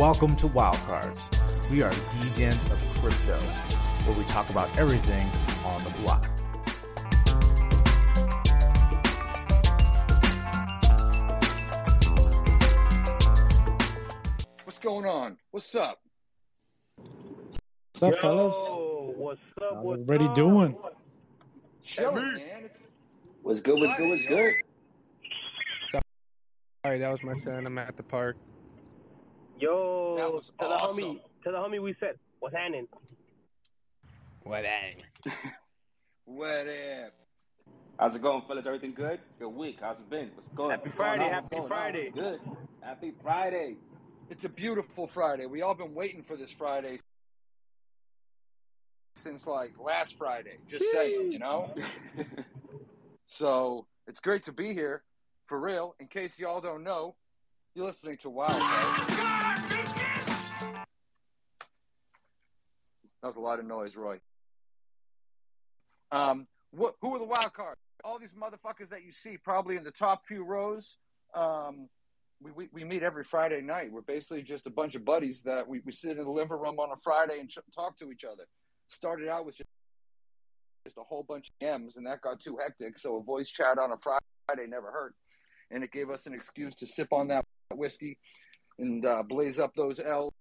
Welcome to Wildcards. We are DJs of crypto, where we talk about everything on the block. What's going on? What's up? What's up, Yo, fellas? What's up? How's what's everybody up? doing? Chilling, man. What's good? What's good? What's good? Sorry, that was my son. I'm at the park. Yo, That was to the homie, to the homie, we said, what's happening? What? What up? How's it going, fellas? Everything good? Good week. How's it been? What's going? Happy what's Friday, on? happy What's going on? Friday. What's good? Happy Friday. It's a beautiful Friday. We all been waiting for this Friday since like last Friday. Just saying, you know. So it's great to be here, for real. In case y'all don't know, you're listening to Wildcard. That was a lot of noise, Roy. Um, what, who are the wild cards? All these motherfuckers that you see probably in the top few rows. Um, we, we, we meet every Friday night. We're basically just a bunch of buddies that we, we sit in the living room on a Friday and ch- talk to each other. Started out with just, a whole bunch of M's, and that got too hectic. So a voice chat on a Friday never hurt. And it gave us an excuse to sip on that whiskey and uh, blaze up those L's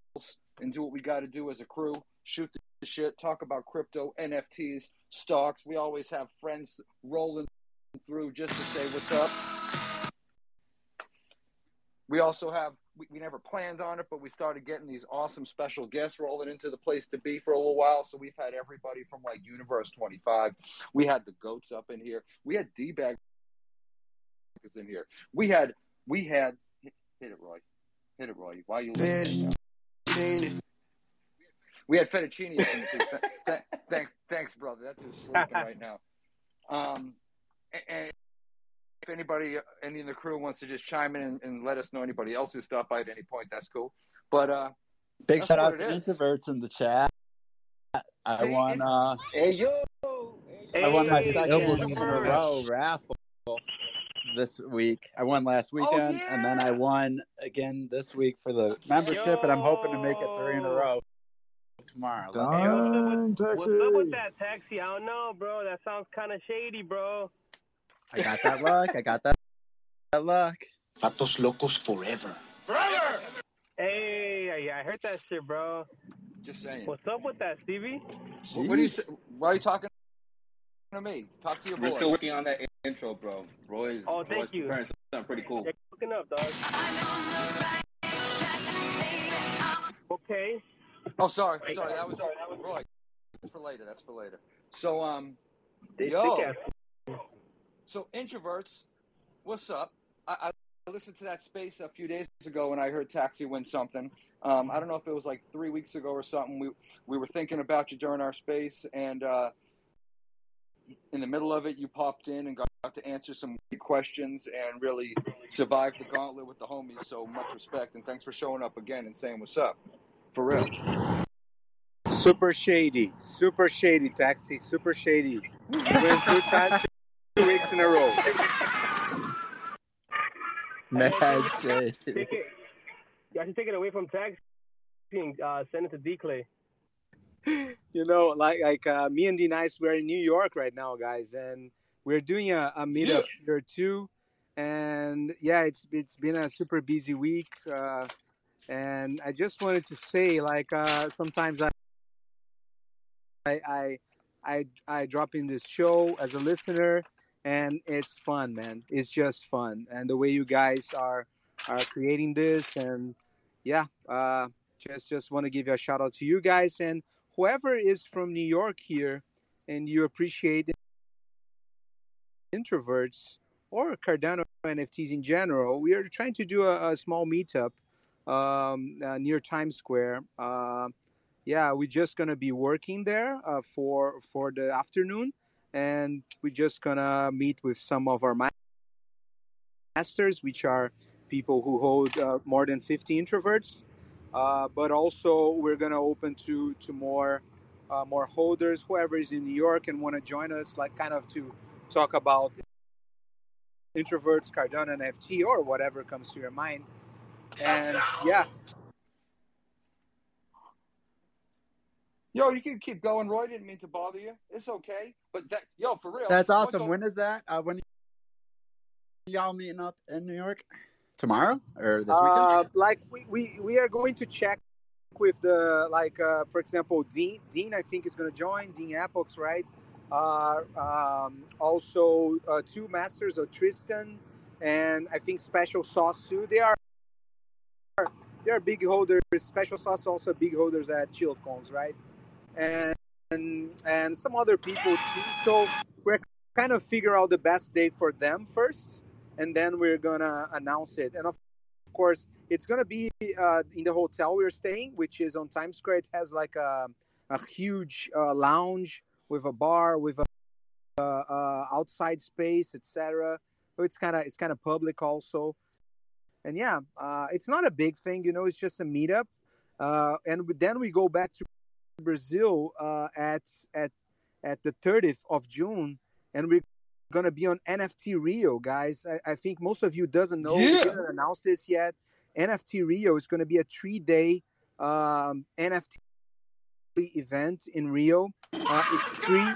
and do what we got to do as a crew. Shoot the shit, talk about crypto, NFTs, stocks. We always have friends rolling through just to say what's up. We also have, we, we never planned on it, but we started getting these awesome special guests rolling into the place to be for a little while. So we've had everybody from like Universe 25. We had the goats up in here. We had D Bag is in here. We had, we had, hit it, Roy. Hit it, Roy. Why are you listening? We had fettuccine in the too. Th- th- thanks, thanks, brother. That dude's sleeping right now. Um, and if anybody, any in the crew wants to just chime in and, and let us know anybody else who stopped by at any point, that's cool. But uh, Big shout out to introverts in the chat. I See, won. Uh, Hey yo. Hey, I won my hey, second in a row raffle this week. I won last weekend, and then I won again this week for the membership, and I'm hoping to make it three in a row tomorrow. Let's go. What's up with that taxi? I don't know, bro. That sounds kind of shady, bro. I got that luck. I got that, that luck. Patos locos forever. Hey, I, I heard that shit, bro. just saying. What's up with that, Stevie? What, what do you? Why are you talking to me? Talk to your boy. We're still working on that intro, bro. Roy's, Oh, thank Roy's you. preparing something pretty cool. You're cooking up, dog. Okay. Oh, sorry, sorry. That was that was Roy. That's for later. That's for later. So, um, They Yo. So introverts, what's up? I, I listened to that space a few days ago and I heard Taxi win something. Um, I don't know if it was like three weeks ago or something. We we were thinking about you during our space, and uh, in the middle of it, you popped in and got to answer some questions and really survived the gauntlet with the homies. So much respect and thanks for showing up again and saying what's up, for real. Super shady. Super shady taxi. Super shady. Win two times, two weeks in a row. Mad shady. Take it. You should take it away from taxi and uh, send it to D Clay. You know, like like uh, me and D Nice, we're in New York right now, guys, and we're doing a, a meetup here too. And yeah, it's it's been a super busy week. Uh, and I just wanted to say, like, uh, sometimes I, I I I I drop in this show as a listener, and it's fun, man. It's just fun, and the way you guys are are creating this, and yeah, uh, just just want to give a shout out to you guys and whoever is from New York here, and you appreciate introverts or Cardano NFTs in general. We are trying to do a, a small meetup um, uh, near Times Square. Uh, yeah, we're just gonna be working there uh, for for the afternoon, and we're just gonna meet with some of our masters, which are people who hold more than 50 introverts. But also, we're gonna open to to more uh, more holders, whoever is in New York and want to join us, like kind of to talk about introverts, Cardano NFT, or whatever comes to your mind. And yeah, Yo, you can keep going, Roy. Didn't mean to bother you. It's okay. But that, yo, for real. That's awesome. When is that? Uh, when y'all meeting up in New York? Tomorrow or this weekend? Uh, like we, we we are going to check with the like uh, for example Dean Dean I think is going to join Dean Apox right uh, um, also uh, two masters of Tristan and I think Special Sauce too they are they are big holders Special Sauce also big holders at Chilled Kongs right and and and some other people too so we're kind of figure out the best day for them first and then we're gonna announce it and of of course, it's gonna be uh, in the hotel we're staying, which is on Times Square. It has like a, a huge uh, lounge with a bar, with a uh, uh, outside space, etc. So it's kind of it's kind of public also, and yeah, uh, it's not a big thing, you know. It's just a meetup, uh, and then we go back to Brazil uh, at at at the 30th of June, and we're gonna be on NFT Rio, guys. I, I think most of you doesn't know. We Yeah. didn't announce this yet. NFT Rio is gonna be a three-day um, NFT event in Rio. Uh, it's free.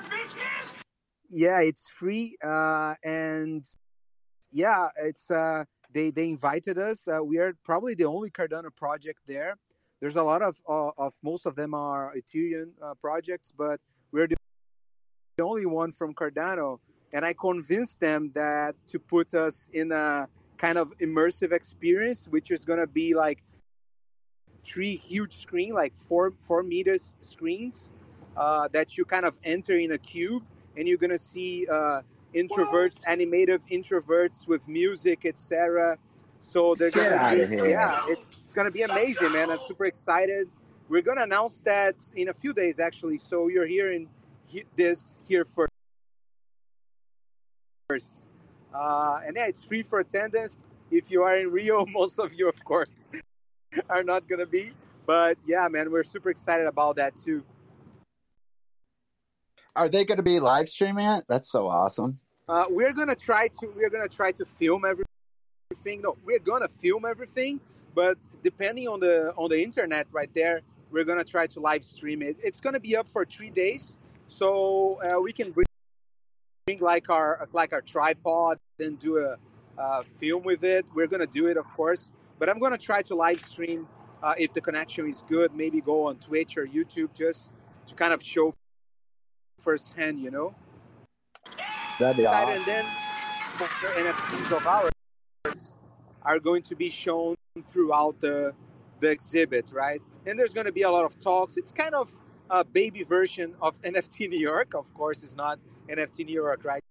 Yeah, it's free, uh, and yeah, it's uh, they they invited us. Uh, we are probably the only Cardano project there. There's a lot of uh, of most of them are Ethereum uh, projects, but we're the only one from Cardano, and I convinced them that to put us in a kind of immersive experience, which is gonna be like three huge screen, like four four meters screens, uh, that you kind of enter in a cube, and you're gonna see introverts, animated introverts with music, etc. So they're Get gonna be, yeah, it's, it's gonna be amazing, man. I'm super excited. We're gonna announce that in a few days, actually. So you're hearing he- this here first. Uh, and yeah, it's free for attendance. If you are in Rio, most of you, of course, are not gonna be. But yeah, man, we're super excited about that too. Are they going to be live streaming it? That's so awesome. Uh, we're gonna try to we're gonna try to film everything. No, we're gonna film everything, but depending on the on the internet right there, we're gonna try to live stream it. It's gonna be up for three days, so uh, we can bring, bring like our like our tripod and do a film with it. We're gonna do it, of course, but I'm gonna try to live stream uh, if the connection is good. Maybe go on Twitch or YouTube just to kind of show firsthand, you know That'd be awesome. and then NFTs of ours are going to be shown throughout the the exhibit, right? And there's going to be a lot of talks. It's kind of a baby version of NFT New York. Of course, it's not NFT New York, right,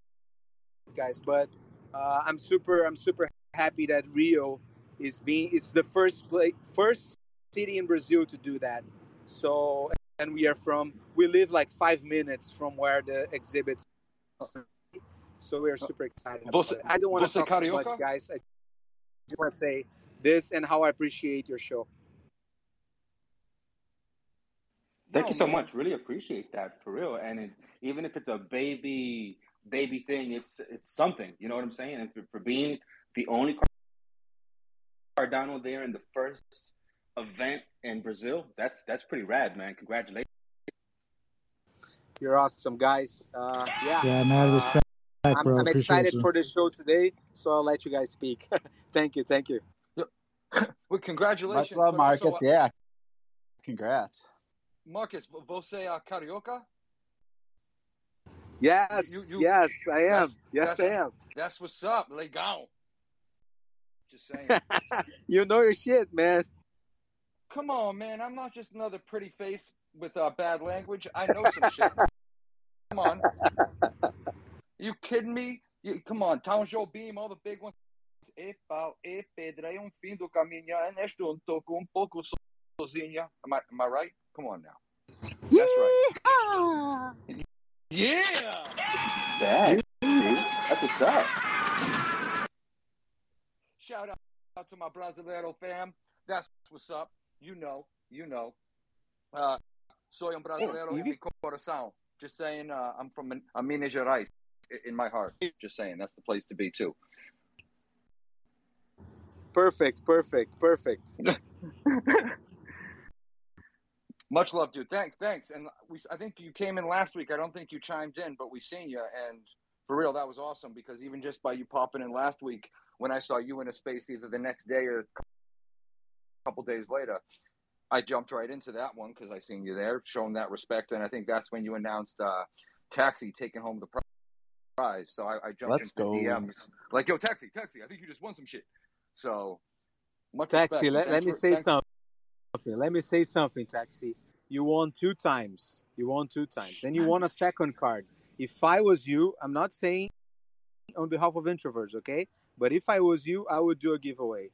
guys? But uh, I'm super I'm super happy that Rio is being it's the first place first city in Brazil to do that. So and we are from we live like five minutes from where the exhibits so we are super excited. about Você- I don't want to talk too carioca? much, guys. I just want to say this and how I appreciate your show. Thank No, you so man. much. Really appreciate that for real. And it, even if it's a baby baby thing, it's it's something. You know what I'm saying? And for, for being the only Cardano there in the first event in Brazil, that's that's pretty rad, man. Congratulations. You're awesome, guys. Uh, yeah, Yeah, mad Uh, respect, I'm. I'm excited you. for the show today, so I'll let you guys speak. thank you, thank you. Well, congratulations. Much love, but also, Marcus. uh, Yeah. Congrats. Marcus, você é carioca? Yes, You- you- yes, I am. yes, I am. That's what's up. Legal. Just saying. you know your shit, man. Come on, man. I'm not just another pretty face with uh, bad language. I know some shit. Come on. You kidding me? You, come on. Tom Jobim, all the big ones. E pau, e pedra, é um fim do caminho. É neste um toco um pouco so- sozinha. Am I, am I right? Come on now. That's right. Yeah. Yeah, that's what's up. Shout out, out to my Brasileiro fam. That's what's up. You know, you know. Uh, soy un brasileiro en mi corazón. Just saying, uh, I'm from Min- uh, Minas Gerais i- in my heart. Just saying, that's the place to be too. Perfect, perfect, perfect. Much love, dude. Thanks, thanks. And we, I think you came in last week. I don't think you chimed in, but we seen you, and for real, that was awesome because even just by you popping in last week, when I saw you in a space either the next day or a couple days later, I jumped right into that one because I seen you there, showing that respect, and I think that's when you announced uh, Taxi taking home the prize. So I, I jumped Let's into go. DMs like, "Yo, Taxi, Taxi, I think you just won some shit." So much Taxi, let, let me for- say thanks- something. Let me say something, Taxi. You won two times. You won two times. Then you won a second card. If I was you, I'm not saying on behalf of introverts, okay? But if I was you, I would do a giveaway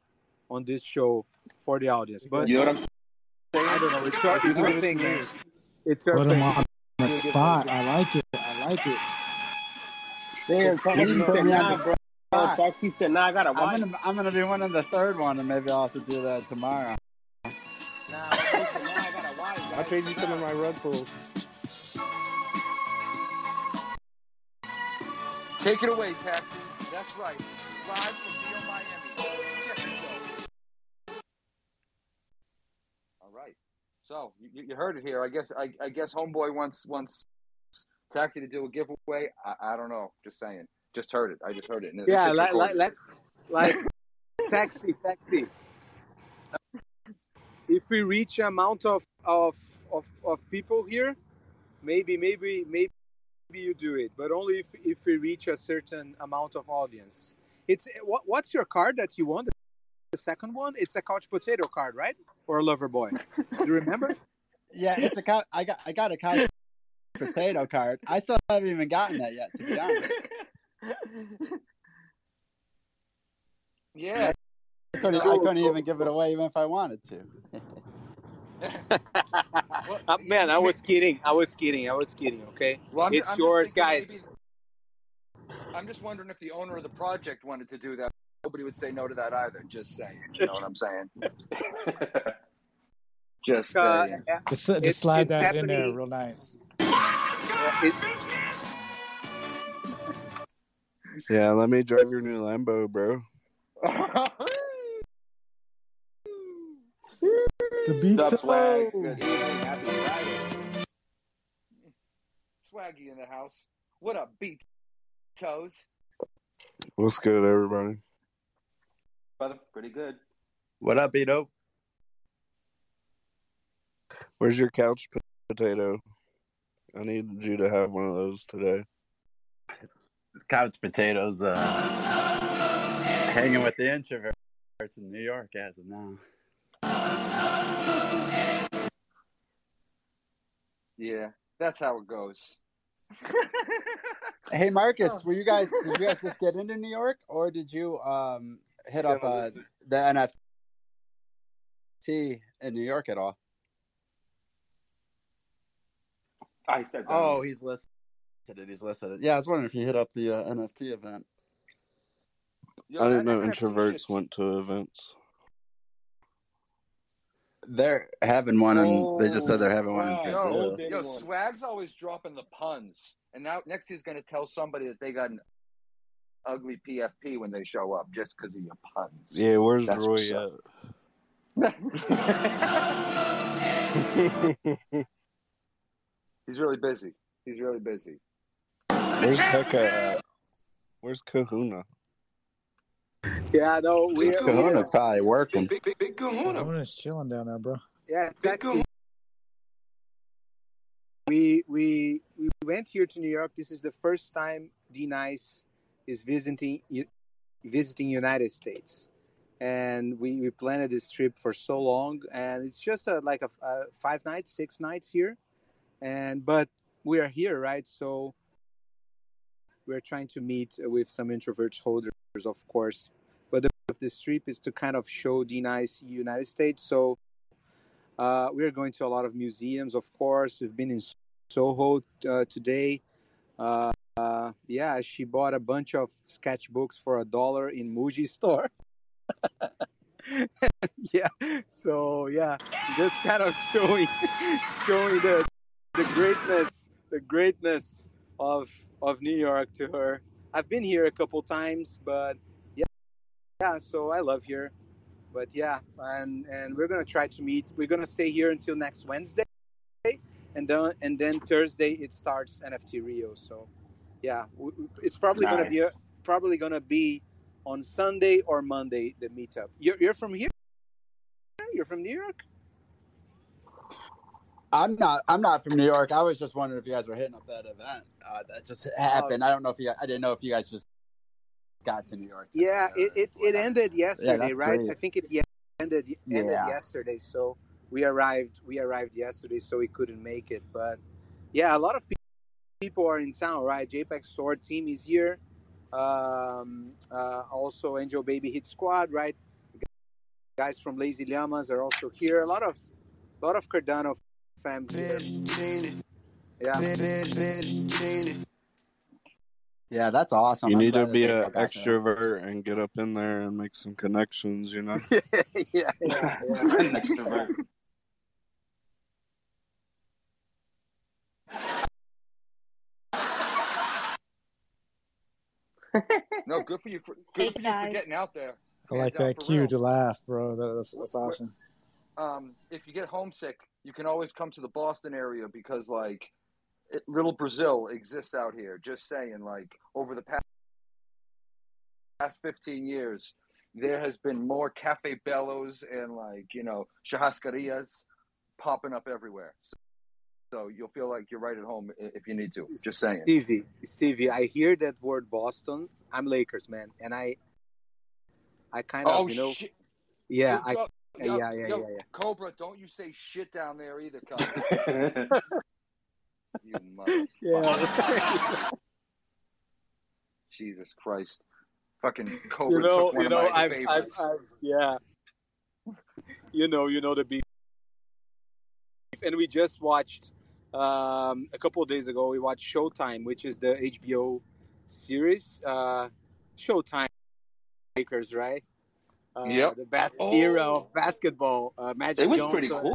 on this show for the audience. But You know what I'm saying? I don't know. It's your, it's your thing. It's your Put him thing. on the spot. I like it. I like it. Damn, Taxi said me nah, bro. spot. Said nah. I got a wife. I'm gonna I'm gonna be winning the third one, and maybe I'll have to do that tomorrow. Nah, Taxi said, nah, I got a wife. I'll trade you some of my rug pulls. Take it away, Taxi. That's right. Live from Neo Miami. All right. So you, you heard it here. I guess I, I guess Homeboy wants wants Taxi to do a giveaway. I, I don't know. Just saying. Just heard it. I just heard it. And Yeah, it's like, like, like, like taxi, taxi. If we reach amount of, of of of people here, maybe maybe maybe maybe you do it, but only if, if we reach a certain amount of audience. It's what, what's your card that you won? The second one? It's a couch potato card, right? Or a lover boy? Do you remember? Yeah, it's a couch. I got I got a couch potato card. I still haven't even gotten that yet, to be honest. yeah. I couldn't, I couldn't even give it away even if I wanted to. Uh, man, I was kidding. I was kidding. I was kidding. Okay, Well, I'm, it's I'm yours, guys. maybe- I'm just wondering if the owner of the project wanted to do that. Nobody would say no to that either. Just saying. You know what I'm saying? Just Uh, saying. Just, just slide it's that in there real nice. It- Yeah, let me drive your new Lambo, bro. The beats. What's up, swag? Good evening. Happy Friday. Swaggy in the house. What up, beat toes? What's good, everybody? Brother, pretty good. What up, Beto? Where's your couch potato? I need you to have one of those today. Couch potatoes. Uh, hanging with the introverts in New York as of now. Yeah, that's how it goes. Hey Marcus, were you guys did you guys just get into New York or did you um hit up uh, the NFT in New York at all? I stepped down. Oh, he's listed it. He's listed it. Yeah, I was wondering if you hit up the uh, NFT event. Yo, I didn't know NFT introverts shit's- went to events. They're having one, and they just said they're having one in Oh, Brazil. wow. Yo, Swag's always dropping the puns, and now next he's gonna tell somebody that they got an ugly PFP when they show up just because of your puns. Yeah, where's That's Roy what's at? up. He's really busy. He's really busy. Where's Hecka at? Where's Kahuna? yeah, no, we Kahuna's uh, probably working. Big Kahuna Kahuna's chilling down there, bro. Yeah, taxi. We we we went here to New York. This is the first time D Nice is visiting visiting United States, and we, we planned this trip for so long, and it's just a, like a, a five nights, six nights here, and but we are here, right? So we're trying to meet with some introverts holders, of course. But the of this trip is to kind of show D Nice United States. So uh, we are going to a lot of museums, of course. We've been in Soho uh, today. Uh, uh, yeah, she bought a bunch of sketchbooks for a dollar in Muji store. yeah, so yeah, just kind of showing, showing the the greatness, the greatness of of New York to her. I've been here a couple times, but yeah, yeah. So I love here but yeah and and we're gonna try to meet we're gonna stay here until next wednesday and then and then Thursday it starts NFT Rio. So, yeah, it's probably gonna be a, probably gonna be on Sunday or Monday the meetup. You're you're from here. You're from New York. I'm not. I'm not from New York. I was just wondering if you guys were hitting up that event. Uh, that just happened. I don't know if you. I didn't know if you guys just got to New York. Yeah, it, it, it ended yesterday, that's right? sweet. I think it ended ended Yeah. yesterday. So we arrived we arrived yesterday, so we couldn't make it. But yeah, a lot of pe- people are in town, right? JPEG Store team is here. Um, uh, also, Angel Baby Hit Squad, right? Guys from Lazy Llamas are also here. A lot of a lot of Cardano fam here. Yeah. Yeah, that's awesome. You I'm need to be an got back that. extrovert and get up in there and make some connections. You know. yeah, yeah, yeah. An extrovert. No, good for you. For, Hey, good for you for getting out there. I like that cue real, to laugh, bro. That- That's that's Wh- wh- awesome. um, if you get homesick, you can always come to the Boston area because, like, it, Little Brazil exists out here. Just saying, like, over the past past fifteen years, there has been more Cafe Belos and like you know churrascarias popping up everywhere. So, so you'll feel like you're right at home if you need to. Just saying. Stevie, Stevie, I hear that word Boston. I'm Lakers, man, and I, I kind of, Oh you know, shit! yeah, I, Yo, yo, yeah, yeah, yo, yeah, yeah. Cobra, don't you say shit down there either, cuz. you Yeah. motherfucker. Jesus Christ. Fucking Cobra you know, took one you of know, my I've, I've. I've, yeah. You know, you know the beef, and we just watched um, a couple of days ago. We watched Showtime, which is the HBO series. Uh, Showtime Lakers, right? Uh, Yep. The best Oh. era of basketball. Uh, Magic It was Johnson, pretty cool.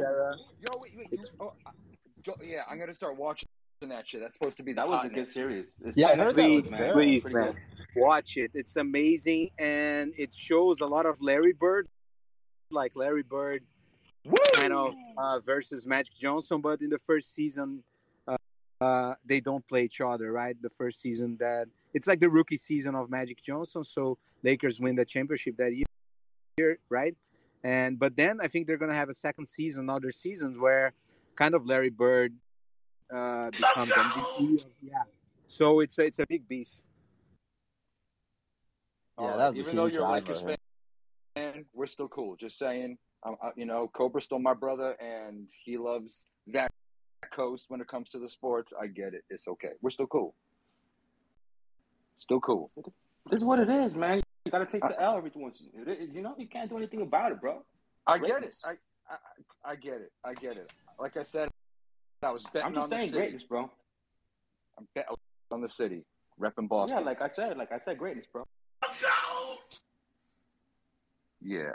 Sarah. Yo, wait, wait. You, oh, I- yeah, I'm going to start watching that shit. That's supposed to be That was a good series. It's Yeah, I ten heard that episodes, was Please, man. please, man, good. watch it. It's amazing, and it shows a lot of Larry Bird, like Larry Bird, kind of uh, versus Magic Johnson. But in the first season, uh, uh, they don't play each other, right? The first season that it's like the rookie season of Magic Johnson, so Lakers win the championship that year, right? And but then I think they're gonna have a second season, other seasons where kind of Larry Bird uh, becomes MVP. Yeah. So it's a, it's a big beef. Yeah, All that right, was a Even though huge you're a Lakers rivalry. fan, we're still cool. Just saying. Um, uh, you know, Cobra's still my brother, and he loves that coast when it comes to the sports. I get it. It's okay. We're still cool. Still cool. This is what it is, man. You gotta take the L every once. in- a while. You know, you can't do anything about it, bro. I get it. I, I I get it. I get it. Like I said, I was betting I'm just on the saying city. greatness, bro. I'm betting on the city, repping Boston. Yeah, like I said, like I said, greatness, bro. Yeah.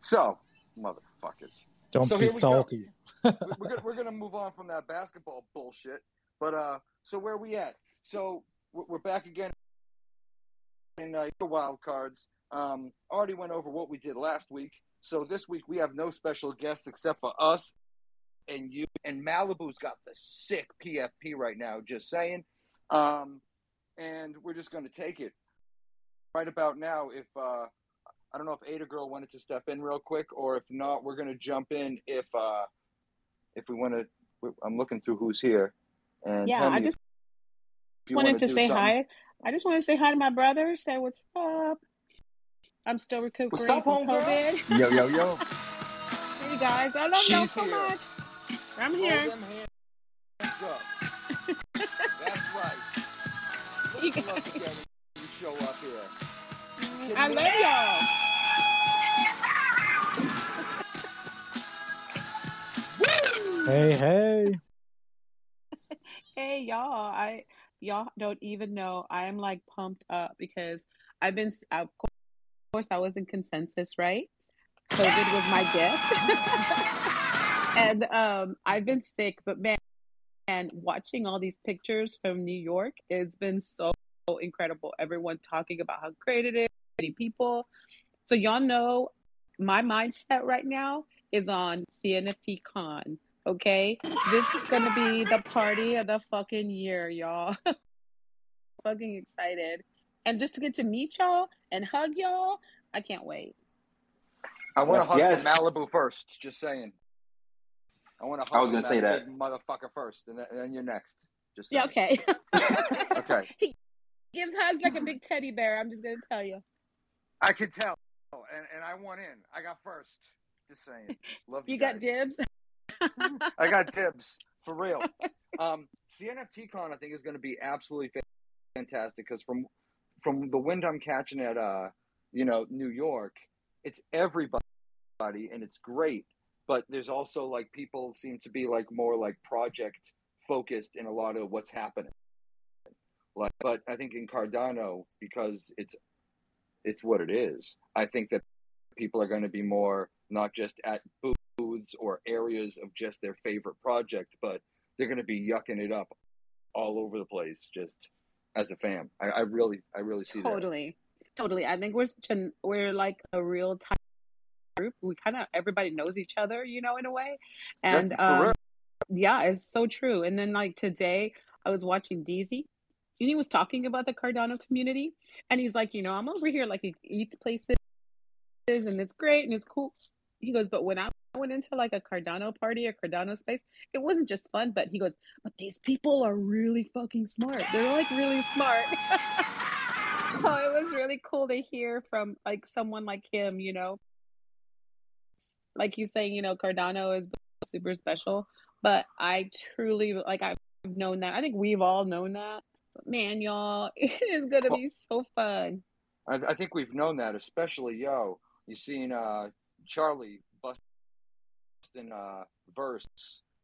So, motherfuckers. Don't So be here we go. salty. We- we're gonna we're gonna move on from that basketball bullshit. But uh, so where we at? So we're we're back again in uh, your wild cards. Um, already went over what we did last week. So this week we have no special guests except for us and you. And Malibu's got the sick PFP right now. Just saying. Um, and we're just gonna take it right about now. If uh, I don't know if Ada Girl wanted to step in real quick, or if not, we're gonna jump in. If uh, if we want to, I'm looking through who's here. And Yeah, I just wanted wanna say something. hi. I just want to say hi to my brother. Say what's up. I'm still recuperating What's up, from homegirl? COVID. Yo, yo, yo. Hey guys, I love y'all so here. much. I'm here. them hands up. That's right. You at us guys. again you show up here. Mm, you I love me? y'all. Hey, hey. Hey y'all, I y'all don't even know. I am like pumped up because I've been of course I was in consensus, right? COVID was my gift. and um I've been sick, but man, and watching all these pictures from New York, it's been so incredible. Everyone talking about how great it is, many people. So y'all know my mindset right now is on CNFT Con. Okay, this is gonna be the party of the fucking year, y'all. fucking excited, and just to get to meet y'all and hug y'all, I can't wait. I want to Yes, hug yes. Malibu first. Just saying. I want to I hug was gonna say that. big motherfucker first, and then, you're next. Just Yeah, okay. Okay. he gives hugs like a big teddy bear. I'm just gonna tell you. I could tell, and and I want in. I got first. Just saying. Love you. You got dibs. I got dibs for real. Um, CNFT Con I think is going to be absolutely fantastic because from from the wind I'm catching at uh you know New York, it's everybody and it's great. But there's also like people seem to be like more like project focused in a lot of what's happening. Like, but I think in Cardano because it's it's what it is. I think that people are going to be more not just at or areas of just their favorite project, but they're going to be yucking it up all over the place just as a fam. I, I really, I really see that. Totally, totally. I think we're we're like a real tight group. We kind of everybody knows each other, you know, in a way. And um, yeah, it's so true. And then like today, I was watching DZ. And he was talking about the Cardano community, and he's like, you know, I'm over here like eat ETH places, and it's great and it's cool. He goes, but when I went into like a Cardano party, a Cardano space, it wasn't just fun, but he goes, but these people are really fucking smart. They're like really smart. so it was really cool to hear from like someone like him, you know. Like he's saying, you know, Cardano is super special, but I truly like I've known that. I think we've all known that. But man, y'all, it is gonna Well, be so fun. I, I think we've known that, especially yo. You seen uh, Charlie busting uh, verse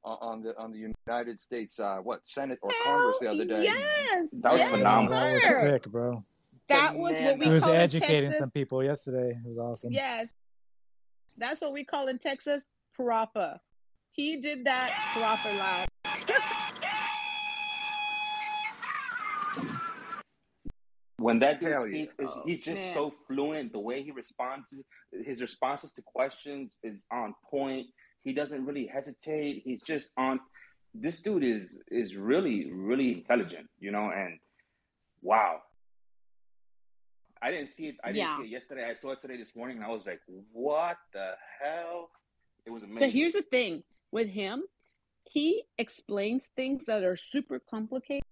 on, on the on the United States uh, what Senate or Congress the other day. Yes, That was yes, phenomenal. That was sick, bro. That was what we He was call educating Texas. some people yesterday. It was awesome. Yes, that's what we call in Texas proper. He did that proper live. When that dude Hell speaks, is Oh, he's just man. so fluent. The way he responds, to, his responses to questions is on point. He doesn't really hesitate. He's just on. This dude is is really really intelligent, you know. And wow, I didn't see it. I didn't Yeah. see it yesterday. I saw it today this morning, and I was like, "What the hell?" It was amazing. But here's the thing with him, he explains things that are super complicated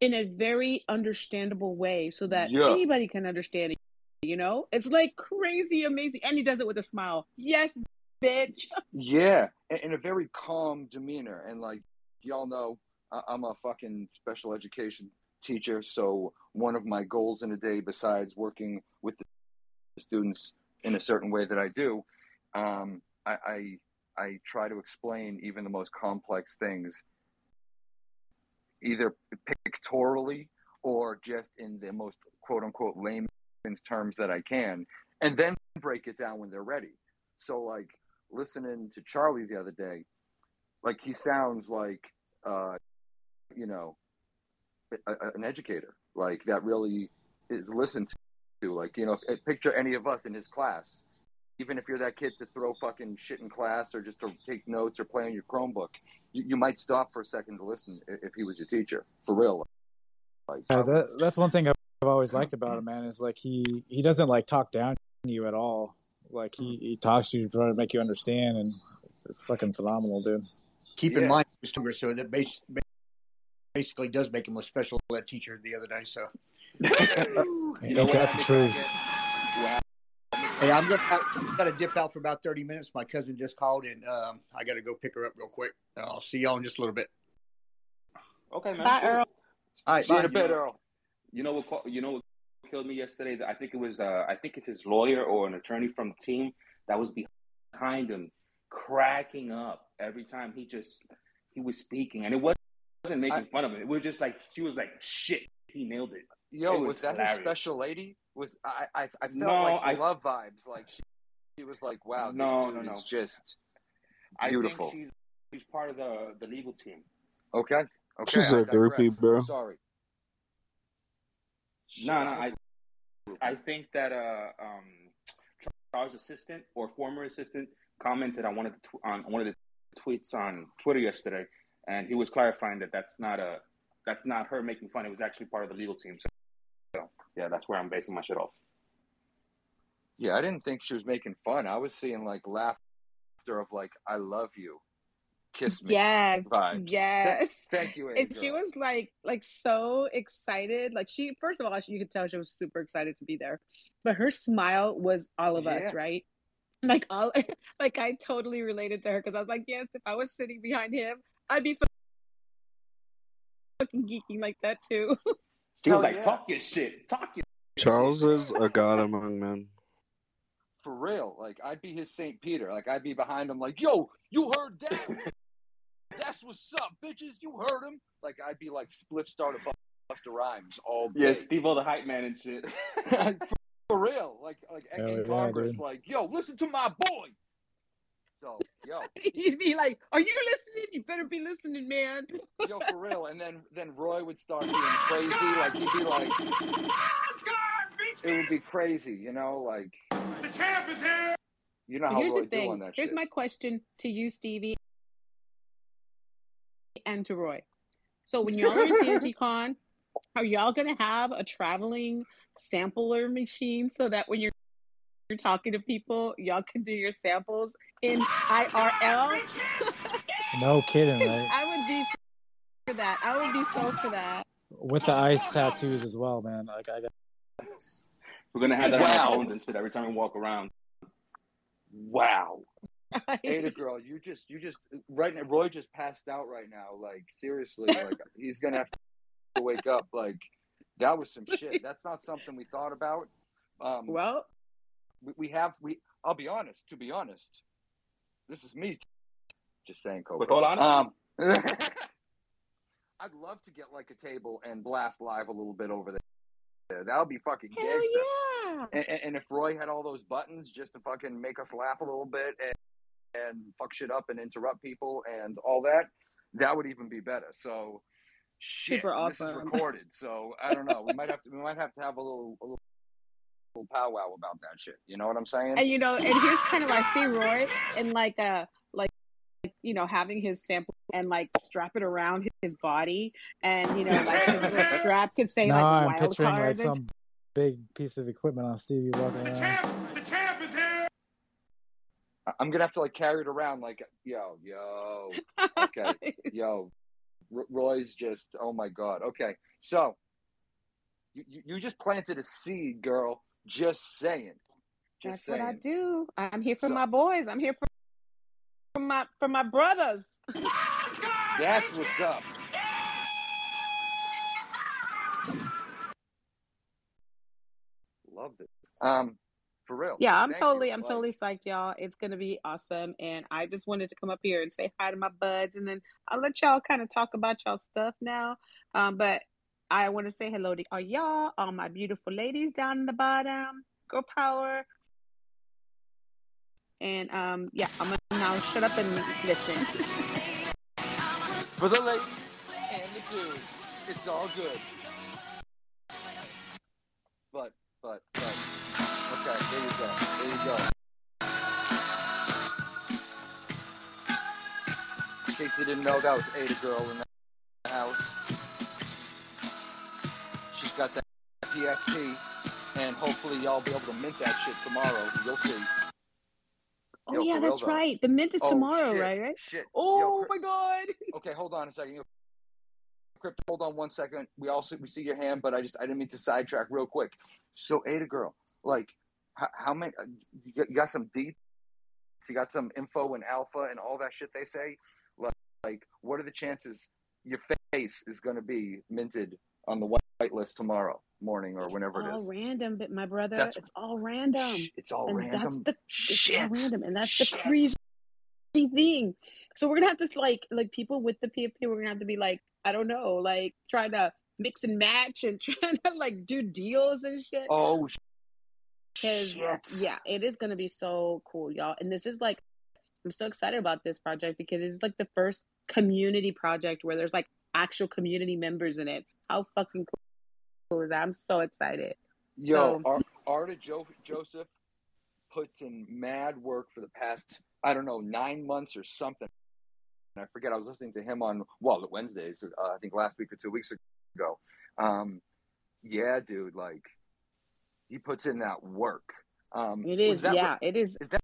in a very understandable way so that Yeah. anybody can understand it. You know, it's like crazy amazing. And he does it with a smile. Yes, bitch. Yeah, in, a very calm demeanor, and like y'all know, I'm a fucking special education teacher. So one of my goals in a day, besides working with the students in a certain way that I do, um, I, I I try to explain even the most complex things, either pictorially or just in the most quote unquote layman's terms that I can, and then break it down when they're ready. So like listening to Charlie the other day, like he sounds like uh, you know a, a- an educator, like that really is listened to. Like you know, picture any of us in his class. Even if you're that kid to throw fucking shit in class or just to take notes or play on your Chromebook, you, you might stop for a second to listen if he was your teacher, for real. Like Yeah, that, that's one thing I've always liked about him, man. Is like he he doesn't like talk down to you at all. Like he, he talks to you to try to make you understand, and it's, it's fucking phenomenal, dude. Keep in mind, he was younger, so that bas- basically does make him a special ed teacher the other day. So, Ain't that the truth? hey, I'm gonna I got to dip out for about thirty minutes. My cousin just called, and um, I got to go pick her up real quick. I'll see y'all in just a little bit. Okay, man. Bye. Earl. All right, See you in bye. a bit, Earl. You know what? You know what killed me yesterday? I think it was. Uh, I think it's his lawyer or an attorney from the team that was behind him, cracking up every time he just he was speaking, and it wasn't wasn't making fun of him. It was just like she was like, "Shit, he nailed it." Yo, It was, was that hilarious. his special lady? Was I? I, I felt No, like I- love vibes. Like she, she was like, wow, No, this dude no, no. is just I beautiful. think she's she's part of the the legal team. Okay, okay. She's I a groupie, digress. bro. Sorry. No, no, I I think that uh um Charles' assistant or former assistant commented on one of the tw- on one of the tweets on Twitter yesterday, and he was clarifying that that's not a that's not her making fun. It was actually part of the legal team. So, so yeah, that's where I'm basing my shit off. Yeah, I didn't think she was making fun. I was seeing like laughter of like "I love you," kiss me Yes, vibes. yes. Thank you, And she was like, like so excited. Like she, first of all, you could tell she was super excited to be there. But her smile was all of Yeah. us, right? Like all, like I totally related to her because I was like, yes, if I was sitting behind him, I'd be fucking geeking like that too. She was Hell like, yeah. "Talk your shit, talk your." Charles is a god among men. For real, like I'd be his Saint Peter. Like I'd be behind him, like, "Yo, you heard that? That's what's up, bitches. You heard him." Like I'd be like Spliff Star Busta Rhymes all day. Yeah, Steve O the hype man and shit. for, for real, like like Hell in yeah, Congress, dude. like, "Yo, listen to my boy." So, yo, He'd be like, "Are you listening? You better be listening, man." yo, for real. And then then Roy would start being crazy. Like he'd be like, it would be crazy, you know, like. The champ is here. You know how Here's Roy the do on thing. that Here's shit. my question to you, Stevie, and to Roy. So when y'all are in TNT are y'all gonna have a traveling sampler machine so that when you're you're talking to people, y'all can do your samples in IRL? No kidding, right? I would be for that. I would be so for that. With the ice tattoos as well, man. Like I got. We're gonna have that on Wow. our phones and shit every time we walk around. Wow. Ada girl, you just you just right now Roy just passed out right now. Like seriously, like he's gonna have to wake up. Like that was some shit. That's not something we thought about. Um Well, we, we have we I'll be honest, to be honest. This is me just saying Cobra. With all honesty? Um I'd love to get like a table and blast live a little bit over there. That would be fucking hell gangsta. yeah. And, and- and if Roy had all those buttons just to fucking make us laugh a little bit and, and fuck shit up and interrupt people and all that, that would even be better. So, shit, Super and This awesome. is recorded, so I don't know. We might have to. We might have to have a little, a little, little powwow about that shit. You know what I'm saying? And you know, and here's kind of I see Roy in like a like you know having his sample and like strap it around his body, and you know like his strap could say now like I'm wild picturing like cards. and- some big piece of equipment on Stevie walking around. I- I'm gonna have to like carry it around, like, yo, yo, okay, yo. R- Roy's just, oh my god. Okay, so you you you just planted a seed, girl. Just saying. Just That's saying. what I do. I'm here for So- my boys. I'm here for for my for my brothers. That's what's up. Loved it. Um, for real. Yeah, I'm Thank totally, you. I'm Like, totally psyched, y'all. It's gonna be awesome, and I just wanted to come up here and say hi to my buds, and then I'll let y'all kind of talk about y'all stuff now. Um, but I want to say hello to all y'all, all my beautiful ladies down in the bottom. Girl power. And um, yeah, I'm gonna now shut up and listen. For the ladies and the dudes, it's all good. But, but, but. There you go. There you go. In case you didn't know, that was Ada Girl in the house. She's got that PFP, and hopefully y'all be able to mint that shit tomorrow. You'll see. oh Yo, yeah, that's though. right. The mint is Oh, tomorrow, shit, right? Right. Shit. Oh Yo, my god. Okay, hold on a second. Crypto, hold on one second. We also we see your hand, but I just I didn't mean to sidetrack real quick. So, Ada girl, like, how, how many? uh, You got, you got some deep. You got some info and alpha and all that shit they say. Like, like what are the chances your face is going to be minted on the white list tomorrow morning or whenever it is? All random, but my brother, That's- it's all random. Shh, it's all and random. That's the it's Shit. all random, and that's the crazy thing. So we're gonna have to like like people with the PFP. We're gonna have to be like I don't know, like trying to mix and match and trying to like do deals and shit. Oh shit. yeah, it is gonna be so cool, y'all. And this is like I'm so excited about this project because it's like the first community project where there's like actual community members in it. How fucking cool is that? I'm so excited. Yo, So- Ar- jo- Joseph, puts in mad work for the past I don't know nine months or something. And I forget. I was listening to him on well, the Wednesdays. Uh, I think last week or two weeks ago. Um, yeah, dude, like he puts in that work. Um, It is, that yeah, it is is that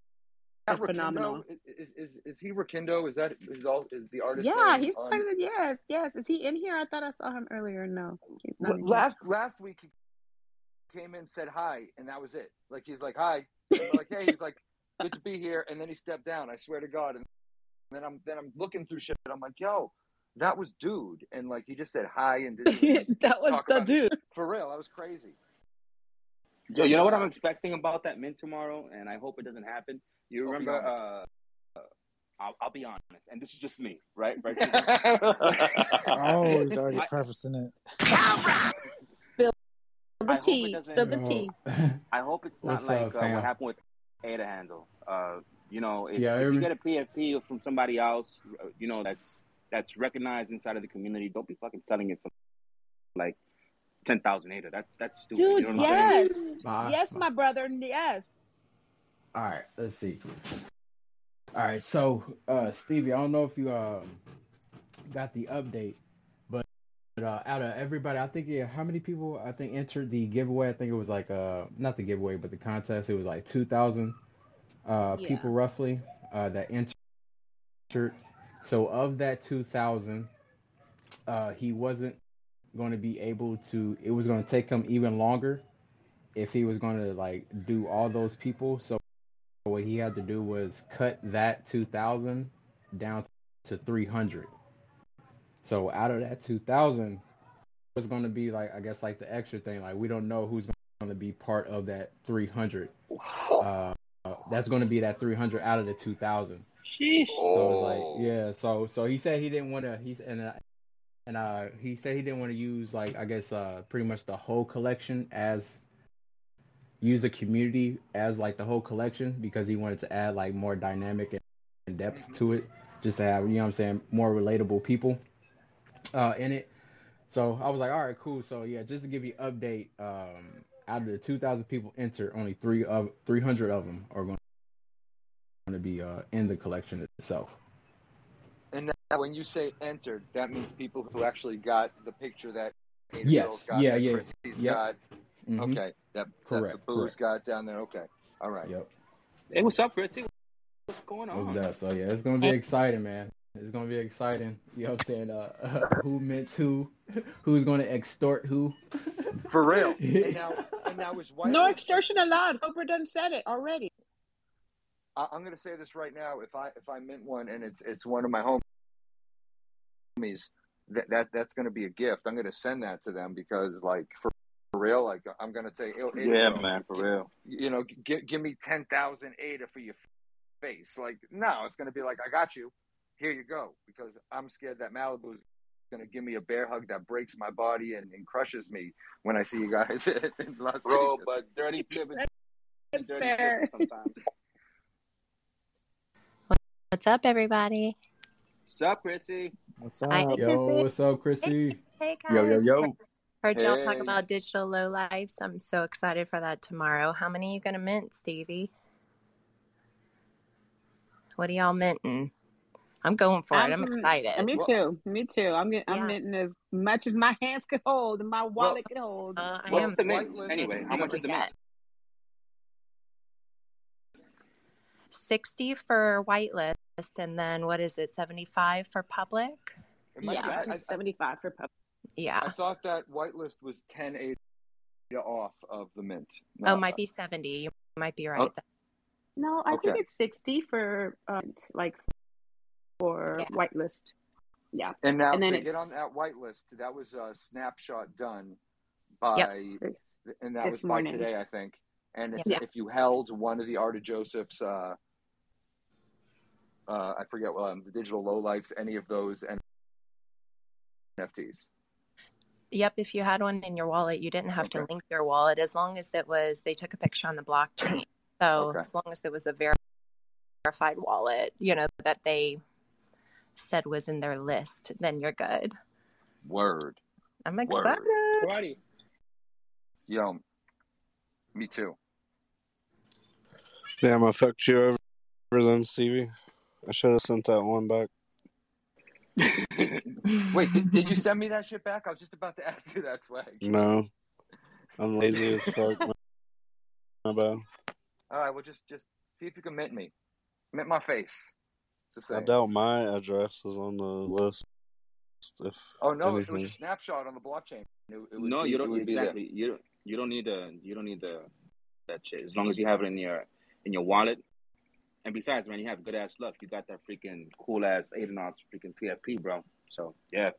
that phenomenal. Is, is is he Rakindo? Is that is all is the artist? Yeah, he's on- part of the yes, yes. Is he in here? I thought I saw him earlier. No, he's not L- in here. last last week he came in said hi and that was it like he's like hi like hey he's like good to be here and then he stepped down i swear to god and then i'm then i'm looking through shit and i'm like yo that was dude and like he just said hi and didn't that was the about it. dude. for real that was crazy Yo, you know what I'm expecting about that mint tomorrow, and I hope it doesn't happen. You I'll be remember? honest. Uh, I'll, I'll be honest, and this is just me, right? Right. Oh, he's already I- prefacing it. Spill the tea. Spill the tea. I hope it's not What's like up, uh, what happened with Ada Handle. Uh, you know, if, Yeah, if you get a PFP from somebody else, uh, you know that's that's recognized inside of the community. Don't be fucking selling it for like ten thousand Ada. That's that's stupid. Dude, you know what I'm yes, Bye. yes, my brother, yes. All right, let's see. All right, so uh Stevie, I don't know if you uh got the update, but uh out of everybody, I think yeah, how many people I think entered the giveaway? I think it was like uh not the giveaway, but the contest. It was like two thousand uh Yeah. people roughly uh that entered. So of that two thousand, uh he wasn't going to be able to. It was going to take him even longer if he was going to like do all those people. So what he had to do was cut that 2000 down to 300 so out of that 2000 was going to be like i guess like the extra thing like we don't know who's going to be part of that 300 uh that's going to be that 300 out of the 2000 Sheesh. so it's like yeah so so he said he didn't want to he's and uh, and uh he said he didn't want to use like i guess uh pretty much the whole collection as use the community as like the whole collection because he wanted to add like more dynamic and- depth to it just to have you know what i'm saying more relatable people uh in it. So i was like all right cool. So yeah just to give you update um out of the 2000 people entered only three of 300 of them are going to be uh in the collection itself when you say entered that means people who actually got the picture that Ada Yes, Girls got, yeah, that yeah, Chrissy's yep. got Mhm. okay that, that Correct, the booze got down there okay all right yep Hey, what's up, Chrissy? What's going on? What's on? that? So yeah, it's gonna be exciting, man. It's gonna be exciting. You know what I'm saying? Uh, who mints who? Who's gonna extort who? for real and now and now is white No extortion allowed. Cobra done said it already. I, I'm going to say this right now. If I if I mint one and it's it's one of my homies, that that that's going to be a gift. I'm going to send that to them because like for, for real, like I'm going to say, "Yo, Ada, Yeah, bro, man, for real. You know, give give me ten thousand Ada for your face. Like no, it's going to be like I got you. Here you go. Because I'm scared that Malibu is going to give me a bear hug that breaks my body and, and crushes me when I see you guys in Las Bro, Vegas. but dirty flip is It's dirty fair. sometimes. What's up, everybody? What's up, Chrissy? What's Hi, up? Yo, what's up, Chrissy? Hey, guys. Yo, yo, yo. Heard y'all talk about digital low lives. I'm so excited for that tomorrow. How many are you gonna mint, Stevie? What are y'all minting? I'm going for it. I'm I'm- excited. Me too. Me too. I'm getting, I'm minting as much as my hands could hold and my wallet could hold. Uh, What's am the mint Whitelist. anyway? How much is the mint? 60 for whitelist, and then what is it, 75 for public? Yeah, I I- think I- 75 for pub. Yeah. I thought that whitelist was 10 Ada off of the mint. Oh, might be 70. You might be right. Oh. No, I think it's 60 for um, like for whitelist. Yeah. And now and then to it's get on that whitelist, that was a snapshot done by, Yep. and that This was by morning. today, I think. And it's, Yep. if you held one of the Art of Joseph's, uh, uh, I forget, um, the digital lowlifes, any of those and NFTs. Yep, if you had one in your wallet, you didn't have to link your wallet as long as it was they took a picture on the blockchain. So Okay. as long as it was a verified wallet, you know, that they said was in their list, then you're good. Word. I'm Word. excited. Karate. Yo, me too. Damn, I fucked you over then, Stevie. I should have sent that one back. Wait, did, did you send me that shit back? I was just about to ask you that swag. No, I'm lazy as fuck. My- My bad. All right, well, just just see if you can mint me, mint my face. I saying. doubt my address is on the list. If Oh no, it was a snapshot on the blockchain. It, it would No, you it don't would be there. exactly. You don't. You don't need the. You don't need the that shit. As long as you have it in your in your wallet. And besides, man, you have good ass luck. You got that freaking cool ass eight and freaking PFP, bro. So yeah.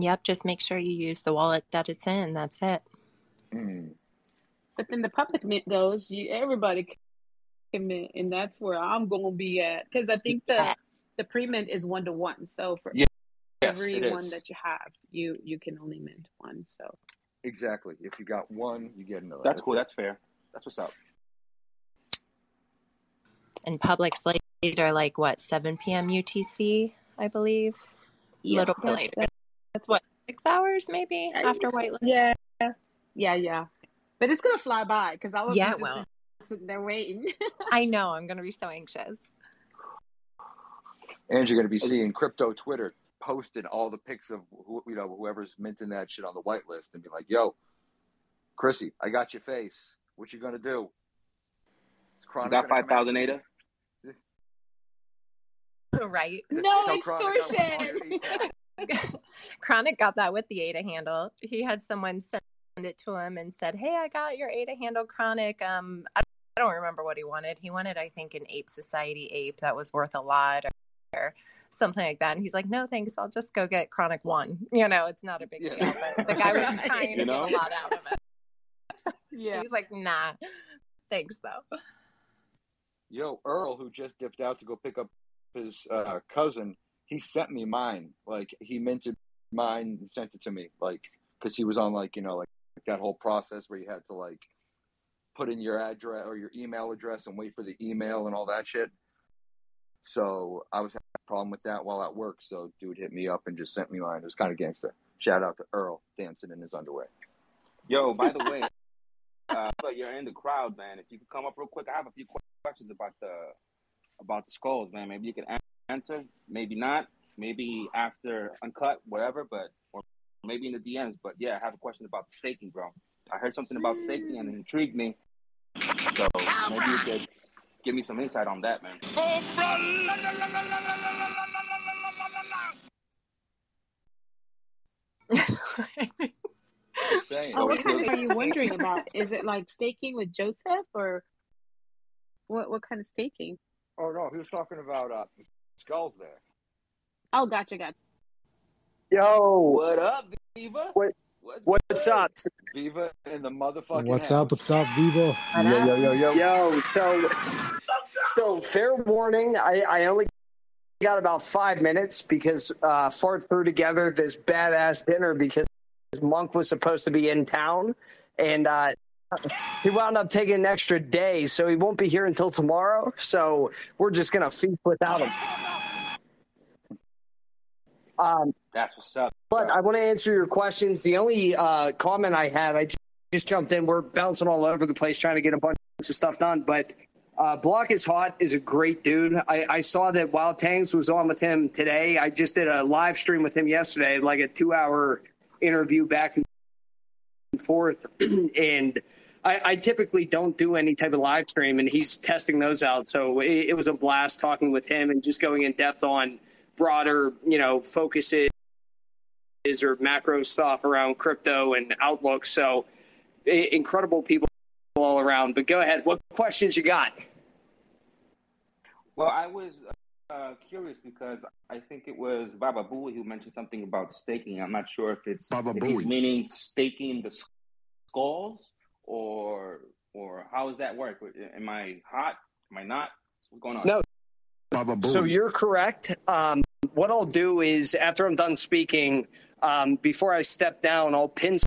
Yep, just make sure you use the wallet that it's in. That's it. Mm. But then the public mint goes, you everybody can mint, and that's where I'm going to be at because I think the the pre mint is one to one. So for Yeah. Every it one is. that you have, you you can only mint one. So Exactly. If you got one, you get another. That's cool. it. That's fair. That's what's up. And Publix later, like what, 7 p.m. UTC, I believe. Yeah, little bit that's- later. that's- what, six hours maybe after whitelist? yeah, yeah, yeah. But it's gonna fly by because I was Yeah, just well. sitting there waiting. I know. I'm going to be so anxious. And you're going to be seeing crypto Twitter posting all the pics of who, you know whoever's minting that shit on the whitelist and be like, "Yo, Chrissy, I got your face. What you gonna do?" It's You Chronic got gonna five come thousand after ADA. right. no Tell Chronic I want all extortion. Chronic got that with the ADA handle. He had someone send it to him and said, "Hey, I got your ADA handle, Chronic. Um, I I don't remember what he wanted. He wanted, I think, an Ape Society ape that was worth a lot, or, or something like that. And he's like, "No, thanks. I'll just go get Chronic One. You know, it's not a big Yeah. deal." But the guy was Right. trying to You know? get a lot out of it. Yeah. He's like, "Nah, thanks though." Yo, Earl, who just dipped out to go pick up his uh, cousin, he sent me mine. Like he minted mine and sent it to me. Like because he was on like you know like that whole process where you had to like put in your address or your email address and wait for the email and all that shit. So I was having a problem with that while at work. So dude hit me up and just sent me mine. It was kind of gangster. Shout out to Earl dancing in his underwear. Yo, by the way, uh, you're in the crowd, man. If you could come up real quick, I have a few questions about the about the skulls, man. Maybe you could answer, maybe not, maybe after uncut, whatever, but or maybe in the DMs. But yeah, I have a question about the staking, bro. I heard something about staking and it intrigued me. So maybe you could give me some insight on that, man. Just saying. Oh, what kind of are you wondering about? Is it like staking with Joseph or what? What kind of staking? Oh no, he was talking about uh, skulls there. Oh, gotcha, gotcha. Yo, What up, Viva? What- what's up? Viva in the motherfucking What's house. up? What's up, Viva? Yo, yo, yo, yo. Yo, so so fair warning. I, I only got about five minutes because uh, Fart threw together this badass dinner because Monk was supposed to be in town, and uh, he wound up taking an extra day, so he won't be here until tomorrow. So we're just gonna feast without him. Um, That's what's up. but I want to answer your questions. The only uh, comment I had, I just, jumped in. We're bouncing all over the place trying to get a bunch of stuff done. But uh, Block is Hot is a great dude. I, I saw that Wild Tangs was on with him today. I just did a live stream with him yesterday, like a two hour interview back and forth. and I, I typically don't do any type of live stream, and he's testing those out. So it, it was a blast talking with him and just going in depth on broader, you know, focuses or macro stuff around crypto and outlook. So incredible people all around. But go ahead. What questions you got? Well, I was uh, curious because I think it was Baba Booey who mentioned something about staking. I'm not sure if it's Baba if he's meaning staking the skulls or or how does that work? Am I hot? Am I not? What's going on? No. Baba So you're correct. Um, what I'll do is after I'm done speaking, um, before I step down, I'll pin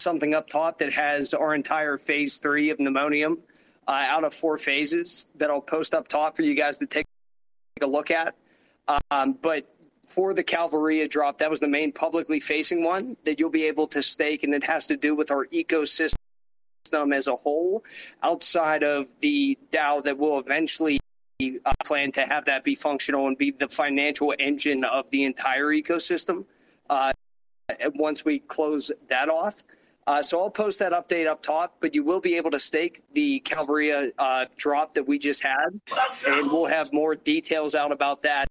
something up top that has our entire phase three of Nemonium uh, out of four phases that I'll post up top for you guys to take a look at. Um, but for the Calvaria drop, that was the main publicly facing one that you'll be able to stake, and it has to do with our ecosystem ecosystem as a whole, outside of the DAO that will eventually uh, plan to have that be functional and be the financial engine of the entire ecosystem. Uh, once we close that off. Uh, so I'll post that update up top, but you will be able to stake the Calvaria uh, drop that we just had, and we'll have more details out about that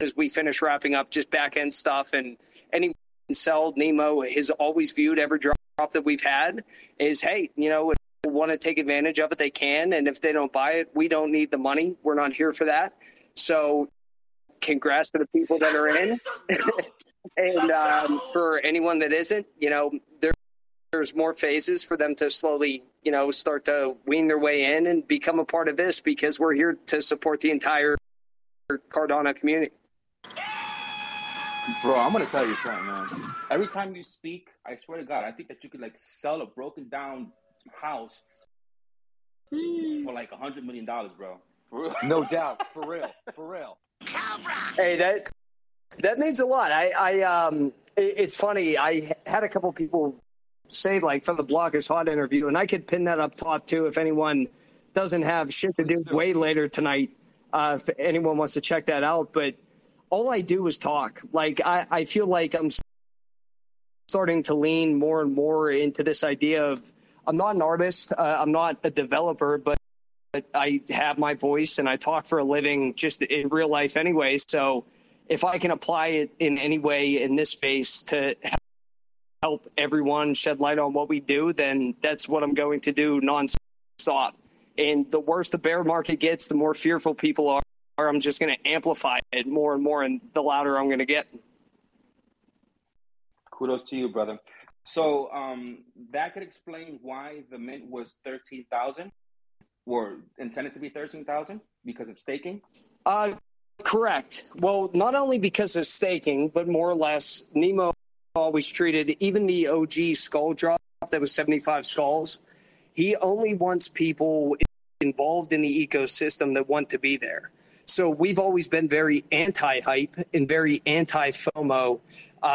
as we finish wrapping up just back end stuff. And any sell Nemo has always viewed every drop that we've had is, hey, you know, want to take advantage of it, they can, and if they don't buy it, we don't need the money. We're not here for that. So, congrats to the people that are in. and um, for anyone that isn't, you know, there, there's more phases for them to slowly, you know, start to wean their way in and become a part of this because we're here to support the entire Cardano community. Bro, I'm gonna tell you something, man. Every time you speak, I swear to God, I think that you could like sell a broken down house for like a hundred million dollars, bro. No doubt, for real, for real. Hey, that that means a lot. I, I um, it, it's funny. I had a couple people say like from the block is hot interview, and I could pin that up top too if anyone doesn't have shit to do way later tonight. Uh, if anyone wants to check that out, but all I do is talk. Like I, I feel like I'm starting to lean more and more into this idea of I'm not an artist, uh, I'm not a developer, but I have my voice and I talk for a living just in real life anyway. So if I can apply it in any way in this space to help everyone shed light on what we do, then that's what I'm going to do nonstop. And the worse the bear market gets, the more fearful people are. I'm just going to amplify it more and more, and the louder I'm going to get. Kudos to you, brother. So um, that could explain why the mint was thirteen thousand, or intended to be thirteen thousand because of staking. Uh, correct. Well, not only because of staking, but more or less, Nemo always treated even the OG skull drop that was 75 skulls. He only wants people involved in the ecosystem that want to be there. So we've always been very anti hype and very anti FOMO. Uh,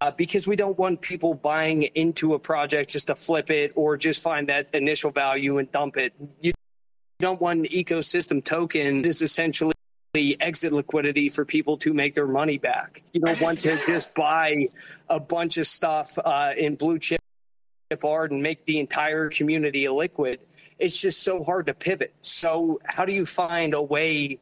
uh, because we don't want people buying into a project just to flip it or just find that initial value and dump it. You don't want an ecosystem token is essentially exit liquidity for people to make their money back. You don't want to just buy a bunch of stuff uh, in blue chip art and make the entire community illiquid. It's just so hard to pivot. So, how do you find a way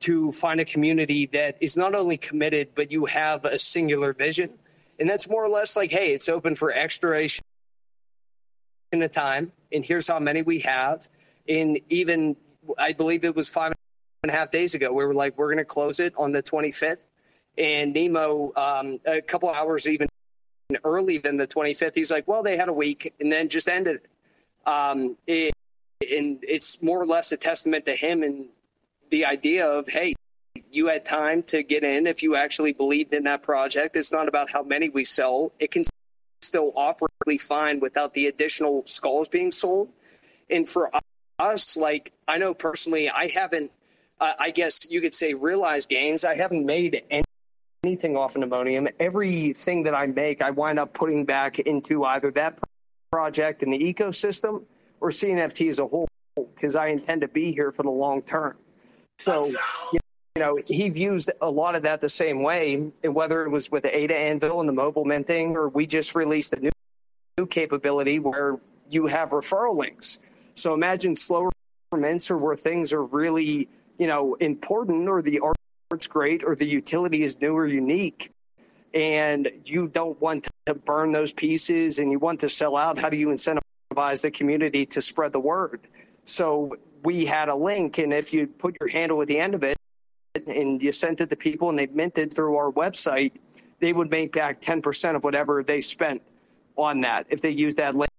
to find a community that is not only committed, but you have a singular vision? And that's more or less like, hey, it's open for expiration in a time, and here's how many we have. And even, I believe it was five and a half days ago, we were like, we're going to close it on the 25th. And Nemo, um, a couple hours even early than the 25th, he's like, well, they had a week and then just ended. Um, it and it's more or less a testament to him and the idea of, hey, you had time to get in if you actually believed in that project. It's not about how many we sell. It can still operate fine without the additional skulls being sold. And for us, like I know personally, I haven't, uh, I guess you could say, realized gains. I haven't made any, anything off an ammonium. Everything that I make, I wind up putting back into either that project and the ecosystem or CNFT as a whole because I intend to be here for the long term. So, you know, he views a lot of that the same way, and whether it was with Ada Anvil and the mobile minting, or we just released a new, new capability where you have referral links. So imagine slower mints or where things are really, you know, important or the art's great or the utility is new or unique and you don't want to burn those pieces and you want to sell out. How do you incentivize the community to spread the word? So we had a link, and if you put your handle at the end of it and you sent it to people and they minted through our website, they would make back 10% of whatever they spent on that. If they used that link,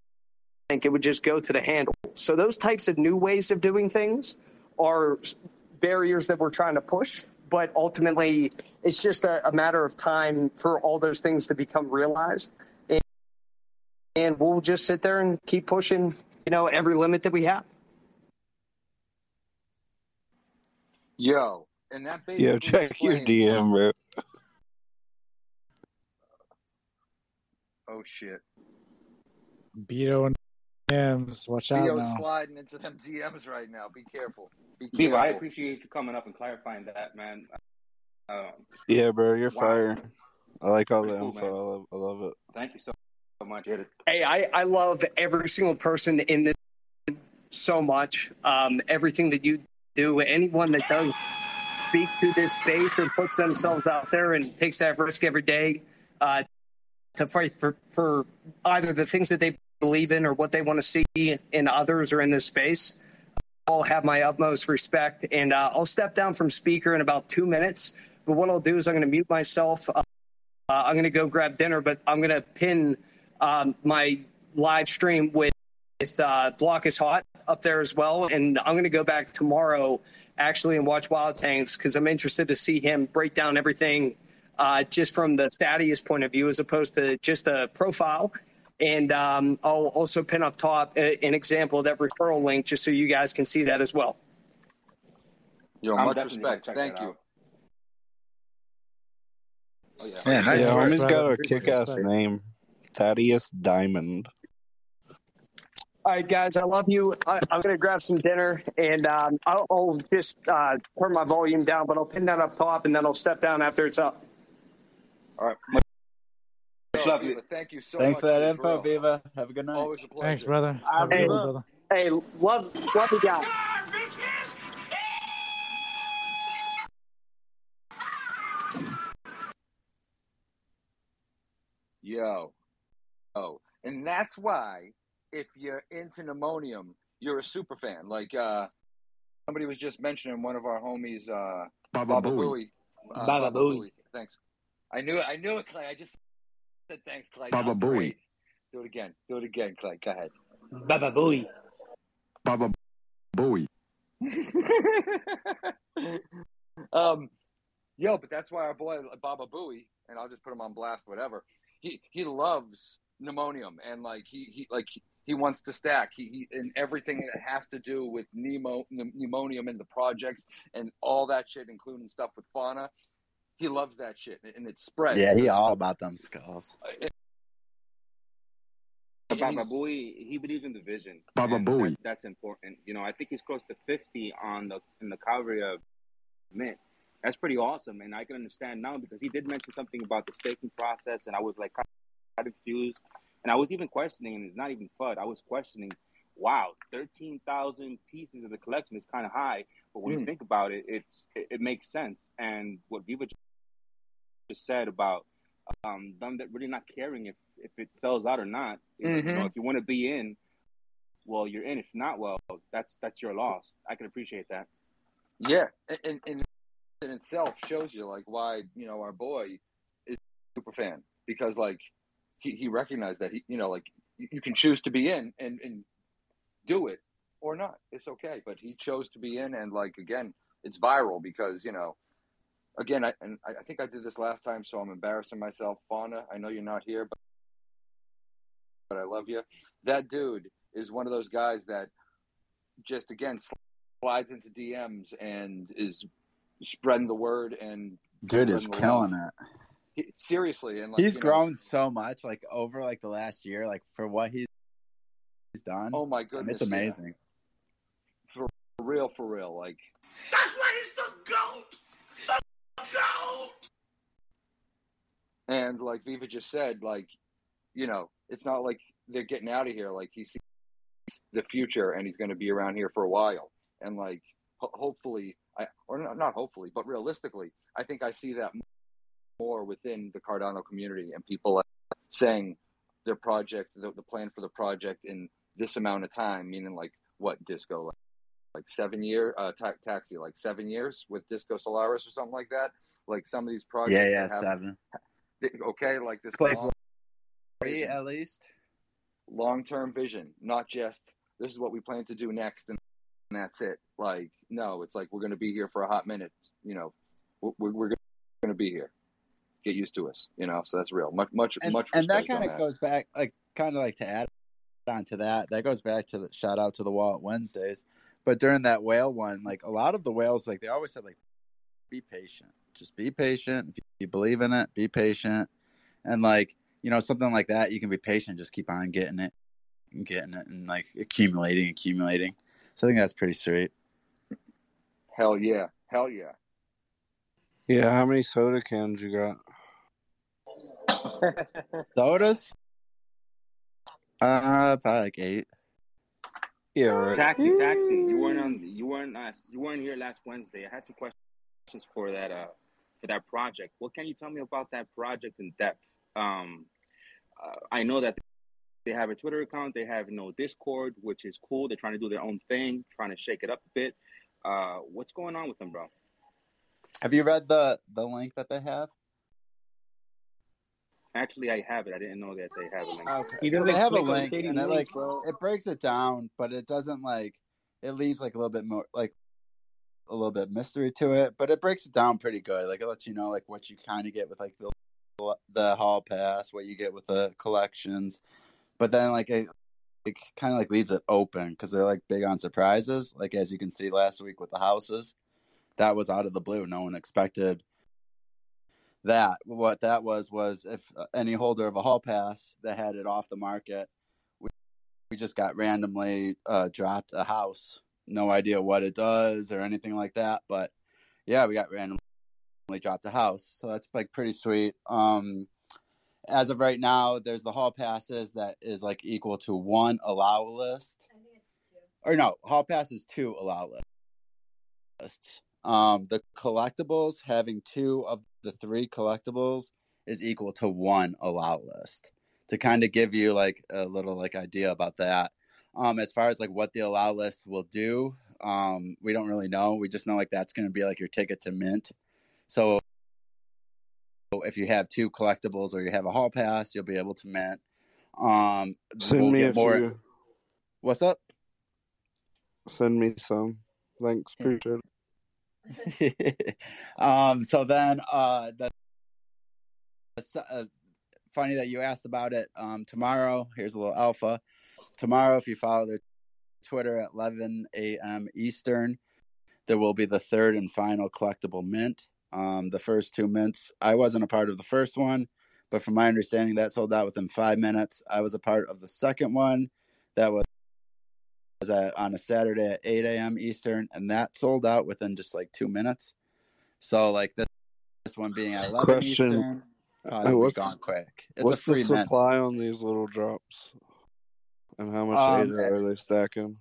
it would just go to the handle. So those types of new ways of doing things are barriers that we're trying to push, but ultimately it's just a, a matter of time for all those things to become realized. And, and we'll just sit there and keep pushing, you know, every limit that we have. Yo, and that basically Yo, check your DM, bro. Oh shit. Beto and DMs. Watch out Theo's now. sliding into them DMs right now. Be careful. Be Beaver, I appreciate you coming up and clarifying that, man. Um, Yeah, bro, you're Wow. fire. I like all the cool, info. I love, I love it. thank you so, so much. Hey, I, I love every single person in this so much. Um, everything that you do, anyone that does speak to this space or puts themselves out there and takes that risk every day uh, to fight for, for either the things that they believe in or what they want to see in others or in this space. All have my utmost respect, and uh, I'll step down from speaker in about two minutes. But what I'll do is I'm going to mute myself. Uh, I'm going to go grab dinner, but I'm going to pin um, my live stream with, with uh, Block is Hot up there as well. And I'm going to go back tomorrow actually and watch Wild Tanks because I'm interested to see him break down everything uh, just from the Thaddeus point of view as opposed to just a profile. And um, I'll also pin up top a- an example of that referral link just so you guys can see that as well. Yo, I'm much respect. Thank you. out. Oh yeah. Yeah, nice Yeah, work, homie's got a kick ass name. Thaddeus Diamond. All right, guys, I love you. I, I'm going to grab some dinner and um, I'll, I'll just uh, turn my volume down, but I'll pin that up top and then I'll step down after it's up. All right. Much, much Yo, love Viva, you. thank you so Thanks much. for that info, real. Viva. Have a good night. Always a pleasure. Thanks, brother. Have a Hey, good one, brother. hey, love, love you guys. Yo. Oh. And that's why if you're into Nemonium, you're a super fan. Like uh somebody was just mentioning one of our homies, uh Baba Baba Booey. Booey. Uh, Baba Booey. Booey. Thanks. I knew it. I knew it, Clay. I just said thanks, Clay. Baba was Booey. Do it again. Do it again, Clay. Go ahead. Baba Booey. Baba Booey. um, yo, but that's why our boy Baba Booey, and I'll just put him on blast, whatever. He he loves Nemonium, and like he he like he, he wants to stack. He, he and everything that has to do with Nemo Nemonium and the projects and all that shit, including stuff with fauna. He loves that shit, and it's spread. Yeah, he all about them skulls. And Baba he's- Booey, he believes in the vision. Baba and Booey. that- that's important. You know, I think he's close to fifty on the in the Calvaria Mint. That's pretty awesome, and I can understand now because he did mention something about the staking process, and I was like kind of confused, and I was even questioning, and it's not even FUD. I was questioning, wow, thirteen thousand pieces of the collection is kind of high, but when you Mm. think about it, it's it, it makes sense. And what Viva just said about um, them that really not caring if, if it sells out or not. You know, Mhm. if you want to be in, well, you're in. If not, well, that's that's your loss. I can appreciate that. Yeah, and, and, in itself shows you like why you know our boy is a super fan because like he, he recognized that he you know like you, you can choose to be in and and do it or not. It's okay, but he chose to be in, and like again, it's viral because you know. Again, I and I I think I did this last time, so I'm embarrassing myself. Fauna, I know you're not here, but but I love you. That dude is one of those guys that just again slides into DMs and is spreading the word and Dude is killing love. it. He- seriously, and like He's you know, grown so much, like over like the last year, like for what he's he's done. Oh my and goodness, it's yeah. amazing. for real, for real. Like That's why and like Viva just said, like you know, it's not like they're getting out of here. Like he sees the future, and he's going to be around here for a while. And like ho- hopefully, I or not, not hopefully, but realistically, I think I see that more within the Cardano community and people saying their project, the, the plan for the project in this amount of time, meaning like what disco, like, like seven year, uh, ta- taxi, like seven years with Disco Solaris or something like that. Like some of these projects, Yeah, yeah, have- seven. Okay, like this long, Three at least. long-term vision, not just this is what we plan to do next and that's it. Like no, it's like we're going to be here for a hot minute. You know, we're, we're going to be here. Get used to us. You know, so that's real. Much, much, and, much. and that kind of goes back like kind of like to add on to that that goes back to the shout out to the wall at wednesdays but during that whale one like a lot of the whales like they always said like be patient just be patient if you believe in it be patient and like you know something like that you can be patient just keep on getting it and getting it and like accumulating, accumulating. So I think that's pretty sweet. Hell yeah. Hell yeah. Yeah, how many soda cans you got? Sodas? Uh, probably like eight. Yeah, right. Taxi, taxi. You weren't on. You weren't. Uh, you weren't here last Wednesday. I had some questions for that. Uh, for that project. What can you tell me about that project in depth? Um, uh, I know that they have a Twitter account. They have no Discord, which is cool. They're trying to do their own thing, trying to shake it up a bit. Uh, what's going on with them, bro? Have you read the the link that they have? Actually, I have it. I didn't know that they have a link. Okay. So they have a link, and it like it breaks it down, but it doesn't like it leaves like a little bit more like a little bit mystery to it, but it breaks it down pretty good. Like it lets you know like what you kind of get with like the the hall pass, what you get with the collections, but then like it it kind of like leaves it open because they're like big on surprises. Like as you can see last week with the houses, that was out of the blue. No one expected that. What that was was if uh, any holder of a hall pass that had it off the market, we, we just got randomly uh, dropped a house. No idea what it does or anything like that, but yeah, we got randomly dropped a house. So that's like pretty sweet. Um, as of right now, there's the hall passes that is like equal to one allow list. Or no, hall passes two allow lists. Um, the collectibles having two of the three collectibles is equal to one allow list. To kind of give you like a little like idea about that. Um, as far as like what the allow list will do, um, we don't really know. We just know like that's going to be like your ticket to mint. So if you have two collectibles or you have a hall pass, you'll be able to mint. Um, Send we'll me a more. few. What's up? Send me some. Thanks, appreciate it. um, so then uh, the uh, funny that you asked about it. Um, tomorrow, here's a little alpha. Tomorrow, if you follow their Twitter at 11 a.m. Eastern, there will be the third and final collectible mint. Um, the first two mints, I wasn't a part of the first one, but from my understanding, that sold out within five minutes. I was a part of the second one. That was was at, on a Saturday at 8 a.m. Eastern, and that sold out within just like two minutes. So, like this, this one being at 11 Question: Eastern, uh, uh, What's gone quick. It's what's a free the mint. supply on these little drops, and how much Um, are they stacking?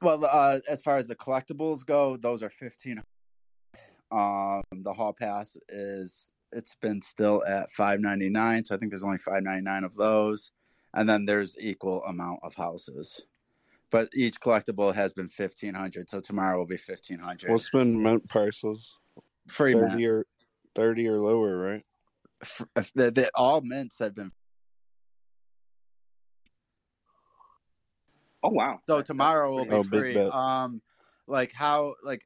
Well, uh, as far as the collectibles go, those are fifteen. Um, the hall pass is it's been still at five ninety nine, so I think there's only five ninety nine of those, and then there's equal amount of houses, but each collectible has been fifteen hundred. So tomorrow will be fifteen hundred. What's been mint prices? Free mint. thirty or thirty or lower, right? F- the, the, all mints have been. Oh wow! So tomorrow will be Oh, free. Um, like how like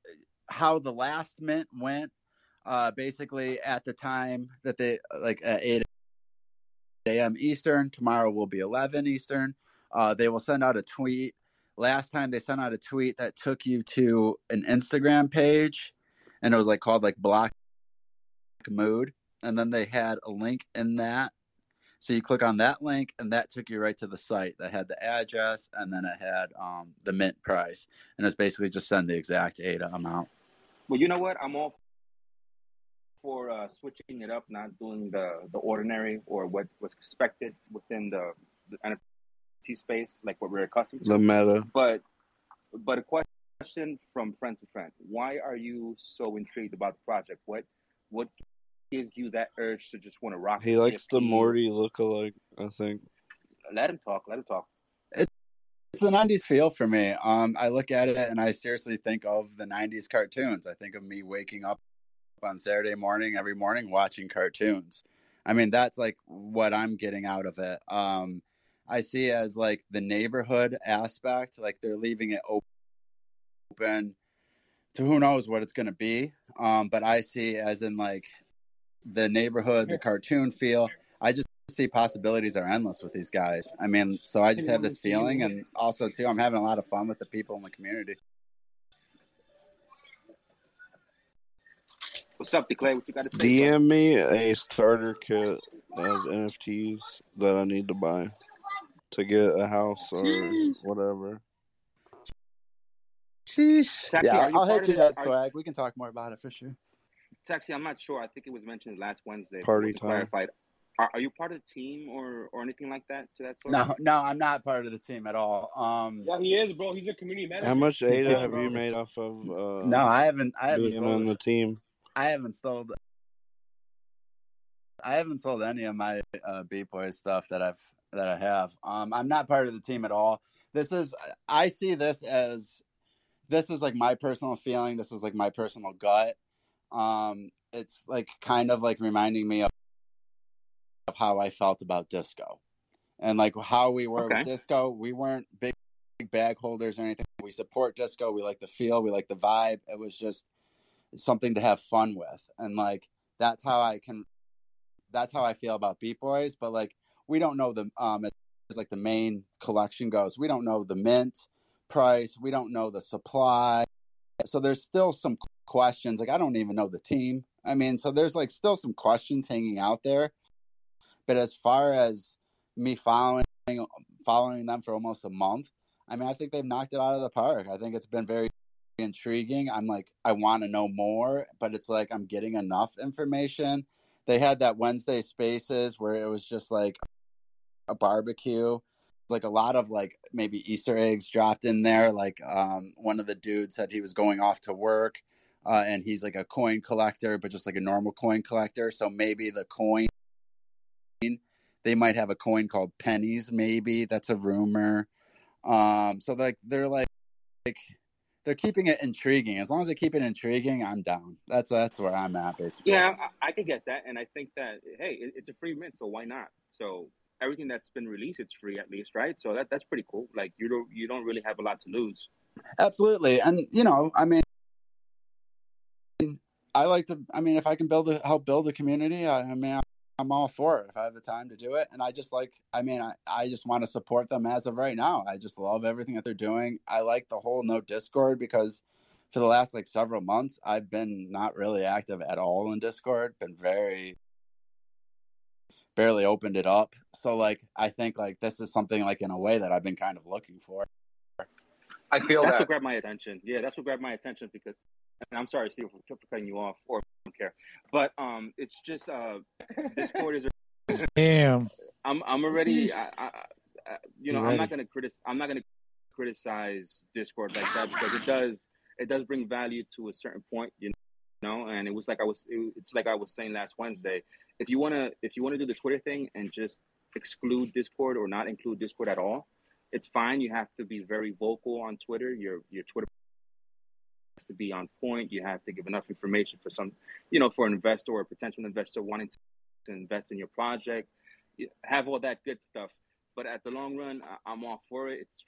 how the last mint went. Uh, basically at the time that they like at eight a.m. Eastern. Tomorrow will be eleven Eastern. Uh, they will send out a tweet. Last time they sent out a tweet that took you to an Instagram page, and it was like called like Block Mood, and then they had a link in that. So you click on that link, and that took you right to the site that had the address, and then it had um, the mint price, and it's basically just send the exact ADA amount. Well, you know what? I'm all for uh, switching it up, not doing the the ordinary or what was expected within the, the NFT space, like what we're accustomed to. The meta. But but a question from friend to friend: Why are you so intrigued about the project? What what gives you that urge to just want to rock? He likes the NFT? Morty lookalike. I think. Let him talk. Let him talk. It's the '90s feel for me. Um, I look at it and I seriously think of the '90s cartoons. I think of me waking up on Saturday morning every morning watching cartoons. I mean, that's like what I'm getting out of it. Um, I see it as like the neighborhood aspect, like they're leaving it open to who knows what it's going to be. Um, but I see as in like the neighborhood, the cartoon feel. I just see possibilities are endless with these guys. I mean, so I just have this feeling, and also too, I'm having a lot of fun with the people in the community. What's up, Declare? What you got to say? bro? DM me a starter kit of NFTs that I need to buy. to get a house or Sheesh. whatever. Sheesh. Taxi, Yeah, I'll part hit you of the- that swag. We can talk more about it for sure. Taxi, I'm not sure. I think it was mentioned last Wednesday. but Party time. clarified. Are, are you part of the team or or anything like that? To that sort? No, no, I'm not part of the team at all. Um, Yeah, he is, bro. He's a community manager. How much ADA Yeah, have you made off of uh, no, I haven't. I haven't being on sold. the team? I haven't sold. I haven't sold any of my uh, B boy stuff that I've that I have. Um, I'm not part of the team at all. This is I see this as this is like my personal feeling. This is like my personal gut. Um, it's like kind of like reminding me of of how I felt about disco, and like how we were Okay. with disco. We weren't big, big bag holders or anything. We support disco. We like the feel. We like the vibe. It was just something to have fun with, and like that's how I can. That's how I feel about Beat Boys. But like we don't know the um as like the main collection goes. We don't know the mint price. We don't know the supply. So there's still some questions. Like I don't even know the team. I mean, so there's like still some questions hanging out there. But as far as me following following them for almost a month, I mean, I think they've knocked it out of the park. I think it's been very intriguing. I'm like, I want to know more, but it's like I'm getting enough information. They had that Wednesday Spaces where it was just like a barbecue, like a lot of like maybe Easter eggs dropped in there. Like um, one of the dudes said he was going off to work, uh, and he's like a coin collector, but just like a normal coin collector. So maybe the coin they might have a coin called pennies. Maybe that's a rumor. Um, so like they're like like they're keeping it intriguing. As long as they keep it intriguing, I'm down. That's that's where I'm at basically. Yeah, I, I could get that, and I think that hey, it, it's a free mint, so why not? So everything that's been released, it's free at least, right? So that that's pretty cool. Like you don't you don't really have a lot to lose. Absolutely, and you know, I mean, I like to. I mean, if I can build a help build a community, I, I mean, I'm all for it if I have the time to do it. And I just like. I mean, I I just want to support them as of right now. I just love everything that they're doing. I like the whole no Discord because for the last like several months, I've been not really active at all in Discord. Been very barely opened it up. So like, I think like this is something like in a way that I've been kind of looking for. I feel that's that. what grabbed my attention. Yeah, that's what grabbed my attention because, and I'm sorry, Steve, for, for cutting you off, or I don't care, but um, it's just uh, Discord is. Damn. I'm I'm already. I, I, I, you know, You I'm ready? not gonna critic. I'm not gonna criticize Discord like that because it does it does bring value to a certain point, you know. And it was like I was. It, it's like I was saying last Wednesday. If you wanna if you wanna do the Twitter thing and just exclude Discord or not include Discord at all, it's fine. You have to be very vocal on Twitter. Your your Twitter has to be on point. You have to give enough information for some, you know, for an investor or a potential investor wanting to, invest in your project. You have all that good stuff. But at the long run, I'm all for it. It's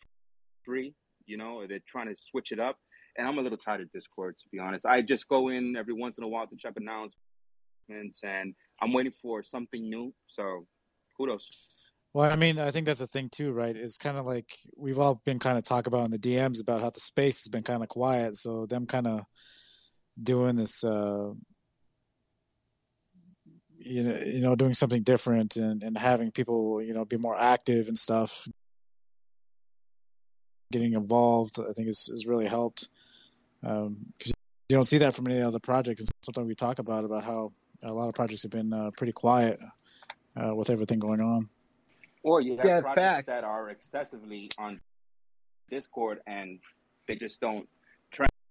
free. You know, they're trying to switch it up. And I'm a little tired of Discord, to be honest. I just go in every once in a while to check announcements, and I'm waiting for something new. So, kudos. Well, I mean, I think that's the thing too, right? It's kind of like we've all been kind of talk about in the DMs about how the space has been kind of quiet. So them kind of doing this, uh, you know, you know, doing something different and, and having people, you know, be more active and stuff, getting involved, I think is, is really helped. Um 'cause you don't see that from any other projects. And sometimes we talk about, about how a lot of projects have been uh, pretty quiet uh, with everything going on. Or you have Yeah, projects facts. that are excessively on Discord and they just don't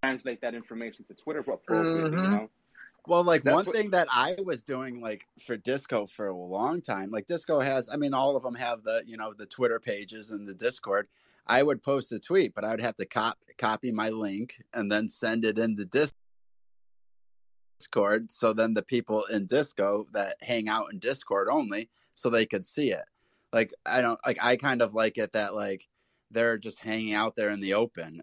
translate that information to Twitter appropriately, you Mhm. know? Well, like That's one what- thing that I was doing, like for Disco for a long time, like Disco has, I mean, all of them have the, you know, the Twitter pages and the Discord. I would post a tweet, but I would have to cop- copy my link and then send it in the Discord. So then the people in Disco that hang out in Discord only, so they could see it. Like I don't like. I kind of like it that like they're just hanging out there in the open.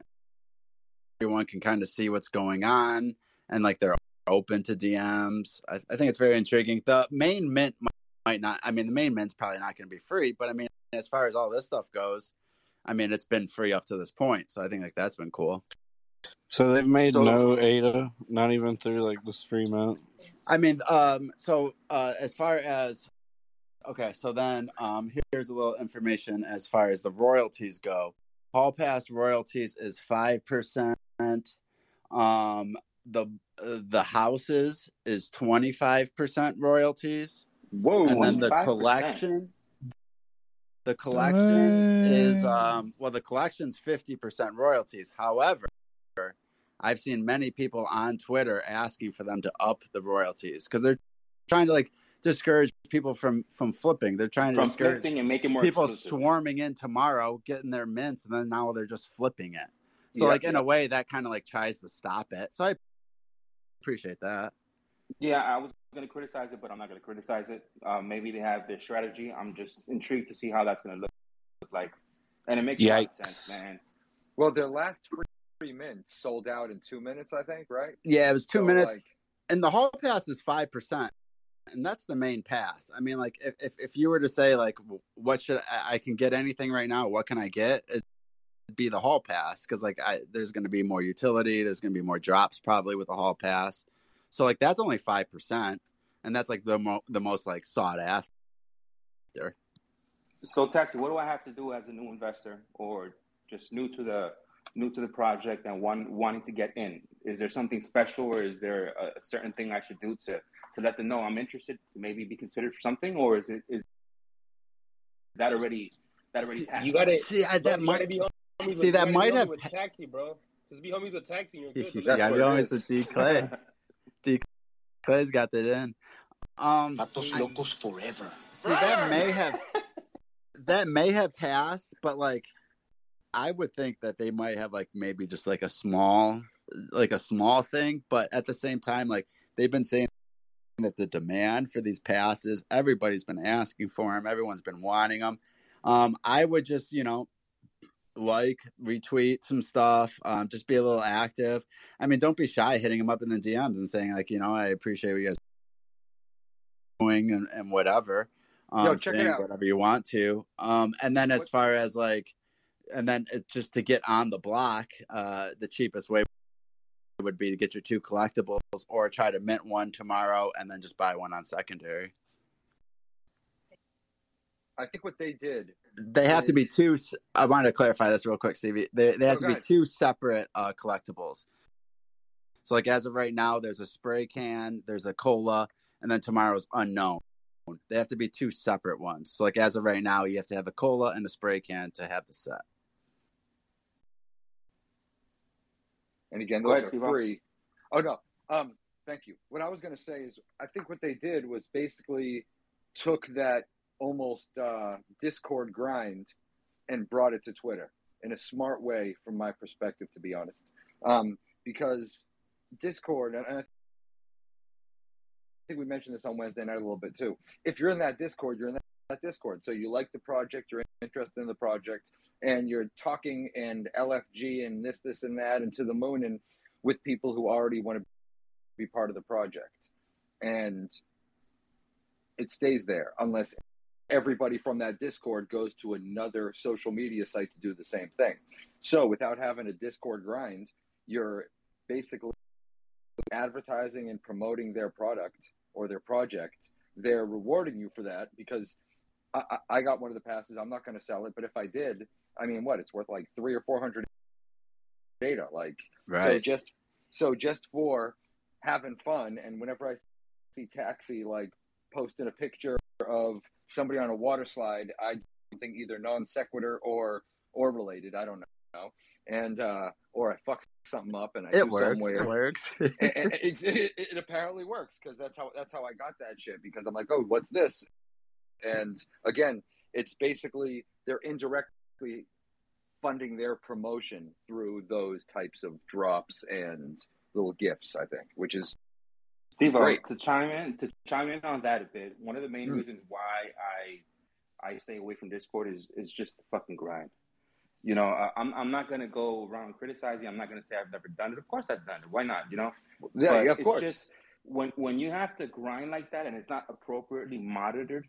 Everyone can kind of see what's going on, and like they're open to DMs. I, I think it's very intriguing. The main mint might, might not. I mean, the main mint's probably not going to be free, but I mean, as far as all this stuff goes, I mean, it's been free up to this point. So I think like that's been cool. So they've made So- no ADA, not even through like this free month. I mean, um, so uh, as far as Okay, so then um, here's a little information as far as the royalties go. Hall Pass royalties is five percent. Um, the uh, the houses is twenty five percent royalties. Whoa, and then the 25%. collection. The collection is um, well, the collection's fifty percent royalties. However, I've seen many people on Twitter asking for them to up the royalties because they're trying to like discourage people from from flipping. They're trying to From discourage and make it more people exclusive. swarming in tomorrow, getting their mints, and then now they're just flipping it. So, Yeah, like in yeah. a way, that kind of like tries to stop it. So I appreciate that. Yeah, I was going to criticize it, but I'm not going to criticize it. Uh, maybe they have their strategy. I'm just intrigued to see how that's going to look, look like, and it makes a lot of sense, man. Well, their last three, three minutes sold out in two minutes, I think, right? Yeah, it was two So, minutes, like- and the hall pass is five percent, and that's the main pass. I mean, like if if, if you were to say like, what should I, I can get anything right now? What can I get? It'd be the hall pass because like I, there's going to be more utility. There's going to be more drops probably with the hall pass. So like that's only five percent, and that's like the mo- the most like sought after. So, Taxi, what do I have to do as a new investor or just new to the new to the project and one wanting to get in? Is there something special, or is there a, a certain thing I should do to to let them know I'm interested to maybe be considered for something, or is it is that already that already passed? You gotta See, I- that might- be homies see, with, that you gotta might be have homies with taxi, bro. Just be homies with taxi, you're good. You That's gotta be it honest is. with D Clay. D Clay's got that in. Um, Patos locos forever. See, that may have that may have passed, but like I would think that they might have like maybe just like a small like a small thing, but at the same time, like they've been saying that the demand for these passes, everybody's been asking for them, everyone's been wanting them. Um, I would just you know like retweet some stuff, um, just be a little active. I mean, don't be shy hitting them up in the DMs and saying like, you know, I appreciate what you guys are doing and, and whatever um, Yo, check it out. whatever you want to. Um, and then as far as like, and then it, just to get on the block, uh, the cheapest way would be to get your two collectibles or try to mint one tomorrow and then just buy one on secondary. I think what they did. They have to be two. I wanted to clarify this real quick, Stevie. They they have Oh, to be ahead. two separate uh, collectibles. So like as of right now, there's a spray can, there's a cola, and then tomorrow's unknown. They have to be two separate ones. So like as of right now, you have to have a cola and a spray can to have the set. And again, those ahead, are Steve. free. Oh no. Um, thank you. What I was going to say is, I think what they did was basically took that almost uh, Discord grind and brought it to Twitter in a smart way, from my perspective, to be honest. Um, because Discord, and and I think we mentioned this on Wednesday night a little bit too. If you're in that Discord, you're in that, that Discord. So you like the project, you're interested in the project, and you're talking and LFG and this, this, and that, and to the moon, and with people who already want to be part of the project. And it stays there unless everybody from that Discord goes to another social media site to do the same thing. So without having a Discord grind, you're basically advertising and promoting their product or their project. They're rewarding you for that because I, I got one of the passes. I'm not going to sell it, but if I did, I mean, what? It's worth like three or four hundred data. Like, right. so just so just for having fun, and whenever I see taxi like posting a picture of somebody on a water slide, I think either non sequitur or or related. I don't know, and uh, or I fuck something up and I It do works. something It works. And- and it, it, it apparently works because that's how that's how I got that shit because I'm like, oh, what's this? And again, it's basically they're indirectly funding their promotion through those types of drops and little gifts. I think, which is Steve, Great. to chime in to chime in on that a bit, one of the main Mm. reasons why I I stay away from Discord is is just the fucking grind. You know, I, I'm I'm not gonna go around criticizing. I'm not gonna say I've never done it. Of course I've done it. Why not? You know. Yeah, yeah, of it's course. Just when when you have to grind like that and it's not appropriately monitored,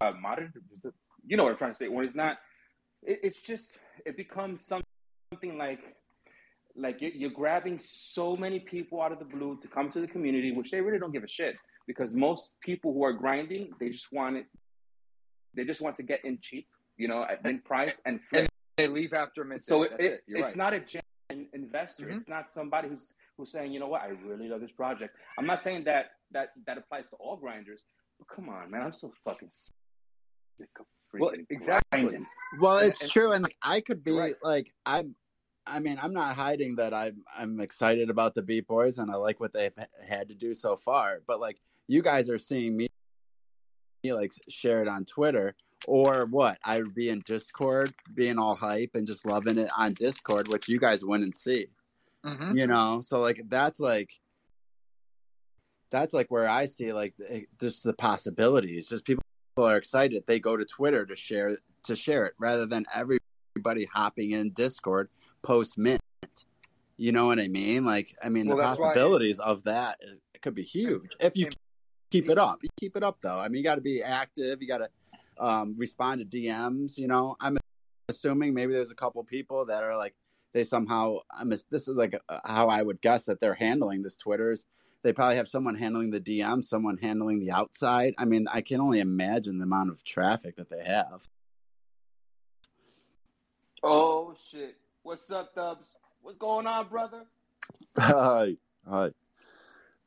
uh, monitored. You know what I'm trying to say. When it's not, it, it's just it becomes some- something like like you're, you're grabbing so many people out of the blue to come to the community, which they really don't give a shit. because most people who are grinding, they just want it. They just want to get in cheap, you know, at mid price and. And they leave after a. So it, it, it. It's right. not a genuine investor. Mhm. It's not somebody who's who's saying, you know what, I really love this project. I'm not saying that that that applies to all grinders, but come on, man, I'm so fucking sick of freaking Well, exactly. grinding. Well, it's and- true, and like, I could be Right. like I'm. I mean, I'm not hiding that I'm I'm excited about the Beat Boys and I like what they've had to do so far. But like, you guys are seeing me, me like share it on Twitter or what? I would be in Discord, being all hype and just loving it on Discord, which you guys wouldn't see. Mhm. You know, so like that's like that's like where I see like just the possibilities. Just people are excited. They go to Twitter to share to share it rather than everybody hopping in Discord post mint. You know what I mean? Like, I mean, Well, the possibilities of that is, it could be huge if you keep it up. You keep it up though. I mean, you got to be active. You got to um, respond to DMs. You know, I'm assuming maybe there's a couple people that are like they somehow. I'm. This is like uh, how I would guess that they're handling this Twitter's. They probably have someone handling the DM, someone handling the outside. I mean, I can only imagine the amount of traffic that they have. Oh shit! What's up, Dubs? What's going on, brother? Hi, hi.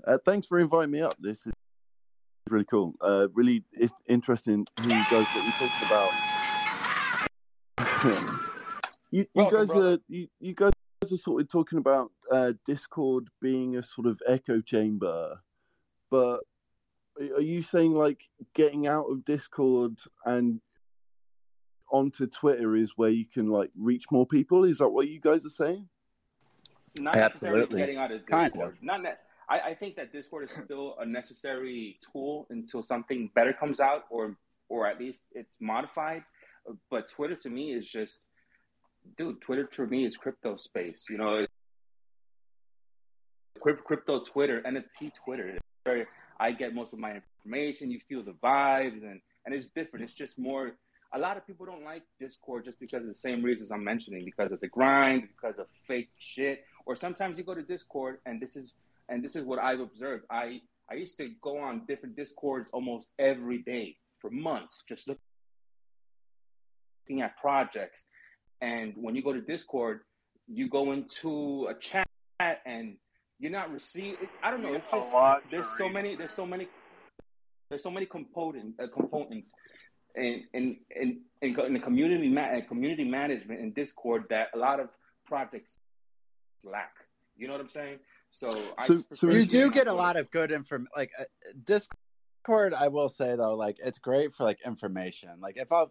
Uh, thanks for inviting me up. This is really cool. Uh, really i- interesting who you guys what you talked about. you, you Welcome, guys brother. are you, you guys are sort of talking about uh, Discord being a sort of echo chamber, but are are you saying like getting out of Discord and onto Twitter is where you can like reach more people? Is that what you guys are saying? Not necessarily Absolutely. getting out of Kind of. Not ne- I, I think that Discord is still a necessary tool until something better comes out, or or at least it's modified. But Twitter to me is just, dude. Twitter to me is crypto space. You know, Cryp- crypto Twitter, NFT Twitter. Where I get most of my information. You feel the vibes, and and it's different. It's just more. A lot of people don't like Discord just because of the same reasons I'm mentioning, because of the grind, because of fake shit, or sometimes you go to Discord and this is and this is what I've observed. I I used to go on different Discords almost every day for months, just looking at projects. And when you go to Discord, you go into a chat and you're not receiving. I don't know. It's just there's so many. There's so many. There's so many component uh, components in in in in, in the community ma- uh, community management in Discord that a lot of projects lack. You know what I'm saying? So, So- just so you to be on do get a lot of good inform like uh, discord i will say though like it's great for like information like if i if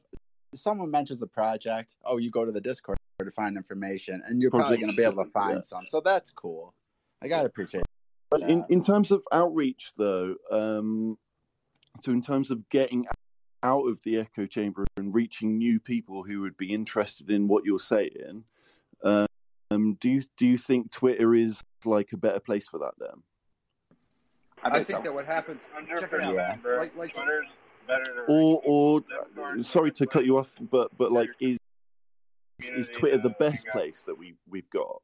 someone mentions a project oh you go to the discord to find information and you're probably going to be able to find Yeah. some so that's cool i gotta appreciate But in, that. in terms of outreach, though, um, so in terms of getting out of the echo chamber and reaching new people who would be interested in what you're saying, um, do you do you think Twitter is like a better place for that? Then, I think that what happens. Check it out. Yeah. Like, like, or or sorry to cut you off, but but like is is Twitter the best place that we we've got?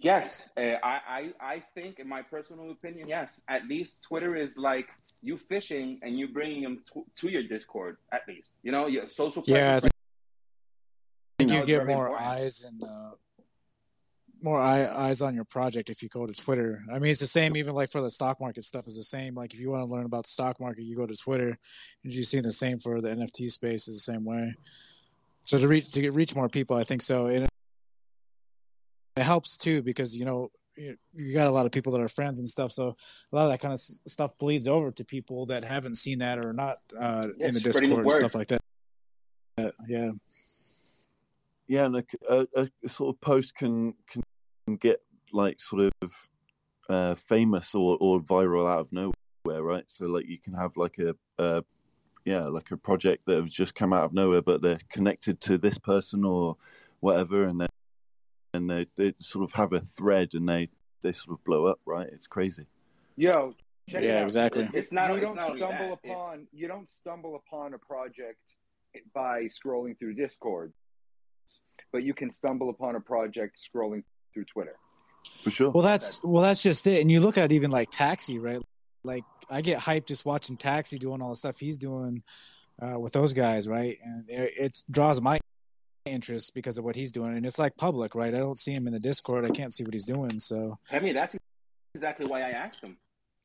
Yes, uh, I, I I think, in my personal opinion, yes. At least Twitter is like you fishing and you bringing them to, to your Discord. At least you know your social. Yeah, I think, I think now you get more important. eyes and uh, more eye, eyes on your project if you go to Twitter. I mean, it's the same even like for the stock market stuff is the same. Like if you want to learn about the stock market, you go to Twitter. And you see the same for the NFT space is the same way. So to reach to get, reach more people, I think so. And it helps too because you know you, got a lot of people that are friends and stuff. So a lot of that kind of stuff bleeds over to people that haven't seen that or not uh, Yeah, in the Discord and stuff like that. Yeah. Yeah, and a, a, a sort of post can can get like sort of uh, famous or, or viral out of nowhere, right? So like you can have like a, a yeah like a project that has just come out of nowhere, but they're connected to this person or whatever, and then and they, they sort of have a thread and they they sort of blow up, right? It's crazy. yo, check it Yeah, out. exactly. It's, it's not. you it's don't not stumble that. It- upon you don't stumble upon a project by scrolling through Discord, but you can stumble upon a project scrolling through Twitter. For sure. Well, that's well, that's just it. And you look at even like Taxi, right? like I get hyped just watching Taxi doing all the stuff he's doing uh, with those guys, right? And it, it draws my interest because of what he's doing, and it's like public, right? I don't see him in the Discord. I can't see what he's doing, so I mean, that's exactly why I asked him.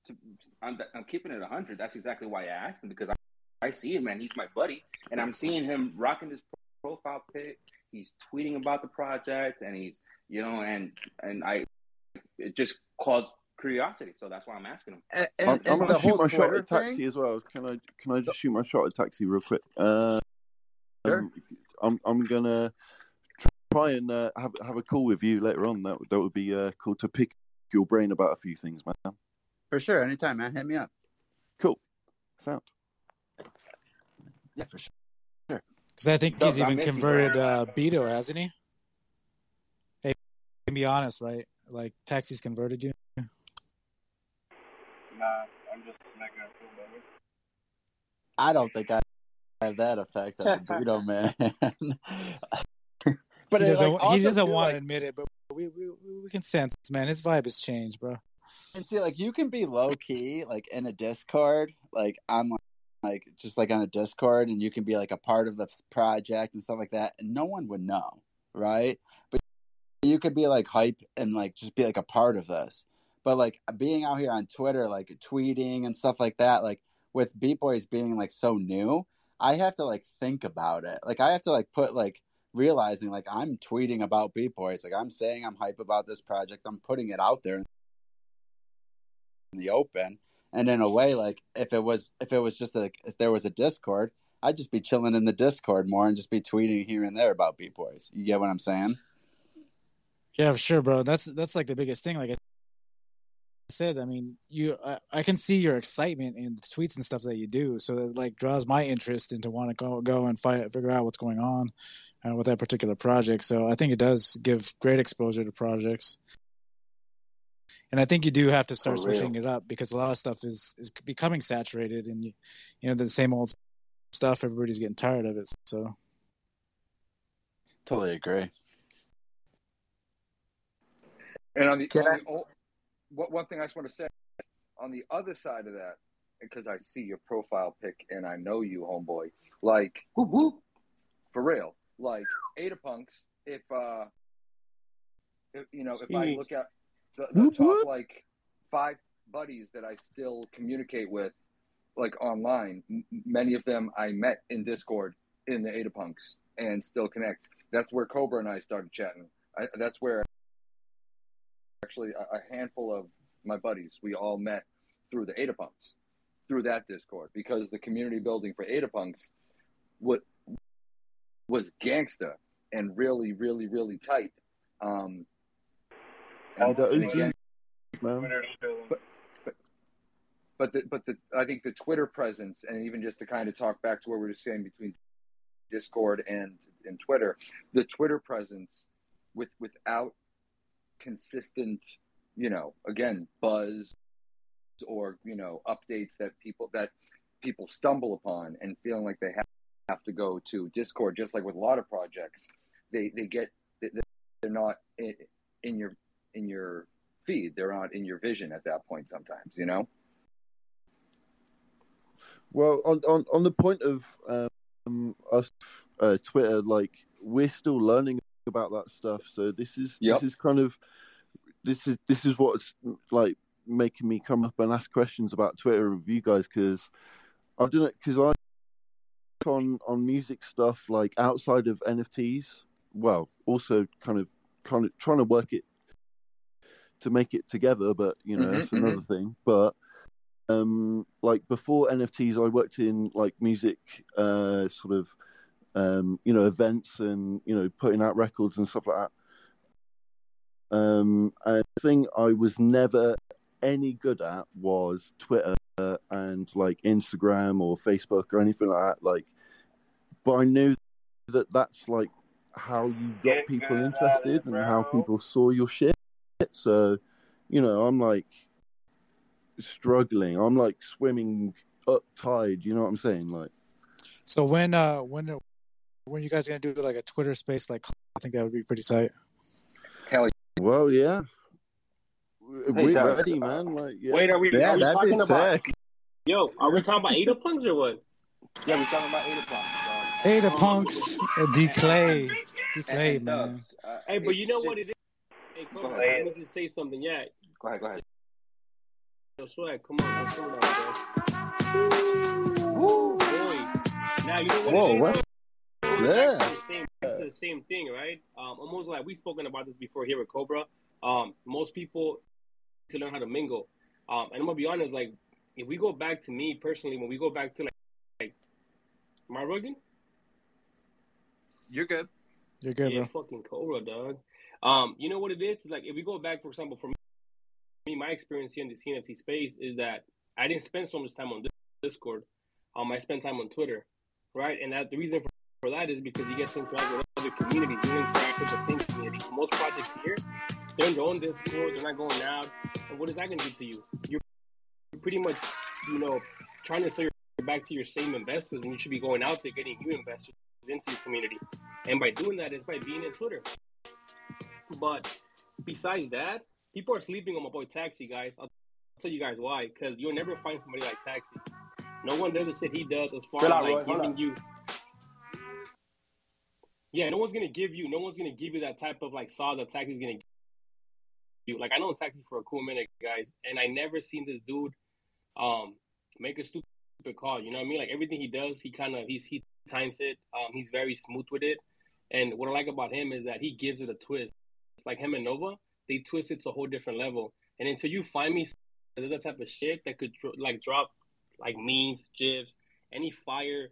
To, I'm, I'm keeping it 100. That's exactly why I asked him because I, I see him, man. He's my buddy, and I'm seeing him rocking his profile pic. He's tweeting about the project, and he's, you know, and and I, it just caused curiosity. So that's why I'm asking him. And, I'm, and, I'm and gonna the shoot whole my shot at taxi thing. as well. Can I? Can I just shoot my shot at taxi real quick? Uh, Sure. um, I'm I'm gonna try and uh, have have a call with you later on. That would- that would be uh, cool to pick your brain about a few things, man. For sure, anytime, man. Hit me up. Cool. Sound. Yeah, for sure. Because I think he's even converted uh, Beto, hasn't he? Hey, can be honest, right? Like Taxi's converted you. Nah, I'm just making a feel better. I don't think I have that effect on the Burrito man. but he doesn't, like, he doesn't want like, to admit it, but we, we we can sense, man. His vibe has changed, bro. And see, like you can be low key, like in a Discord, like I'm like, like just like on a Discord, and you can be like a part of the project and stuff like that, and no one would know, right? But you could be like hype and like just be like a part of this. But like being out here on Twitter, like tweeting and stuff like that, like with Beat Boys being like so new, I have to like think about it. Like I have to like put like realizing like I'm tweeting about Beat Boys, like I'm saying I'm hype about this project, I'm putting it out there in the open. And in a way, like if it was if it was just like if there was a Discord, I'd just be chilling in the Discord more and just be tweeting here and there about Beat Boys. You get what I'm saying? Yeah, for sure, bro. That's that's like the biggest thing. Like I said, I mean, you, I, I can see your excitement in the tweets and stuff that you do. So that like draws my interest into want to go go and find figure out what's going on uh, with that particular project. So I think it does give great exposure to projects. And I think you do have to start switching it up because a lot of stuff is is becoming saturated, and you, you know the same old stuff. Everybody's getting tired of it. So Totally agree. And on the, Can on I- the o- one thing I just want to say on the other side of that, because I see your profile pic and I know you, homeboy. Like, whoop, whoop, for real. Like Ada Punks. If uh, if, you know, if I look at the, the Whoop, top whoop. like five buddies that I still communicate with, like online, m- many of them I met in Discord in the Ada Punks and still connect. That's where Cobra and I started chatting. I, that's where actually a, a handful of my buddies we all met through the Ada Punks, through that Discord because the community building for Ada Punks what was gangsta and really, really, really tight. Um, and, The OGs, again, man. But but but the, but the I think the Twitter presence and even just to kind of talk back to what we were saying between Discord and and Twitter, the Twitter presence with without consistent, you know, again buzz or you know updates that people that people stumble upon and feeling like they have, have to go to Discord, just like with a lot of projects, they they get they- they're not in, in your in your feed. They're not in your vision at that point. Sometimes, you know. Well, on, on, on the point of um, us, uh, Twitter, like we're still learning about that stuff. So this is Yep. this is kind of this is this is what's like making me come up and ask questions about Twitter with you guys because I don't know because I on on music stuff like outside of NFTs. Well, also kind of kind of trying to work it to make it together, but you know Mhm, that's another thing. But um like before NFTs I worked in like music uh sort of um you know events and you know putting out records and stuff like that. Um and the thing I was never any good at was Twitter and like Instagram or Facebook or anything like that like but I knew that that's like how you got people interested and how people saw your shit so you know I'm like struggling. I'm like swimming up tide. You know what I'm saying? Like, so when uh when when you guys gonna do like a Twitter space? Like I think that would be pretty tight. Hell well, yeah. we Hey, Doug, ready, man. Like, yeah. Wait, are we? Yeah, are we that'd be talking about? sick. Yo, are we talking about Ada punks or what? Yeah, we're talking about eight o'clock. dog. Ada Punks, uh, D Clay, D Clay, man. Uh, Hey, but you it's know what it is? Hey, Go Cobra, ahead. let me just say something. Yeah, Go ahead, go ahead. yo, swag, come on, let's do that, bro. Boy, now you know what Whoa, what? It's Yeah. actually the same, it's the same thing, right? Um, almost like we've spoken about this before here with Cobra. Um, most people to learn how to mingle. Um, and I'm gonna be honest, like if we go back to me personally, when we go back to like, like am I rugging? You're good. You're good, yeah, bro. fucking Cobra, dog. Um, you know what it is? Like if we go back, for example, for me, my experience here in the CNFT space is that I didn't spend so much time on Discord. Um, I spent time on Twitter, right? And that the reason for, for that is because you get to interact with other communities. You interact with the same community. Most projects here, they're in their own Discord. They're not going out. And what is that going to do to you? You're pretty much, you know, trying to sell your back to your same investors, and you should be going out there getting new investors into your community. And by doing that, is by being in Twitter. But besides that, people are sleeping on my boy Taxi, guys. I'll tell you guys why. Because you'll never find somebody like Taxi. No one does the shit he does as far Chill as out, like Roy. Giving you. Yeah, no one's gonna give you. No one's gonna give you that type of like saw that Taxi's gonna give you. Like I know Taxi for a cool minute, guys, and I never seen this dude um make a stupid call. You know what I mean? Like everything he does, he kind of he's he times it. Um, he's very smooth with it. And what I like about him is that he gives it a twist. It's like him and Nova, they twist it to a whole different level. And until you find me that type of shit that could like drop like memes, gifs, any fire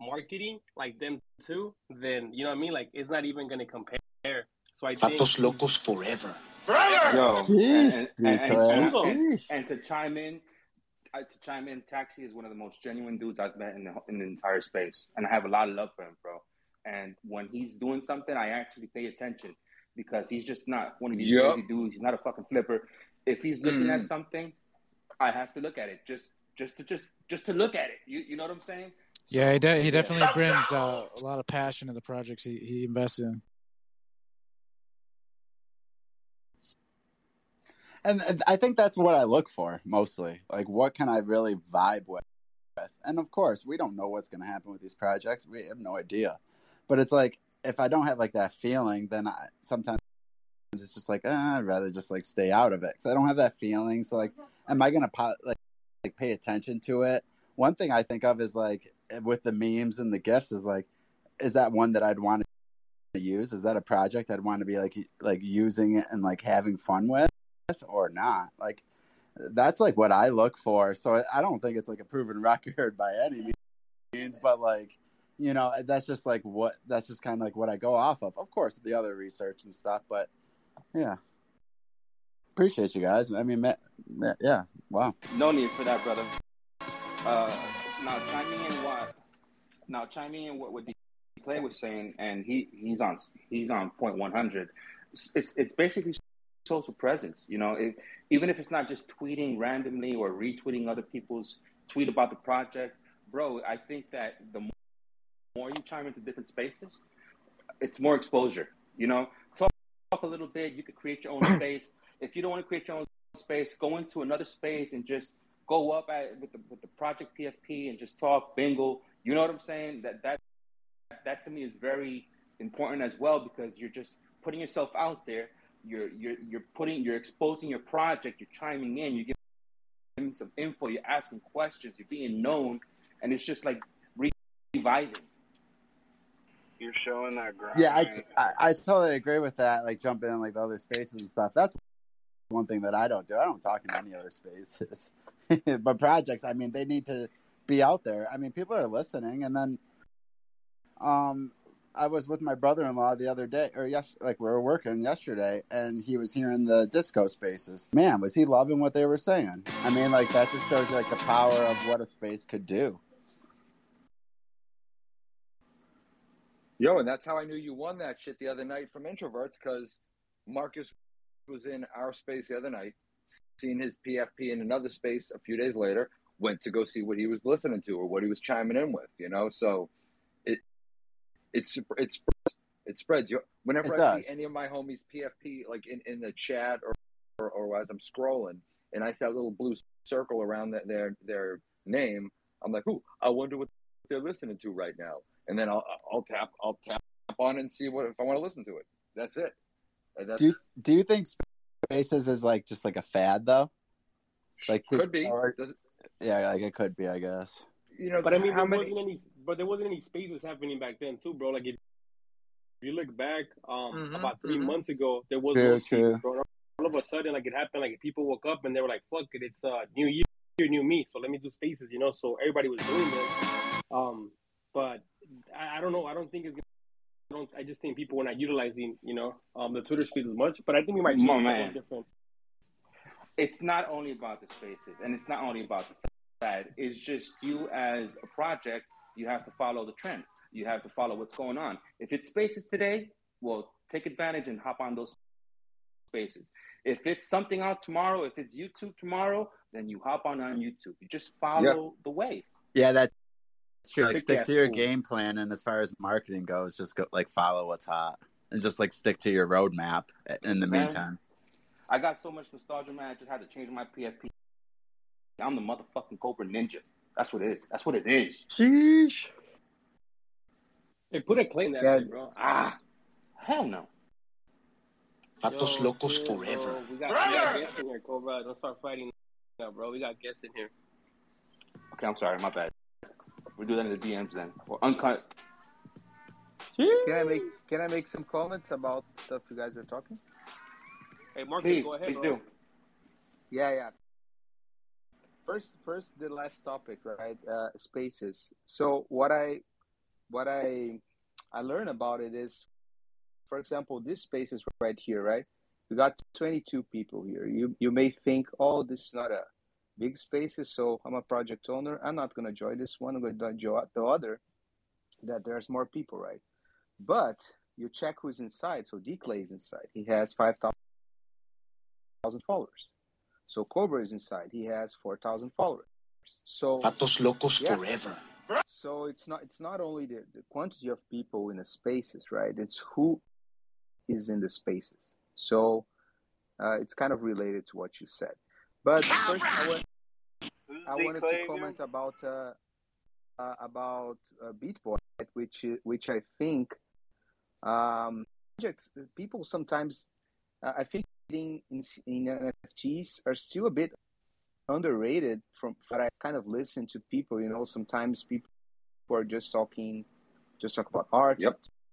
marketing like them too, then you know what I mean? Like it's not even gonna compare. So I think Patos locos forever. Yo, Jeez, and, and, and, and, D-Clay. and, Jeez. and to chime in, uh, to chime in, Taxi is one of the most genuine dudes I've met in the, in the entire space, and I have a lot of love for him, bro. And when he's doing something, I actually pay attention because he's just not one of these Yup. crazy dudes. He's not a fucking flipper. If he's looking Mm. at something, I have to look at it just just to just just to look at it. You you know what I'm saying? Yeah, he, de- he Yeah. definitely brings uh, a lot of passion to the projects he, he invests in. And, and I think that's what I look for mostly. Like, what can I really vibe with? And of course, we don't know what's going to happen with these projects. We have no idea. But it's like, if I don't have like that feeling, then I sometimes it's just like, ah, I'd rather just like stay out of it because I don't have that feeling. So like, am I going to po- like, like pay attention to it? One thing I think of is like with the memes and the gifts is like, is that one that I'd want to use? Is that a project I'd want to be like like using it and like having fun with? or not. Like that's like what I look for. So I don't think it's like a proven record by any means, but like you know that's just like what that's just kind of like what I go off of. Of course, the other research and stuff, but yeah. Appreciate you guys. I mean, ma- ma- yeah, wow. No need for that, brother. Uh, now chiming in what? Now chiming in what what Clay was saying, and he he's on he's on point one hundred. It's it's basically social presence. You know, it, even if it's not just tweeting randomly or retweeting other people's tweet about the project, bro. I think that the more you chime into different spaces, it's more exposure. You know, talk, talk a little bit. You could create your own space. If you don't want to create your own space, go into another space and just go up at with the with the project PFP and just talk bingo. You know what I'm saying? That that that to me is very important as well because you're just putting yourself out there. You're you're you're putting you're exposing your project. You're chiming in. You're giving some info. You're asking questions. You're being known, and it's just like reviving. You're showing that grind. Yeah, I, I, I totally agree with that. Like jumping in like the other spaces and stuff. That's one thing that I don't do. I don't talk in any other spaces. but projects, I mean, they need to be out there. I mean, people are listening. And then, um, I was with my brother-in-law the other day, or yes, like we were working yesterday, and he was hearing the disco spaces. Man, was he loving what they were saying? I mean, like that just shows you like the power of what a space could do. Yo, and that's how I knew you won that shit the other night from introverts because Marcus was in our space the other night, seen his PFP in another space a few days later, went to go see what he was listening to or what he was chiming in with, you know. So it it's it's it spreads. You whenever It I see any of my homies PFP like in, in the chat or or, or as I'm scrolling, and I see that little blue circle around that, their their name, I'm like, ooh, I wonder what they're listening to right now, and then I'll I'll tap I'll tap on it and see what if I want to listen to it. That's it. That's Do you, do you think Spaces is like just like a fad though? Like could be. or- Does- yeah, like it could be, I guess. you know, But I mean, how there many? wasn't any, but there wasn't any spaces happening back then too, bro. Like if, if you look back, um, Mhm, about 3 mhm. months ago, there was no spaces, bro. All of a sudden, like it happened, like people woke up and they were like, "Fuck it, it's uh new year, new me." So let me do spaces, you know. So everybody was doing this. Um, but I, I don't know. I don't think it's. Gonna, I don't. I just think people were not utilizing, you know, um, the Twitter space as much. But I think we might change Oh, something different. it's not only about the spaces and it's not only about the fad. It's just you as a project, you have to follow the trend. You have to follow what's going on. If it's spaces today, well, take advantage and hop on those spaces. If it's something out tomorrow, if it's YouTube tomorrow, then you hop on on YouTube. You just follow the wave. Yeah, that's true. Like stick to your fool. game plan, and as far as marketing goes, just go like follow what's hot, and just like stick to your roadmap in the Man. meantime. I got so much nostalgia, man. I just had to change my PFP. I'm the motherfucking Cobra Ninja. That's what it is. That's what it is. Sheesh. They put a claim that Yeah. shit, bro. Ah, hell no. Patos Yo, locos shit, forever. Bro. We got, we got guests in here, Cobra. Don't start fighting now, bro. We got guests in here. Okay, I'm sorry. My bad. We'll do that in the DMs then. Or uncut. Can I make Can I make some comments about stuff you guys are talking? Hey, Marcus, Please, go ahead, please bro. do. Yeah, yeah. First, first, the last topic, right? Uh, spaces. So what I, what I, I learned about it is, for example, this space is right here, right? We got 22 people here. You you may think, oh, this is not a big spaces, so I'm a project owner. I'm not gonna join this one. I'm gonna join the other. That there's more people, right? But you check who's inside. So Declay is inside. He has 5,000 followers. So Cobra is inside. He has 4,000 followers. So Patos locos forever. so it's not it's not only the, the quantity of people in the spaces, right? It's who is in the spaces. So uh, it's kind of related to what you said. But first, I, wa- I D. wanted to comment about uh, uh, about uh, Beat which i- which I think um, projects people sometimes uh, I think in, in in NFTs are still a bit underrated from what I kind of listen to people. You know, sometimes people are just talking, just talk about art,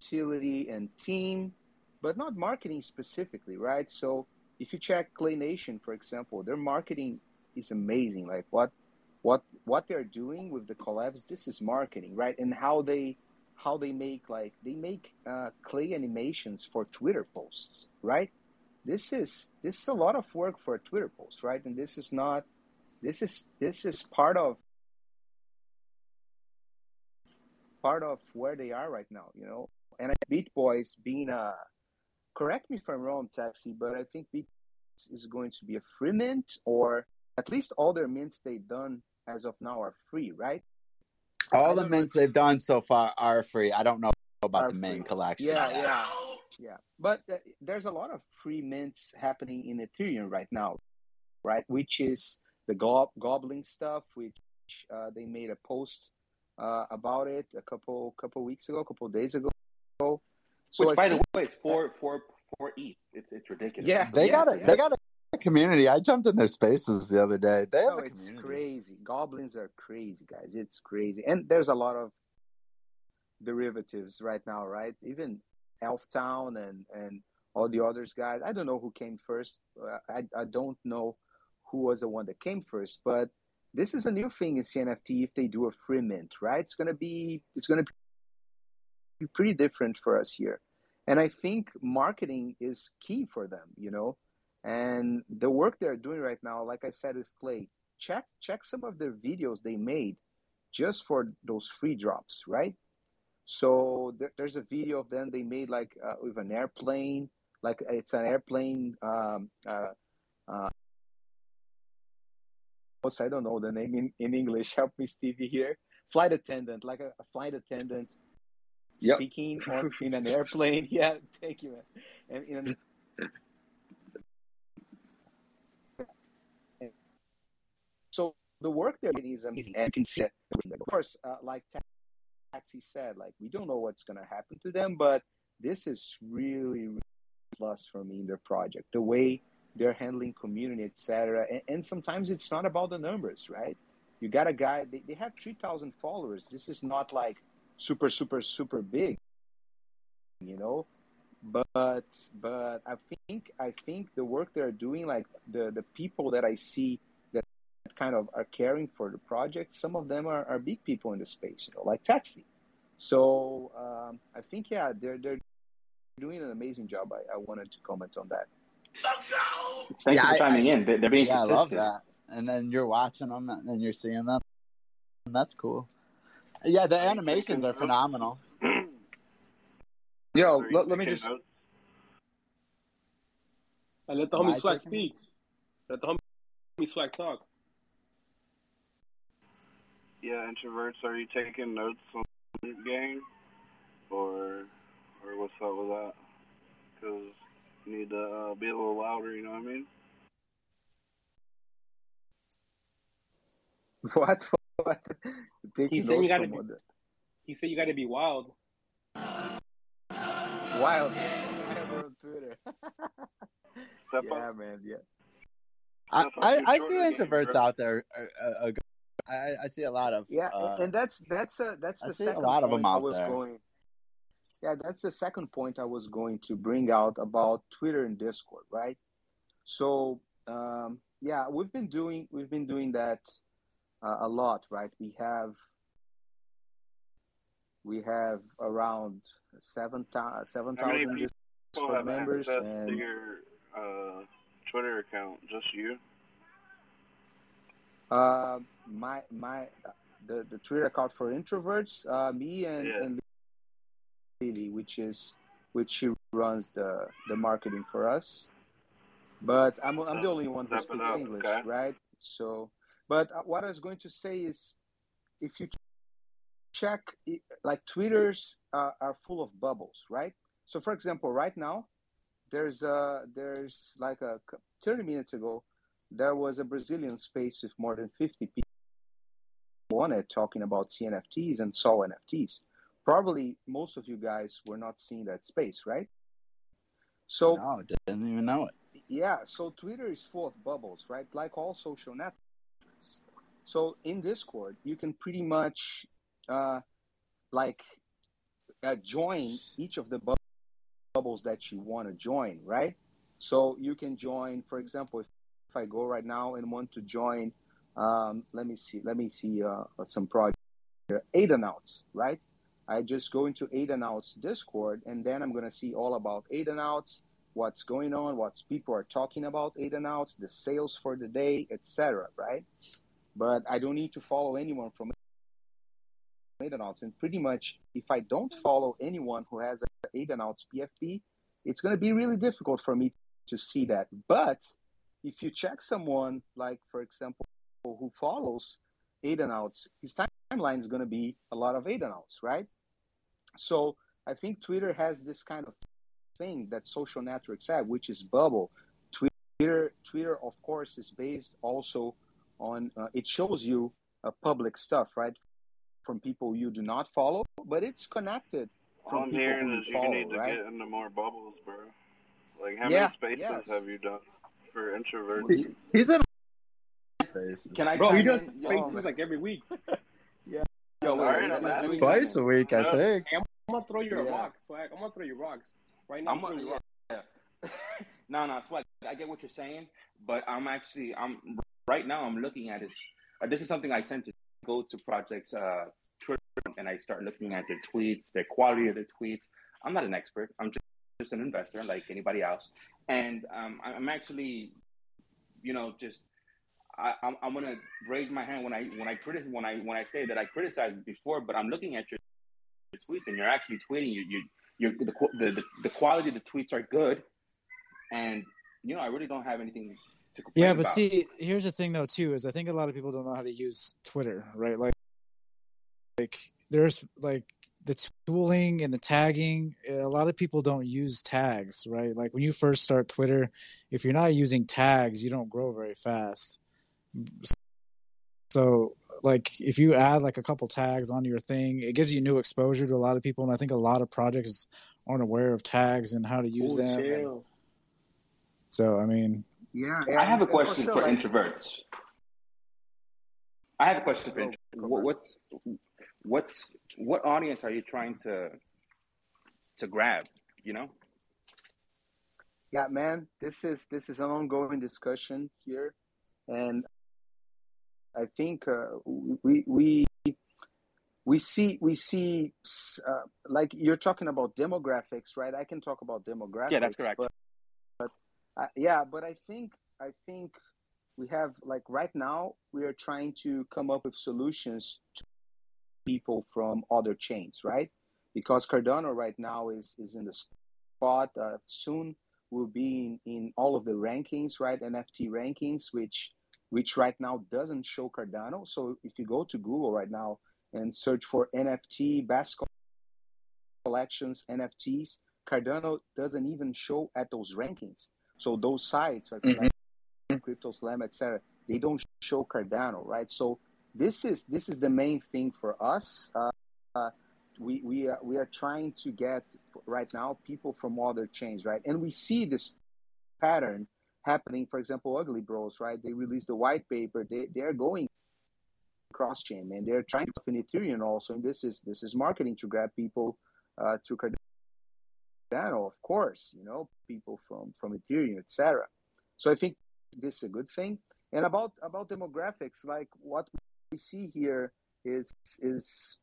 utility, and team, but not marketing specifically, right? So if you check Clay Nation, for example, their marketing is amazing. Like what what what they're doing with the collabs, this is marketing, right? And how they how they make like they make uh, clay animations for Twitter posts, right? This is this is a lot of work for a Twitter post, right? And this is not this is this is part of part of where they are right now, you know. And I, Beat Boys being a correct me if I'm wrong, Taxi, but I think Beat is going to be a free mint, or at least all their mints they've done as of now are free, right? All the mints they've done so far are free. I don't know about the main free. collection. Yeah, yeah, yeah. But uh, there's a lot of free mints happening in Ethereum right now, right? Which is the gob- goblin stuff, which uh, they made a post uh, about it a couple couple weeks ago, a couple days ago. So Which, I by the way, it's four, four, four ETH. It's it's ridiculous. Yeah, They yeah, got a yeah. they got a community. I jumped in their spaces the other day. They have No, a it's crazy. Goblins are crazy, guys. It's crazy, and there's a lot of derivatives right now, right? Even Elf Town and and all the others guys. I don't know who came first. Uh, I I don't know who was the one that came first, but this is a new thing in CNFT. If they do a free mint, right? It's gonna be it's gonna be pretty different for us here, and I think marketing is key for them. You know, and the work they're doing right now, like I said with Clay, check check some of their videos they made just for those free drops, right? So there, there's a video of them they made like uh, with an airplane, like it's an airplane. Um, uh, uh, I don't know the name in, in English. Help me, Stevie here. Flight attendant, like a, a flight attendant yep. speaking on, in an airplane. Yeah, thank you. And in an, so the work there is amazing, and you can see, of course, uh, like Taxi said, like we don't know what's going to happen to them, but this is really, really plus for me in their project. The way they're handling community, etc. And, and sometimes it's not about the numbers, right? You got a guy; they, they have three thousand followers. This is not like super, super, super big, you know. But but I think I think the work they're doing, like the the people that I see that kind of are caring for the project, some of them are, are big people in the space, you know, like Taxi. So um, I think yeah, they're they're doing an amazing job. I, I wanted to comment on that. Thank you for chiming I- in. They're, they're being yeah, I love consistent. that. And then you're watching them, and you're seeing them. And that's cool. Yeah, the animations are phenomenal. Yo, Are let, let me just. notes? I let the Am homie I Swag taking speak. Let the homie Swag talk. Yeah, introverts. Are you taking notes on the gang, or or what's up with that? Because you need to uh, be a little louder. You know what I mean? What? What? He said you gotta be. He said you gotta be wild. Wild. Wild on Twitter. Step yeah, man. Yeah. I, I, I see introverts out there. Uh, uh, uh, I, I see a lot of. Yeah, uh, and that's that's a that's I the see a second lot of 'em point I out was there. going. Yeah, that's the second point I was going to bring out about Twitter and Discord, right? So, um, yeah, we've been doing we've been doing that uh, a lot, right? We have we have around seven thou- seven thousand members, and your uh, Twitter account? Just you? uh, my my the the Twitter account for introverts, uh, me and Yeah. and Lily, which is which she runs the the marketing for us. But I'm I'm the only one who speaks English, okay? right? So, but uh, what I was going to say is, if you check, like Twitters uh, are full of bubbles, right? So, for example, right now, there's uh there's like a 30 minutes ago, there was a Brazilian space with more than 50 people on it talking about CNFTs and saw NFTs. Probably most of you guys were not seeing that space, right? So no, didn't even know it. yeah, so Twitter is full of bubbles, right? Like all social networks. So in Discord, you can pretty much uh, like uh, join each of the bu- bubbles that you want to join, right? So you can join, for example, if, if I go right now and want to join, um, let me see, let me see uh, some project here, Aidanauts, right? I just go into Aidanauts Discord, and then I'm gonna see all about Aidanauts, what's going on, what people are talking about Aidanauts, the sales for the day, etc. Right? But I don't need to follow anyone from Aidanauts, and pretty much if I don't follow anyone who has a Aidanauts PFP, it's gonna be really difficult for me to see that. But if you check someone like, for example, who follows Aidanauts, his timeline is going to be a lot of Aidanauts, right? So I think Twitter has this kind of thing that social networks have, which is bubble. Twitter, Twitter, of course, is based also on uh, it shows you uh, public stuff, right, from people you do not follow, but it's connected All from I'm hearing who you is you follow, need to right? get into more bubbles, bro. Like, how Yeah, many spaces yes. have you done for introverts? He's in spaces. Can I Bro, he does in? Spaces man. like every week. yeah. Yo, wait, Alright, wait, I'm let me- Twice a week, I think. I'm, I'm gonna throw you a Yeah. rock, swag. I'm gonna throw you rocks right now. I'm, I'm yeah. rocks. yeah. no, no, swag. I get what you're saying, but I'm actually I'm right now. I'm looking at is uh, this is something I tend to go to projects uh, Twitter and I start looking at their tweets, their quality of their tweets. I'm not an expert. I'm just, just an investor like anybody else, and um, I'm actually, you know, just I, I'm, I'm gonna raise my hand when I when I critic when I when I say that I criticized it before, but I'm looking at your, your tweets and you're actually tweeting. You you you the, the the the quality of the tweets are good, and you know I really don't have anything to complain Yeah, but about. see, here's the thing though too is I think a lot of people don't know how to use Twitter, right? Like, like there's like the tooling and the tagging. Eh, a lot of people don't use tags, right? Like when you first start Twitter, if you're not using tags, you don't grow very fast. So like if you add like a couple tags onto your thing, it gives you new exposure to a lot of people, and I think a lot of projects aren't aware of tags and how to use Ooh, them. and so I mean, Yeah, I have a question for like introverts. I have a question for oh, introverts. What, what's what's what audience are you trying to to grab? You know? Yeah, man, this is this is an ongoing discussion here, and I think uh, we we we see we see uh, like you're talking about demographics, right? I can talk about demographics Yeah, that's correct. but uh, yeah, but I think I think we have like right now we are trying to come up with solutions to people from other chains, right? Because Cardano right now is is in the spot. Uh, soon will be in, in all of the rankings, right? NFT rankings, which which right now doesn't show Cardano. So if you go to Google right now and search for NFT best collections NFTs, Cardano doesn't even show at those rankings. So those sites, right, like Crypto Slam, etc., they don't show Cardano, right? So this is this is the main thing for us. Uh, uh, we we are, we are trying to get right now people from other chains, right? And we see this pattern happening. For example, Ugly Bros, right? They released the white paper. They they're going cross chain, and they're trying to in Ethereum also. And this is this is marketing to grab people uh, to Cardano, of course. You know, people from from Ethereum, etc. So I think this is a good thing. And about about demographics, like what we see here is is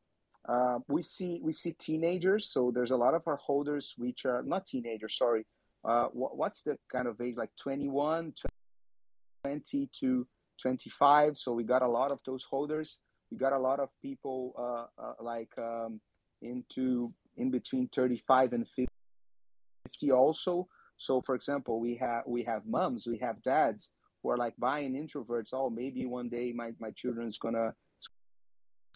uh, we see we see teenagers. So there's a lot of our holders which are not teenagers. Sorry, uh, what, what's the kind of age like 21, 20 to 25? So we got a lot of those holders. We got a lot of people uh, uh, like um, into in between 35 and 50 also. So for example, we have we have moms, we have dads who are like buying introverts. Oh, maybe one day my, my children's gonna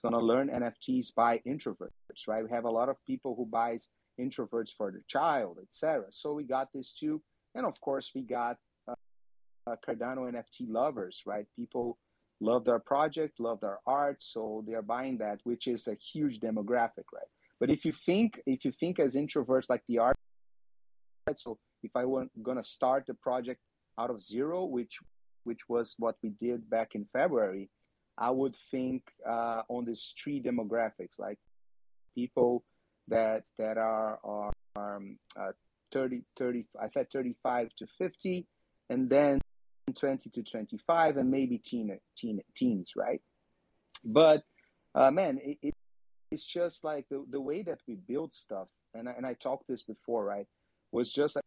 gonna learn NFTs by introverts, right? We have a lot of people who buys introverts for the child, etc. So we got this too, and of course we got uh, uh, Cardano NFT lovers, right? People loved our project, loved our art, so they are buying that, which is a huge demographic, right? But if you think if you think as introverts like the art, right? so if I were gonna start the project out of zero, which which was what we did back in February, I would think uh, on these three demographics, like people that that are are um, uh, 30, 30, I said 35 to 50, and then 20 to 25, and maybe teen, teen teens, right? But uh, man, it, it, it's just like the, the way that we build stuff, and I, and I talked this before, right? Was just like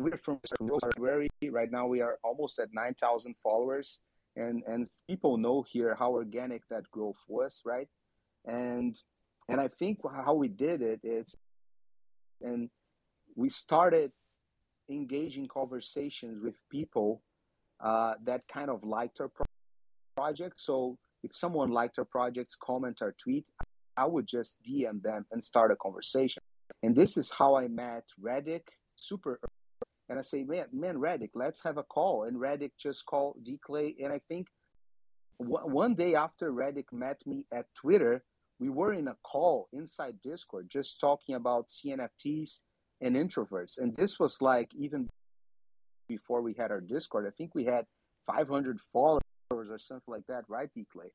we're from February. Right now, we are almost at 9,000 followers, and and people know here how organic that growth was, right? And and I think how we did it is, and we started engaging conversations with people uh, that kind of liked our pro- project. So if someone liked our projects, comment or tweet, I would just DM them and start a conversation. And this is how I met Redick super and I say, man, man, Redick, let's have a call. And Redick just called D Clay. And I think one day after Redick met me at Twitter, we were in a call inside Discord, just talking about CNFTs and introverts. And this was like even before we had our Discord. I think we had 500 followers or something like that, right, D Clay?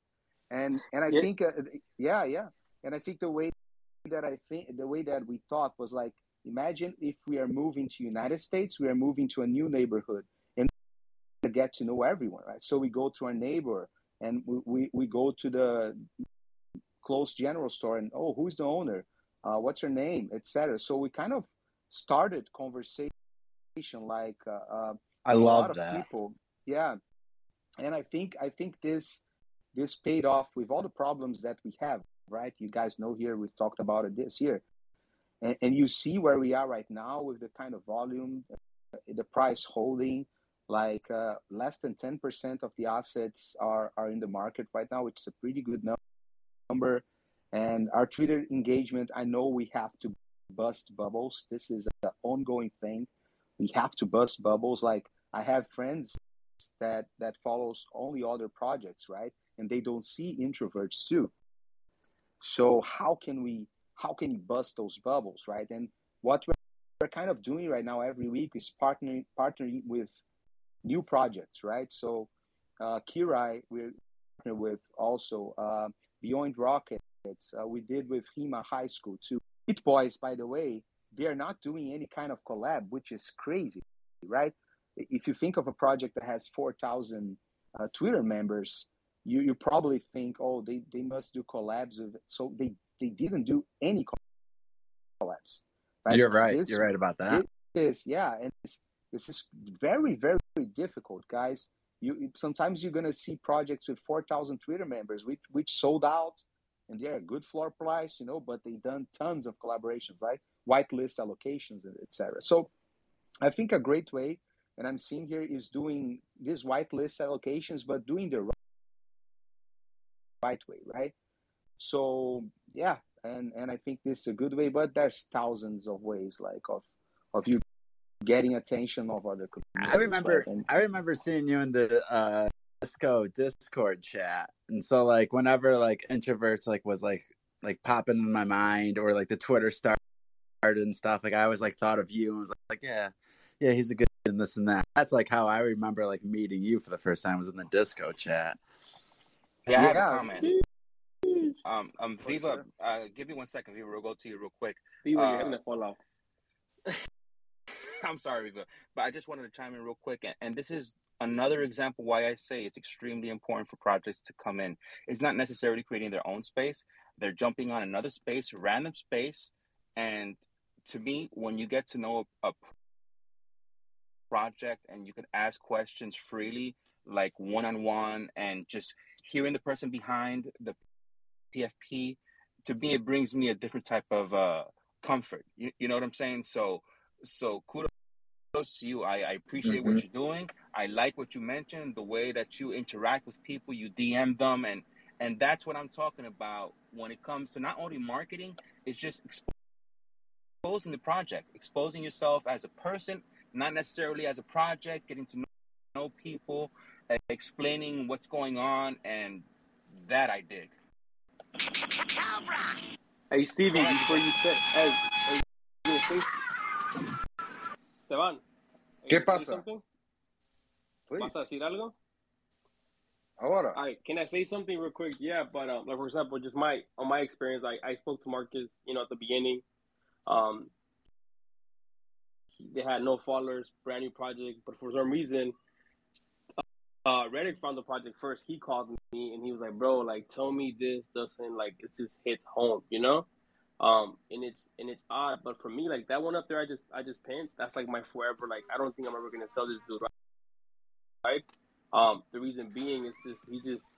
And and I Yeah. think, uh, yeah, yeah. And I think the way that I think the way that we thought was like imagine if we are moving to united states we are moving to a new neighborhood and get to know everyone right so we go to our neighbor and we, we, we go to the close general store and oh who's the owner? Uh, what's her name? etc so we kind of started conversation like uh, uh, I a love lot of that. people. Yeah. And i think i think this this paid off with all the problems that we have right? You guys know here we've talked about it this year. And, and you see where we are right now with the kind of volume, uh, the price holding, like uh, less than 10% of the assets are, are in the market right now, which is a pretty good number. And our Twitter engagement, I know we have to bust bubbles. This is an ongoing thing. We have to bust bubbles. Like I have friends that that follows only other projects, right? And they don't see introverts too. So how can we how can we bust those bubbles, right? And what we're, we're kind of doing right now every week is partnering partnering with new projects, right? So uh, Kirai, we're partnered with also uh, Beyond Rockets. Uh, we did with Hema High School too. Beat Boys, by the way, they are not doing any kind of collab, which is crazy, right? If you think of a project that has 4,000 uh, Twitter members, you, you probably think, oh, they, they must do collabs with So they, they didn't do any collabs. Right? You're right. This- You're right about that. This yeah. And this, this is very, very difficult, guys. You Sometimes you're going to see projects with 4,000 Twitter members, which, which sold out and they're a good floor price, you know, but they done tons of collaborations, right? Whitelist allocations, etc. So I think a great way, and I'm seeing here, is doing these whitelist allocations, but doing the right way, right? So yeah, and and I think this is a good way, but there's thousands of ways, like of of you getting attention of other communities. I remember right? And I remember seeing you in the uh disco discord chat and so like whenever like introverts like was like like popping in my mind or like the twitter started and stuff like i always like thought of you and was like, yeah yeah he's a good and this and that that's like how i remember like meeting you for the first time was in the disco chat Yeah, I have Yeah. a comment. Um, um, Viva, uh, give me one second. Viva, we'll go to you real quick. Viva, Uh, you're having a fall off. I'm sorry, Viva, but I just wanted to chime in real quick, and, and this is another example why I say it's extremely important for projects to come in. It's not necessarily creating their own space; they're jumping on another space, random space, and to me, when you get to know a, a project and you can ask questions freely, like one on one, and just hearing the person behind the PFP, to me, it brings me a different type of uh, comfort. You, you know what I'm saying? So, so kudos to you. I, I appreciate what Mhm. you're doing. I like what you mentioned, the way that you interact with people, you DM them, and and that's what I'm talking about when it comes to not only marketing, it's just exposing the project, exposing yourself as a person, not necessarily as a project, getting to know, know people, uh, explaining what's going on, and that I dig. Hey, Stevie, before you say, hey, hey, you gonna say, Esteban, ¿Qué gonna say pasa? ¿Vas a decir algo? Ahora. All right, can I say something real quick? Yeah, but um, like for example, just my on my experience, I, I spoke to Marcus, you know, at the beginning. Um, they had no followers, brand new project, but for some reason, uh, Reddick found the project first. He called me and he was like, "Bro, like, tell me this doesn't like it just hits home, you know." Um, and it's and it's odd, but for me, like that one up there, I just I just pinned. That's like my forever. Like I don't think I'm ever gonna sell this dude, right? Um, the reason being is just he just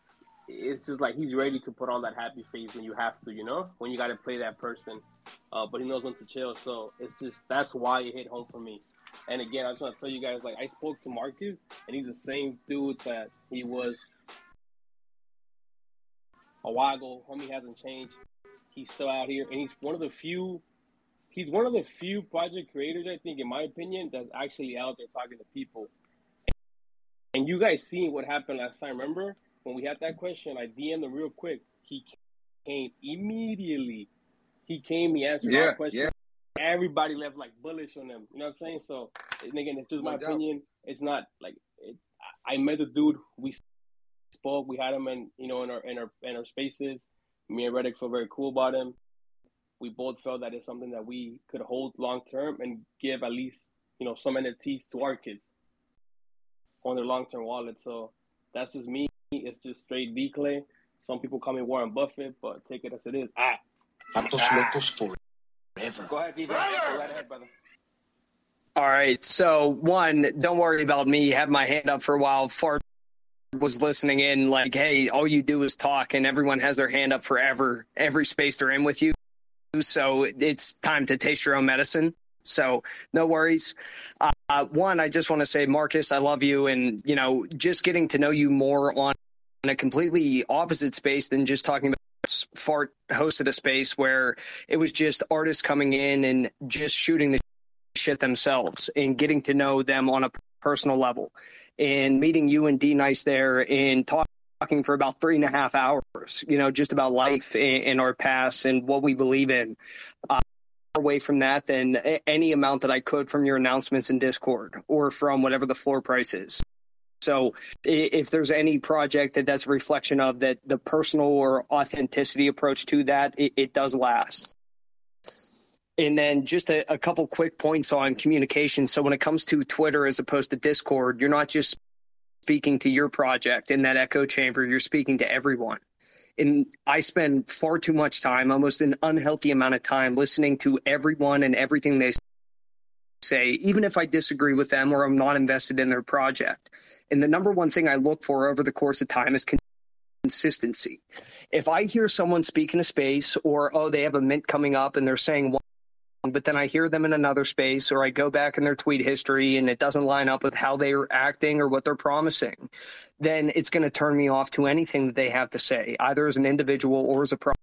it's just like he's ready to put on that happy face when you have to, you know, when you got to play that person. Uh, but he knows when to chill. So it's just that's why it hit home for me. And again, I just want to tell you guys, like I spoke to Marcus, and he's the same dude that he was a while ago. Homie hasn't changed. He's still out here, and he's one of the few. He's one of the few project creators, I think, in my opinion, that's actually out there talking to people. And you guys seen what happened last time. Remember when we had that question? I DM'd him real quick. He came immediately. He came. He answered Yeah, our question. Yeah. Everybody left like bullish on him. You know what I'm saying? So, and again, it's just No my doubt. opinion. It's not like it, I I met the dude. We spoke. We had him in you know in our in our in our spaces. Me and Reddick felt very cool about him. We both felt that it's something that we could hold long term and give at least you know some NFTs to our kids on their long term wallet. So that's just me. It's just straight D Clay. Some people call me Warren Buffett, but take it as it is. Ah. Patos locos forever. Go ahead, Viva. Go right ahead, brother. All right. So one, don't worry about me. Have my hand up for a while. Fart was listening in, like, hey, all you do is talk, and everyone has their hand up forever, every space they're in with you. So it's time to taste your own medicine. So no worries. Uh, one, I just want to say, Marcus, I love you, and you know, just getting to know you more on a completely opposite space than just talking about. Fart hosted a space where it was just artists coming in and just shooting the shit themselves and getting to know them on a personal level. And meeting you and D Nice there and talking for about three and a half hours, you know, just about life and our past and what we believe in. Uh, away from that than any amount that I could from your announcements in Discord or from whatever the floor price is. So if there's any project that that's a reflection of that the personal or authenticity approach to that, it, it does last. And then just a, a couple quick points on communication. So when it comes to Twitter as opposed to Discord, you're not just speaking to your project in that echo chamber, you're speaking to everyone. And I spend far too much time, almost an unhealthy amount of time, listening to everyone and everything they say, even if I disagree with them or I'm not invested in their project. And the number one thing I look for over the course of time is consistency. If I hear someone speak in a space or, oh, they have a mint coming up and they're saying but then I hear them in another space or I go back in their tweet history and it doesn't line up with how they're acting or what they're promising, then it's going to turn me off to anything that they have to say, either as an individual or as a pro-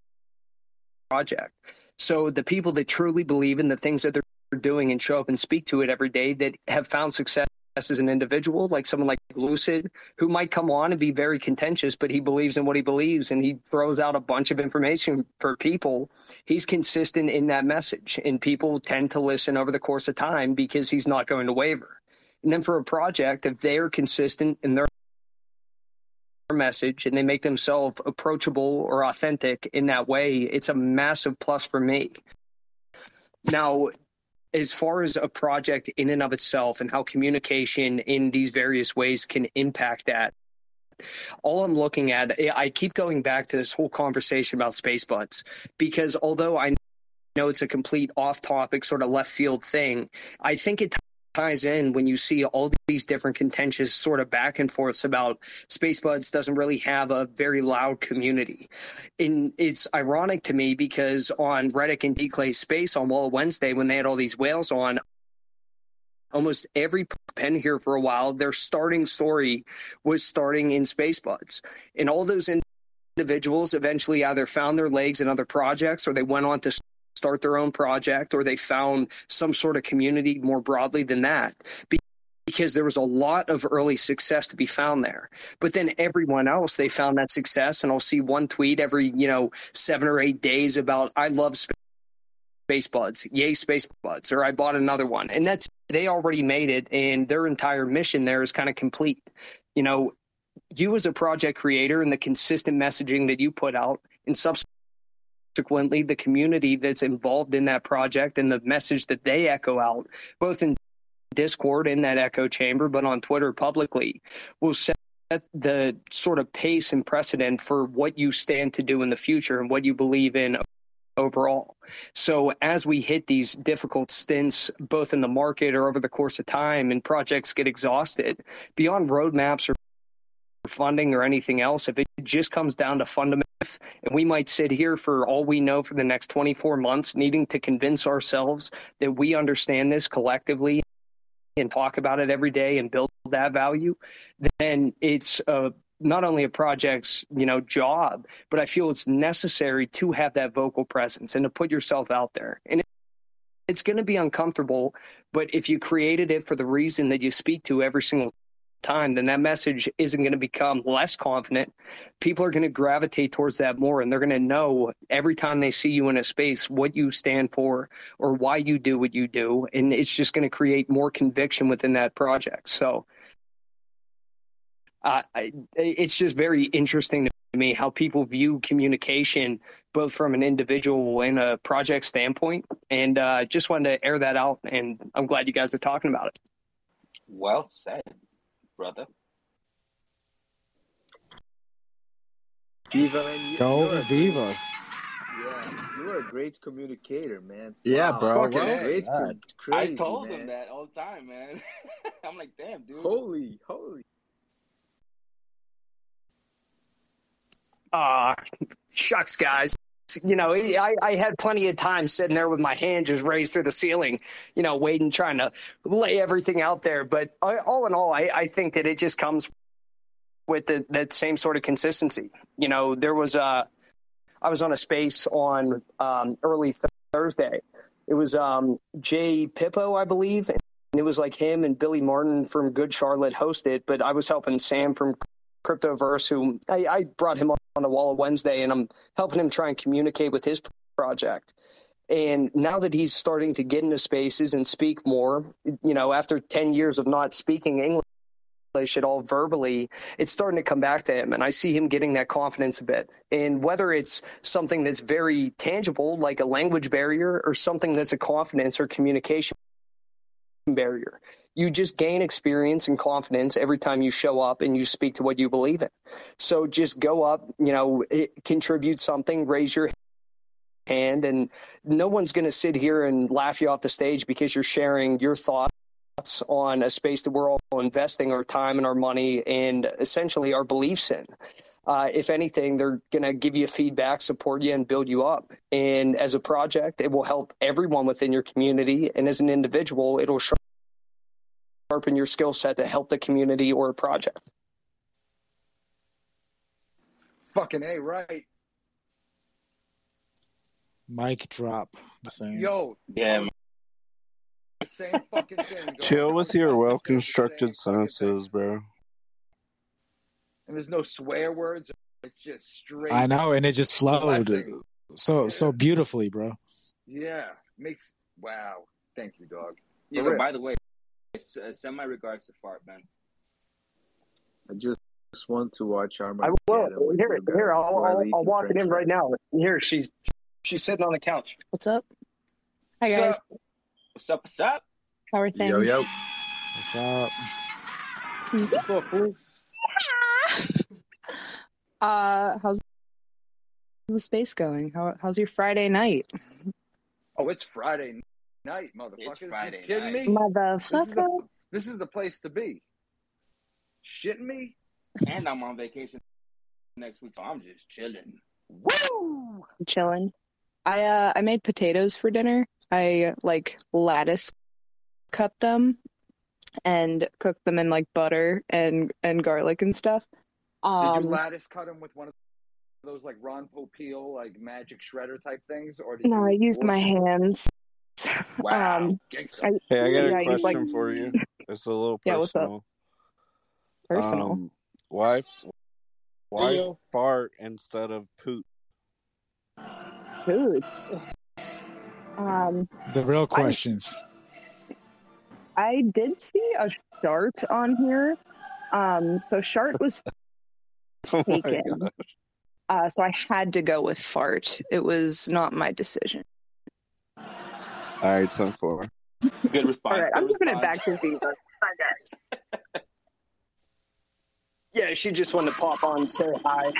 project. So the people that truly believe in the things that they're doing and show up and speak to it every day that have found success as an individual, like someone like Lucid, who might come on and be very contentious, but he believes in what he believes and he throws out a bunch of information for people. He's consistent in that message, and people tend to listen over the course of time because he's not going to waver. And then for a project, if they're consistent in their message and they make themselves approachable or authentic in that way, it's a massive plus for me. Now, as far as a project in and of itself and how communication in these various ways can impact that all I'm looking at, I keep going back to this whole conversation about SpaceBudz because although I know it's a complete off topic, sort of left field thing, I think it ties in when you see all these different contentious sort of back and forths about SpaceBudz doesn't really have a very loud community. And it's ironic to me because on Reddick and Declay Space on Wall Wednesday, when they had all these whales on, almost every pen here for a while, their starting story was starting in SpaceBudz. And all those individuals eventually either found their legs in other projects or they went on to start their own project or they found some sort of community more broadly than that because there was a lot of early success to be found there. But then everyone else, they found that success. And I'll see one tweet every, you know, seven or eight days about, I love SpaceBudz, yay space buds, or I bought another one. And that's, they already made it and their entire mission there is kind of complete. You know, you as a project creator and the consistent messaging that you put out and subsequent subsequently the community that's involved in that project and the message that they echo out, both in Discord in that echo chamber, but on Twitter publicly, will set the sort of pace and precedent for what you stand to do in the future and what you believe in overall. So as we hit these difficult stints, both in the market or over the course of time, and projects get exhausted, beyond roadmaps or funding or anything else, if it just comes down to fundamental, and we might sit here for all we know for the next 24 months, needing to convince ourselves that we understand this collectively and talk about it every day and build that value, then it's a not only a project's you know job, but I feel it's necessary to have that vocal presence and to put yourself out there. And it's going to be uncomfortable, but if you created it for the reason that you speak to every single time, then that message isn't going to become less confident. People are going to gravitate towards that more, and they're going to know every time they see you in a space what you stand for or why you do what you do. And it's just going to create more conviction within that project. So uh, it's just very interesting to me how people view communication both from an individual and a project standpoint. And uh, just wanted to air that out, and I'm glad you guys are talking about it. Well said brother. Viva, man. You, Go you're a- Viva. Yeah, you're a great communicator, man. Yeah, Wow, bro. Fucking Great, com- crazy, I told man. him that all the time, man. I'm like, damn, dude. Holy, holy. Ah, shucks, guys. You know, I, I had plenty of time sitting there with my hand just raised through the ceiling, you know, waiting, trying to lay everything out there. But I, all in all, I, I think that it just comes with the, that same sort of consistency. You know, there was a, I was on a space on um, early th- Thursday. It was um, Jay Pippo, I believe, And it was like him and Billy Martin from Good Charlotte hosted, but I was helping Sam from Cryptoverse, who I, I brought him on the wall of Wednesday, and I'm helping him try and communicate with his project. And now that he's starting to get into spaces and speak more, you know, after 10 years of not speaking English at all verbally, it's starting to come back to him. And I see him getting that confidence a bit. And whether it's something that's very tangible, like a language barrier, or something that's a confidence or communication barrier, you just gain experience and confidence every time you show up and you speak to what you believe in. So just go up, you know, contribute something, raise your hand and no one's going to sit here and laugh you off the stage because you're sharing your thoughts on a space that we're all investing our time and our money and essentially our beliefs in. Uh, if anything, they're going to give you feedback, support you, and build you up. And as a project, it will help everyone within your community. And as an individual, it'll sharpen your skill set to help the community or a project. Fucking A, right. Mic drop. The same. Yo, Yeah, the same fucking thing. Chill with your well constructed sentences, bro. And there's no swear words. It's just straight. I know, and it just flowed blessing. so so beautifully, bro. Yeah, makes wow. Thank you, dog. Yeah, but by the way, uh, send my regards to Fart Man. I just want to watch our I Armageddon. will. with Here, you here, I'll, I'll, I'll walk it french in right now. Here, she's she's sitting on the couch. What's up? Hi So- guys. What's up? What's up? How are things? Yo, yo. What's up? What's up, fools? Uh, how's the space going? How, how's your Friday night? Oh, it's Friday night, motherfuckers. You Friday kidding night. me? This is, Motherfucker. the, this is the place to be. Shitting me? And I'm on vacation next week, so I'm just chilling. Woo! Chilling. I uh I made potatoes for dinner. I like lattice cut them and cooked them in like butter and and garlic and stuff. Did Um you lattice cut them with one of those like Ron Popeil, like magic shredder type things, or did no, I used my hands. Wow, Um gangsta. I, Hey, I got yeah, a you, like question for you. It's a little personal. Yeah, what's up? personal. personal. Um, why, why yo. fart instead of poop? Foods. Um The real I questions. I did see a shart on here. Um, so shart was Oh taken. Uh, so I had to go with fart. It was not my decision. All right, ten four. Good response. All right, good I'm giving it response. back to Viva. Yeah, she just wanted to pop on and say hi.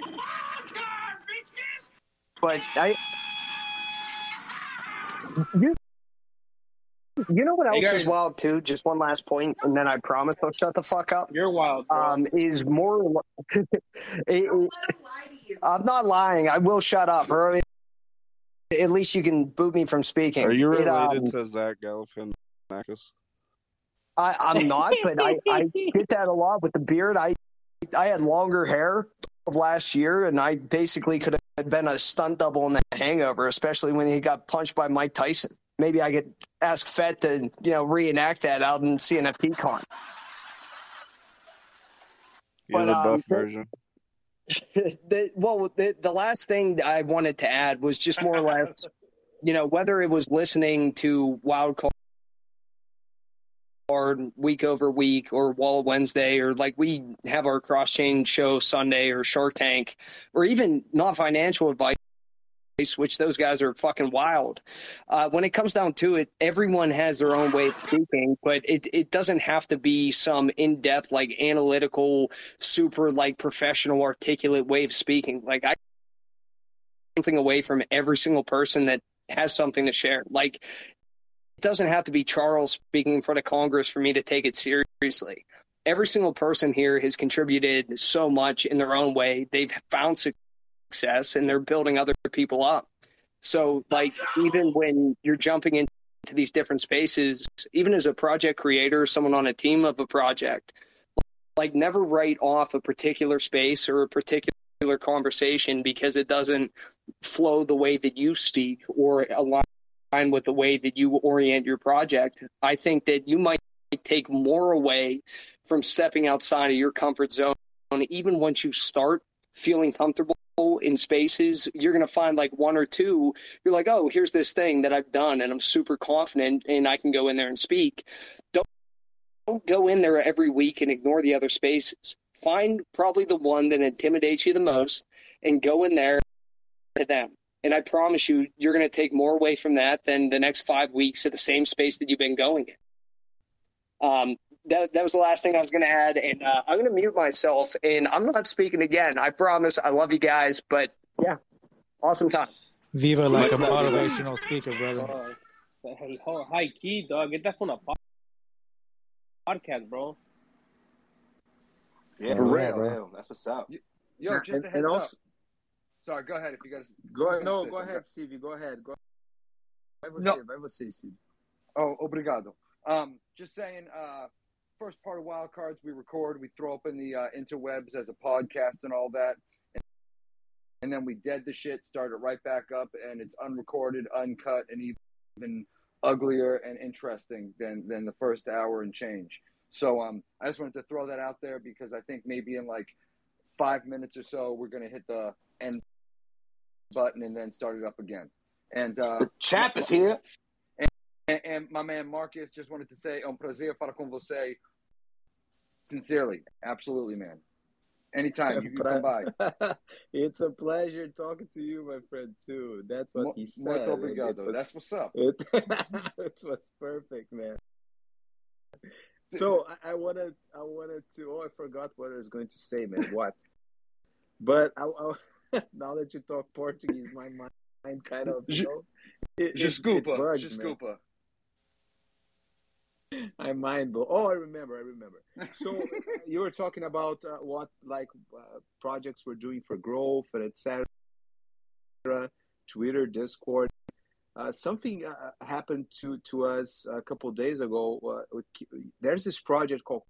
But I, you, you know what else guys. is wild too? Just one last point, and then I promise I'll shut the fuck up. You're wild, bro. Um, is more. it- it- I'm not lying. I will shut up, or at least you can boot me from speaking. Are you It, related um, to Zach Galifianakis? I, I'm not, but I, I get that a lot with the beard. I I had longer hair of last year, and I basically could have been a stunt double in the Hangover, especially when he got punched by Mike Tyson. Maybe I could ask Fett to you know reenact that out in CNFT con. But, the um, buff version. the, well, the, the last thing I wanted to add was just more or less, you know, whether it was listening to Wild Card week over week or Wall Wednesday, or like we have our cross chain show Sunday or Shark Tank, or even not financial advice. Which those guys are fucking wild. Uh, when it comes down to it, everyone has their own way of speaking, but it, it doesn't have to be some in depth, like analytical, super like professional, articulate way of speaking. Like I something away from every single person that has something to share. Like it doesn't have to be Charles speaking in front of Congress for me to take it seriously. Every single person here has contributed so much in their own way. They've found success and they're building other people up. So, like, even when you're jumping into these different spaces, even as a project creator, someone on a team of a project, like, never write off a particular space or a particular conversation because it doesn't flow the way that you speak or align with the way that you orient your project. I think that you might take more away from stepping outside of your comfort zone. Even once you start feeling comfortable in spaces, you're going to find like one or two. You're like, oh, here's this thing that I've done, and I'm super confident, and I can go in there and speak. Don't don't go in there every week and ignore the other spaces. Find probably the one that intimidates you the most, and go in there to them. And I promise you, you're going to take more away from that than the next five weeks at the same space that you've been going in. Um, that, that was the last thing I was going to add. And uh, I'm going to mute myself. And I'm not speaking again. I promise. I love you guys. But yeah, awesome time. Viva like a motivational speaker, brother. Oh, hey, high key, dog. Get that from a pod- podcast, bro. Yeah, For real, real. That's what's up. Yo, just and, a heads also, up. Sorry, go ahead if you guys go ahead. no, go something. ahead, Stevie. Go ahead. Go. Vai você, No. vai você, Stevie. Oh, obrigado. Um, just saying, uh, first part of Wild Cards we record, we throw up in the uh, interwebs as a podcast and all that. And then we dead the shit, start it right back up, and it's unrecorded, uncut, and even uglier and interesting than, than the first hour and change. So um, I just wanted to throw that out there because I think maybe in like five minutes or so, we're going to hit the end button and then start it up again. And uh, The champ is here. and, and my man Marcus just wanted to say, um prazer falar com você. Sincerely, absolutely, man. Anytime you can come by. it's a pleasure talking to you, my friend. Too. That's what Mo- he said. muito and it obrigado. was- That's what's up. It, it was perfect, man. So I, I wanted, I wanted to. Oh, I forgot what I was going to say, man. What? But I, I, now that you talk Portuguese, my mind kind of, you know, it, it, it Desculpa, bugged, man. I mind blow. Oh, I remember. I remember. So you were talking about uh, what like uh, projects we're doing for growth and etc. Twitter, Discord. Uh, something uh, happened to to us a couple days ago. Uh, with, there's this project called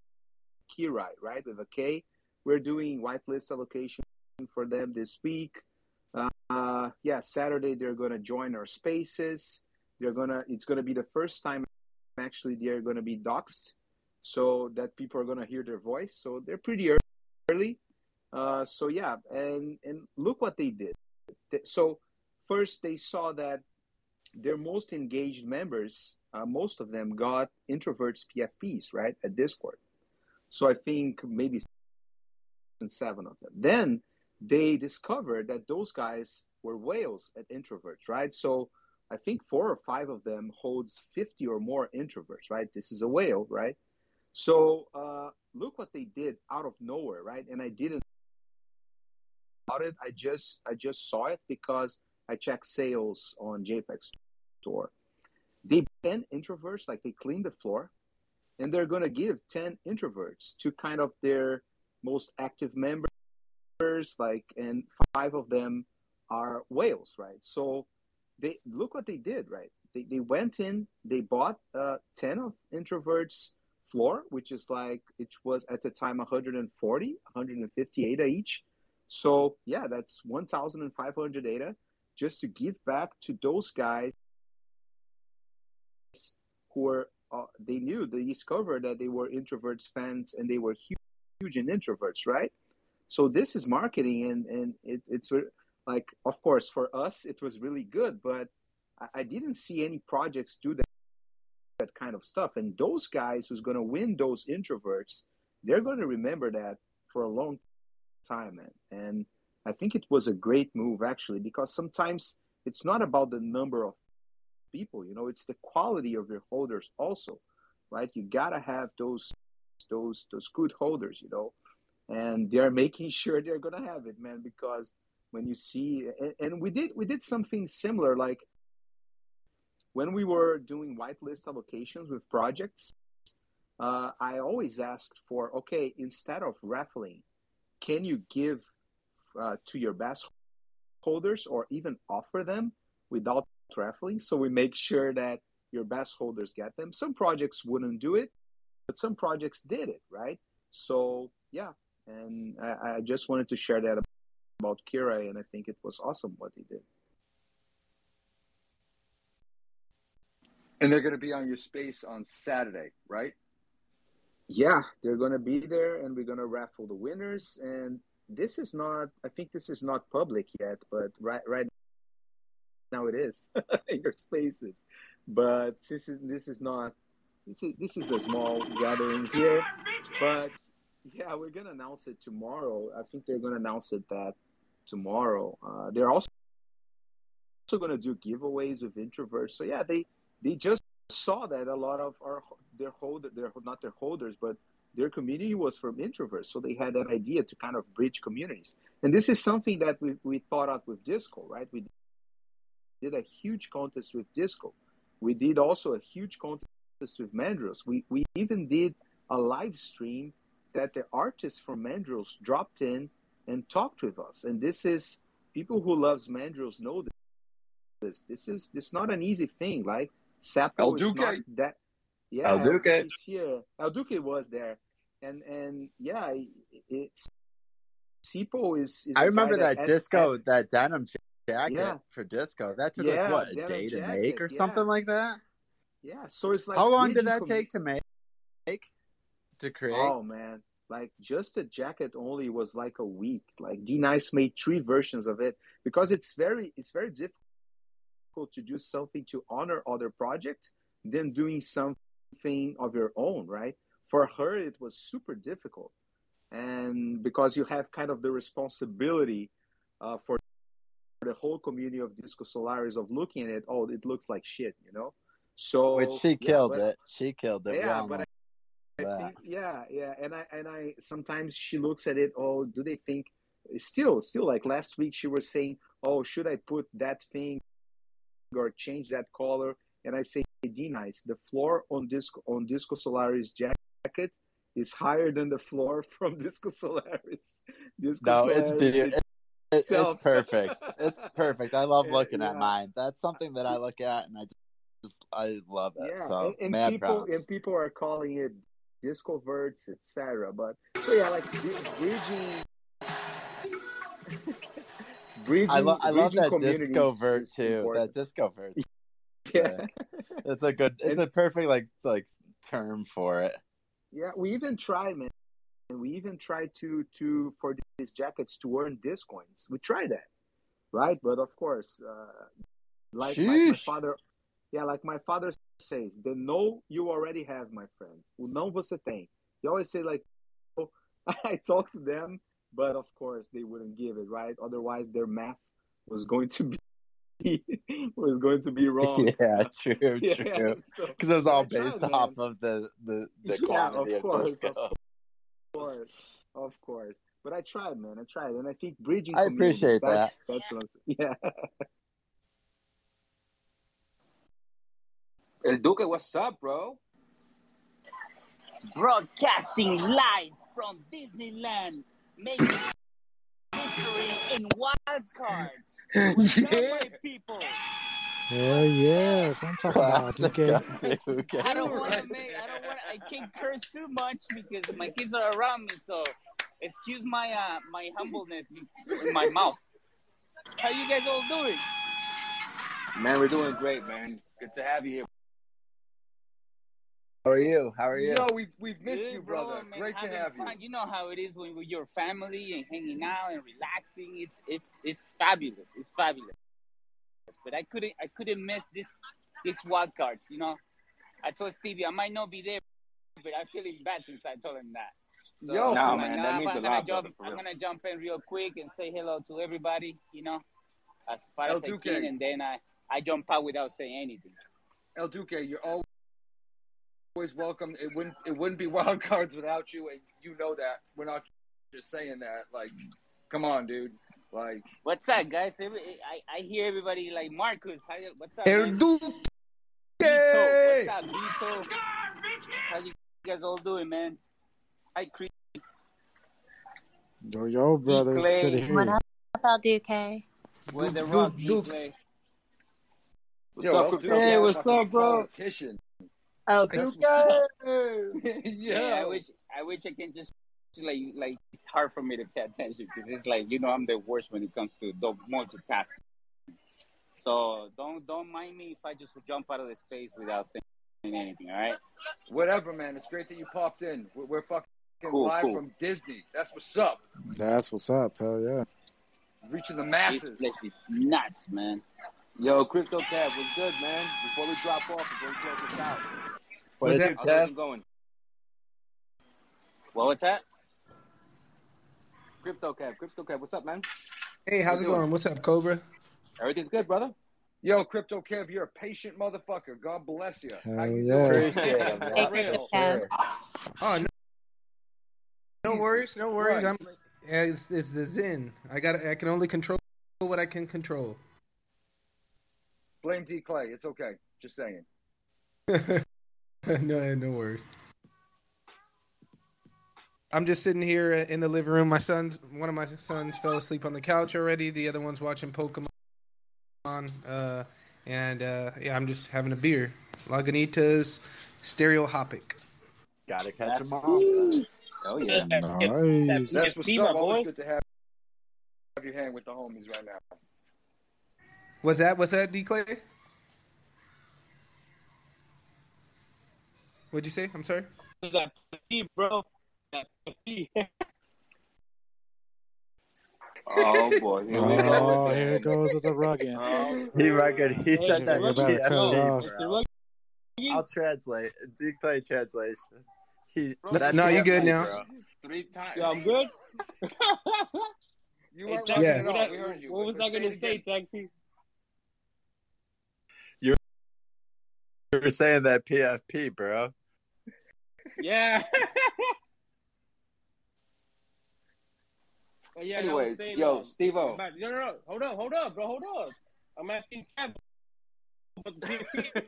Kirai, right, with a K. We're doing whitelist allocation for them this week. Uh, yeah, Saturday they're gonna join our spaces. They're gonna. It's gonna be the first time actually they're going to be doxxed so that people are going to hear their voice so they're pretty early. Uh, so yeah and and look what they did. So first they saw that their most engaged members uh, most of them got introverts pfps right at discord. So i think maybe seven of them. Then they discovered that those guys were whales at introverts right? So I think four or five of them holds 50 or more introverts, right? This is a whale, right? So uh, look what they did out of nowhere, right? And I didn't about it. I just I just saw it because I checked sales on JPEG Store. They 10 introverts, like they clean the floor, and they're gonna give 10 introverts to kind of their most active members, like, and five of them are whales, right? So they look what they did, right? They, they went in, they bought uh, 10 of introverts floor, which is like, it was at the time 140, 150 ADA each. So yeah, that's 1,500 ADA just to give back to those guys who were, uh, they knew, they discovered that they were introverts fans and they were huge, huge in introverts, right? So this is marketing and, and it, it's like of course for us it was really good but i, I didn't see any projects do that that kind of stuff. And those guys who's going to win those introverts they're going to remember that for a long time man. And i think it was a great move actually because sometimes it's not about the number of people you know it's the quality of your holders also right? You gotta have those those those good holders you know? And they're making sure they're gonna have it man because when you see and, and we did we did something similar like when we were doing whitelist allocations with projects uh, i always asked for okay instead of raffling can you give uh, to your best holders or even offer them without raffling? So we make sure that your best holders get them. Some projects wouldn't do it but some projects did it right? So yeah and i, I just wanted to share that about Kirai, and I think it was awesome what he did. And they're going to be on your space on Saturday, right? yeah, they're gonna be there, and we're gonna raffle the winners. And this is not, I think this is not public yet, but right right now it is in your spaces. But this is this is not this is this is a small gathering here, but yeah, we're gonna announce it tomorrow. I think they're gonna announce it that tomorrow. Uh, they're also also gonna do giveaways with introverts. So yeah, they they just saw that a lot of our their holder their not their holders, but their community was from introverts. So they had that idea to kind of bridge communities. And this is something that we we thought out with Disco, right? We did a huge contest with Disco. We did also a huge contest with Mandrills. We we even did a live stream that the artists from Mandrills dropped in and talked with us. And this is people who loves Mandrills know this. This is this is not an easy thing. Like Sapo El is not that. Yeah, El Duque. he's here. El uh, Duque was there, and and yeah, it, it's Sipo is. is I a remember guy that disco, at- that denim jacket Yeah. for disco. That took Yeah, like what a day to jacket, make or yeah. something like that. yeah, so it's like How long did that commu- take to make? To create? Oh man, like just a jacket only was like a week. Like D Nice made three versions of it because it's very it's very difficult to do something to honor other projects than doing something of your own, right? For her, it was super difficult, and because you have kind of the responsibility uh, for the whole community of Disco Solaris of looking at it. Oh, it looks like shit, you know. So Which she yeah, killed but- it. She killed it. Yeah, all but know I that. think yeah, yeah, and I and I sometimes she looks at it. Oh, do they think still still like last week she was saying, oh, should I put that thing or change that color? And I say, D nice. The floor on disco on Disco Solaris jacket is higher than the floor from Disco Solaris. Disco No, it's beautiful. is It, it's perfect. It's perfect. I love Yeah, looking at mine. That's something that I look at and I just I love it. Yeah, so and, and people props. and people are calling it disco verts, etc. But so yeah, like bri- bridging, bridging. I, lo- I love that disco communities vert is too. important. That discovert. Yeah. It's a good. It's And- a perfect like like term for it. Yeah, we even tried, man. And we even tried to to for these jackets to earn discoins. We tried that, right? But of course, uh, like my, my father, yeah, like my father says, the no you already have, my friend. O não você tem. He always say like, oh, I talked to them, but of course they wouldn't give it, right? Otherwise, their math was going to be was going to be wrong. Yeah, true, Yeah, true. so- Because it was all based man. off of the the the Yeah, quantity of of, course, disco. of course, of course. But I tried, man. I tried, and I think bridging. I appreciate that. That's what, yeah. El Duque, what's up, bro? Broadcasting live from Disneyland, making history in wild cards. What's up, people? Hell yeah, that's what I'm talking about. Classic DK. Duque. I don't want to make. I don't want. I can't curse too much because my kids are around me. So, excuse my uh, my humbleness in my mouth. How you guys all doing? Man, we're doing great, man. Good to have you here. How are you? How are you? Yo, we've we've missed Good, you, brother. man, Great to have you. fun. You know how it is when with your family and hanging out and relaxing. It's it's it's fabulous. It's fabulous. But I couldn't I couldn't miss this this wild cards. You know, I told Stevie I might not be there, but I'm feeling bad since I told him that. So, Yo, Nah, I'm man, that means but a I'm gonna lot, jump. brother, I'm gonna jump in real quick and say hello to everybody. You know, as far El as I can, and then I I jump out without saying anything. El Duque, you're always welcome. It wouldn't it wouldn't be wild cards without you, and you know that. We're not just saying that. Like, come on, dude. Like, What's up, guys? I, I hear everybody like Marcus. What's up, El? Duque. Vito, what's up, Vito? How you guys all doing, man? Hi, Chris. Yo, yo, brother, it's good to hear What up, El Duque? With the Duke, rock, Duke, What's Yo, up, El Hey, what's up, bro? Politician. El That's Duque. what's up. Yeah, I wish I wish I can just like like it's hard for me to pay attention because it's like you know I'm the worst when it comes to the multitasking. So don't don't mind me if I just jump out of the space without saying anything. All right. Whatever, man. It's great that you popped in. We're, we're fucking Cool, live cool. from Disney. That's what's up. That's what's up. Hell yeah. Reaching the masses. This masses. place is nuts, man. Yo, Crypto Kev, what's good, man? Before we drop off, before we close this out. What is that? it, How's Kev? going? Well, what's that? Crypto Kev, Crypto Kev, what's up, man? Hey, how's What it you doing? going? What's up, Cobra? Everything's good, brother. Yo, Crypto Kev, you're a patient motherfucker. God bless you. How Hell you yeah. doing? Appreciate it, man. Hey, For real. Kev. Oh, no, no worries, no worries. I'm Christ. yeah, it's, it's the Zen. I got. I can only control what I can control. Blame D Clay. It's okay. Just saying. no, no worries. I'm just sitting here in the living room. My son's one of my sons fell asleep on the couch already. The other one's watching Pokemon. Uh, and uh, yeah, I'm just having a beer. Lagunitas Stereo Hopic. Gotta catch them all. Oh yeah. Nice. That's what's up. Always boy. good to have, have you hang with the homies right now. Was that? Was that D Clay? What'd you say? I'm sorry. That PFP, bro. That PFP. Oh boy, here. Oh, here it goes with the rugging. Oh, He record. He Hey, said that you better cut PFP, off. It's the bro. rugby. I'll translate. D Clay translation. He Bro, that no, you good PFP, now. bro. Three times. Yo, I'm good. You Hey, weren't Taxi, rocking Yeah. it what. I- We heard you. what was I gonna it say, again. Taxi? You were saying that PFP, bro. Yeah. Oh, yeah, and I Anyways, yo, um, Steve-O. No, no, no. Hold up, hold up, bro. Hold up. I'm asking Kev about the PFP.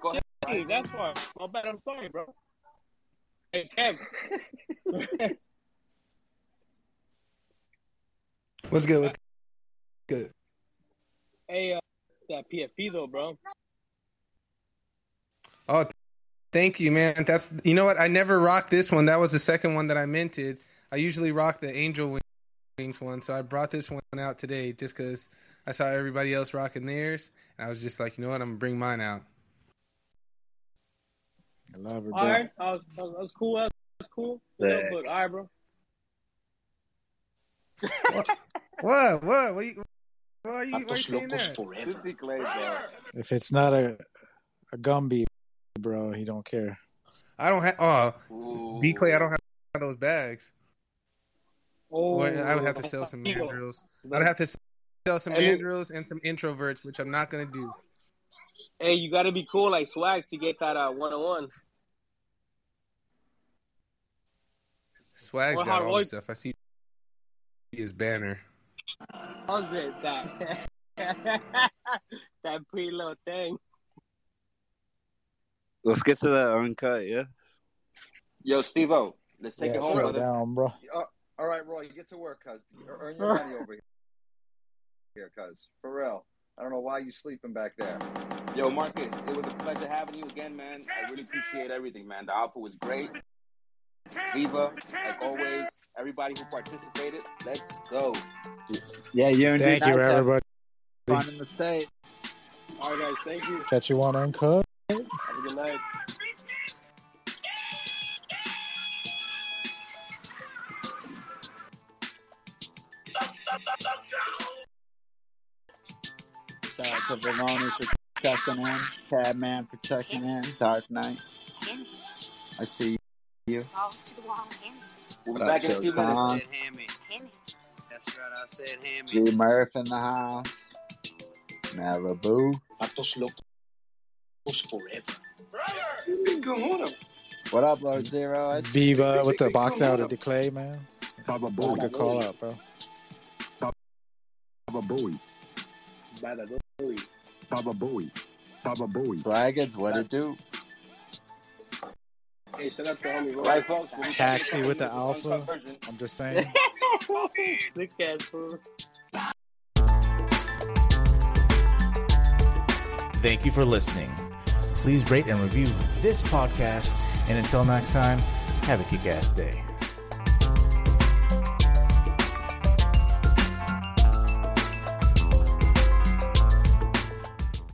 Go ahead. Hey, that's why. My bad. I'm sorry, bro. Hey, Kev. What's good? What's good? hey, uh, that PFP though, bro. Thank you, man. That's you know what? I never rocked this one. That was the second one that I minted. I usually rock the Angel Wings one, so I brought this one out today just because I saw everybody else rocking theirs, and I was just like, you know what? I'm gonna bring mine out. I love it, bro. right, that was, that was, that was cool. That was cool. Sick. But all right, bro. What? What? What? You, why are you, why are you Tantos saying locos that? Clay. If it's not a a Gumby, bro, he don't care. I don't have. Oh, Ooh. D Clay, I don't have those bags. Oh, I would have to sell some Eagle. mandrills. I'd have to sell some Hey, mandrills and some introverts, which I'm not gonna do. Hey, you got to be cool like swag to get that uh, one on one. Swag's Or got all Roy- the stuff. I see his banner. How's it that that pretty little thing? Let's get to that uncut, yeah? Yo, Steve-O, let's take Yeah, it home, throw brother. down, bro. Uh, all right, Roy, you get to work, cuz. Earn your money over here, cuz. For real. I don't know why you sleeping back there. Yo, Marcus, it was a pleasure having you again, man. I really appreciate everything, man. The output was great. Viva, like always, everybody who participated, let's go. Yeah, you and Thank you, D-Nice everybody. fun in the state. All right, guys, thank you. Catch you on uncut. Have a good night. Shout out to Veroni for checking in, Cabman for checking in, Dark Knight. I see you. Balls to the wall. We'll be back in a few Joe minutes. That's right, I said hammy. G Murph in the house. Malibu. Tantos locos forever. What up, Lord Zero? It's- Viva with the box out of D Clay, man. That's a good call out, bro. Baba Booey. Bada boy. Baba Booey. Baba Booey. Swaggins, what it do? Hey, shout out to homie Roy. Right, folks. we'll be back Taxi with the alpha. I'm just saying. Sick ass fool. Thank you for listening. Please rate and review this podcast. And until next time, have a kick ass day.